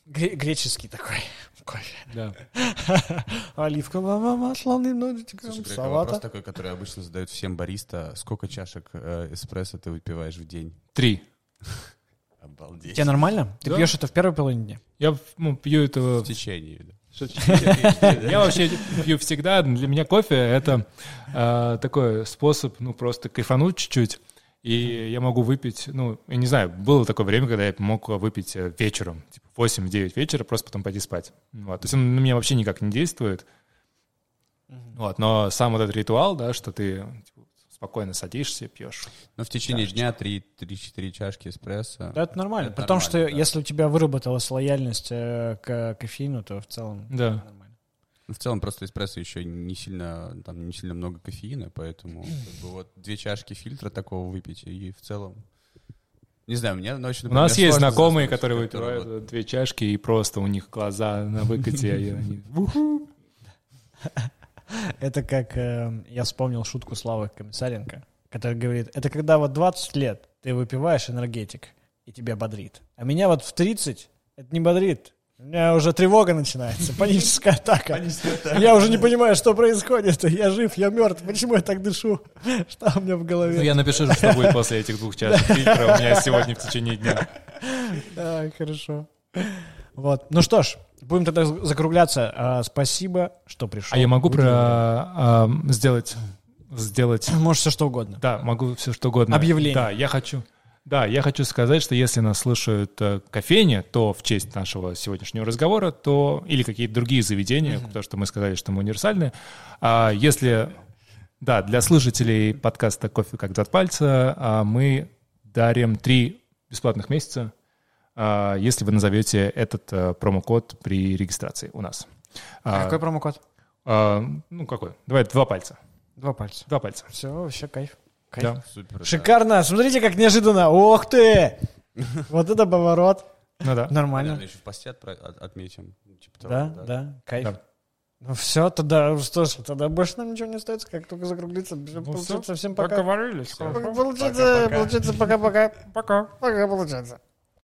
Гре- греческий такой <laughs> кофе. Да. <laughs> Оливковое масло немножечко, Слушай, салата. вопрос такой, который обычно задают всем бариста. Сколько чашек э, эспрессо ты выпиваешь в день? Три. <laughs> Обалдеть. Тебе нормально? Ты да? пьешь это в первой половине дня? Я ну, пью это... В течение, да. Я вообще пью всегда. Для меня кофе — это э, такой способ, ну, просто кайфануть чуть-чуть. И я могу выпить, ну, я не знаю, было такое время, когда я мог выпить э, вечером, типа 8-9 вечера, просто потом пойти спать. Вот. То есть он на меня вообще никак не действует. Вот. Но сам вот этот ритуал, да, что ты спокойно садишься, пьешь. Но в течение чашечку. дня 3-4 чашки эспрессо. Да, это нормально. Это При том, что да. если у тебя выработалась лояльность э, к кофеину, то в целом да. нормально. Ну, в целом просто эспрессо еще не сильно, там не сильно много кофеина, поэтому как бы, вот две чашки фильтра такого выпить, и в целом не знаю, мне ночью, например, У нас есть знакомые, которые выпивают вот... две чашки, и просто у них глаза на выкате, и они... <laughs> <laughs> Это как э, я вспомнил шутку Славы Комиссаренко, который говорит, это когда вот 20 лет ты выпиваешь энергетик, и тебя бодрит. А меня вот в 30 это не бодрит. У меня уже тревога начинается, <laughs> паническая атака. Я уже не понимаю, что происходит. Я жив, я мертв. Почему я так дышу? <laughs> Что у меня в голове? Ну, я напишу, что будет после этих двух чашек фильтра у меня сегодня в течение дня. Да, хорошо. Вот. Ну что ж, будем тогда закругляться. А, спасибо, что пришел. А я могу про а, сделать сделать. Можешь все что угодно. Да, могу все что угодно. Объявление. Да, я хочу. Да, я хочу сказать, что если нас слушают э, кофейни, то в честь нашего сегодняшнего разговора, то или какие-то другие заведения, mm-hmm. потому что мы сказали, что мы универсальные. А если, да, для слушателей подкаста «Кофе как два пальца» а мы дарим три бесплатных месяца если вы назовете этот э, промокод при регистрации у нас. А какой промокод? А, ну, какой? Давай два пальца. Два пальца. Два пальца. Все, вообще кайф. Кайф. Да. Супер, Шикарно. Да. Смотрите, как неожиданно. Ох ты! <laughs> Вот это поворот. Ну да. Нормально. Наверное, еще в посте отметим. Типа того, да, да, да, кайф. Ну все, тогда что ж, тогда больше нам ничего не остается, как только закруглиться. Ну, получается, все, всем пока. Поговорились. Получается, получается, пока-пока. Пока. Пока, получается.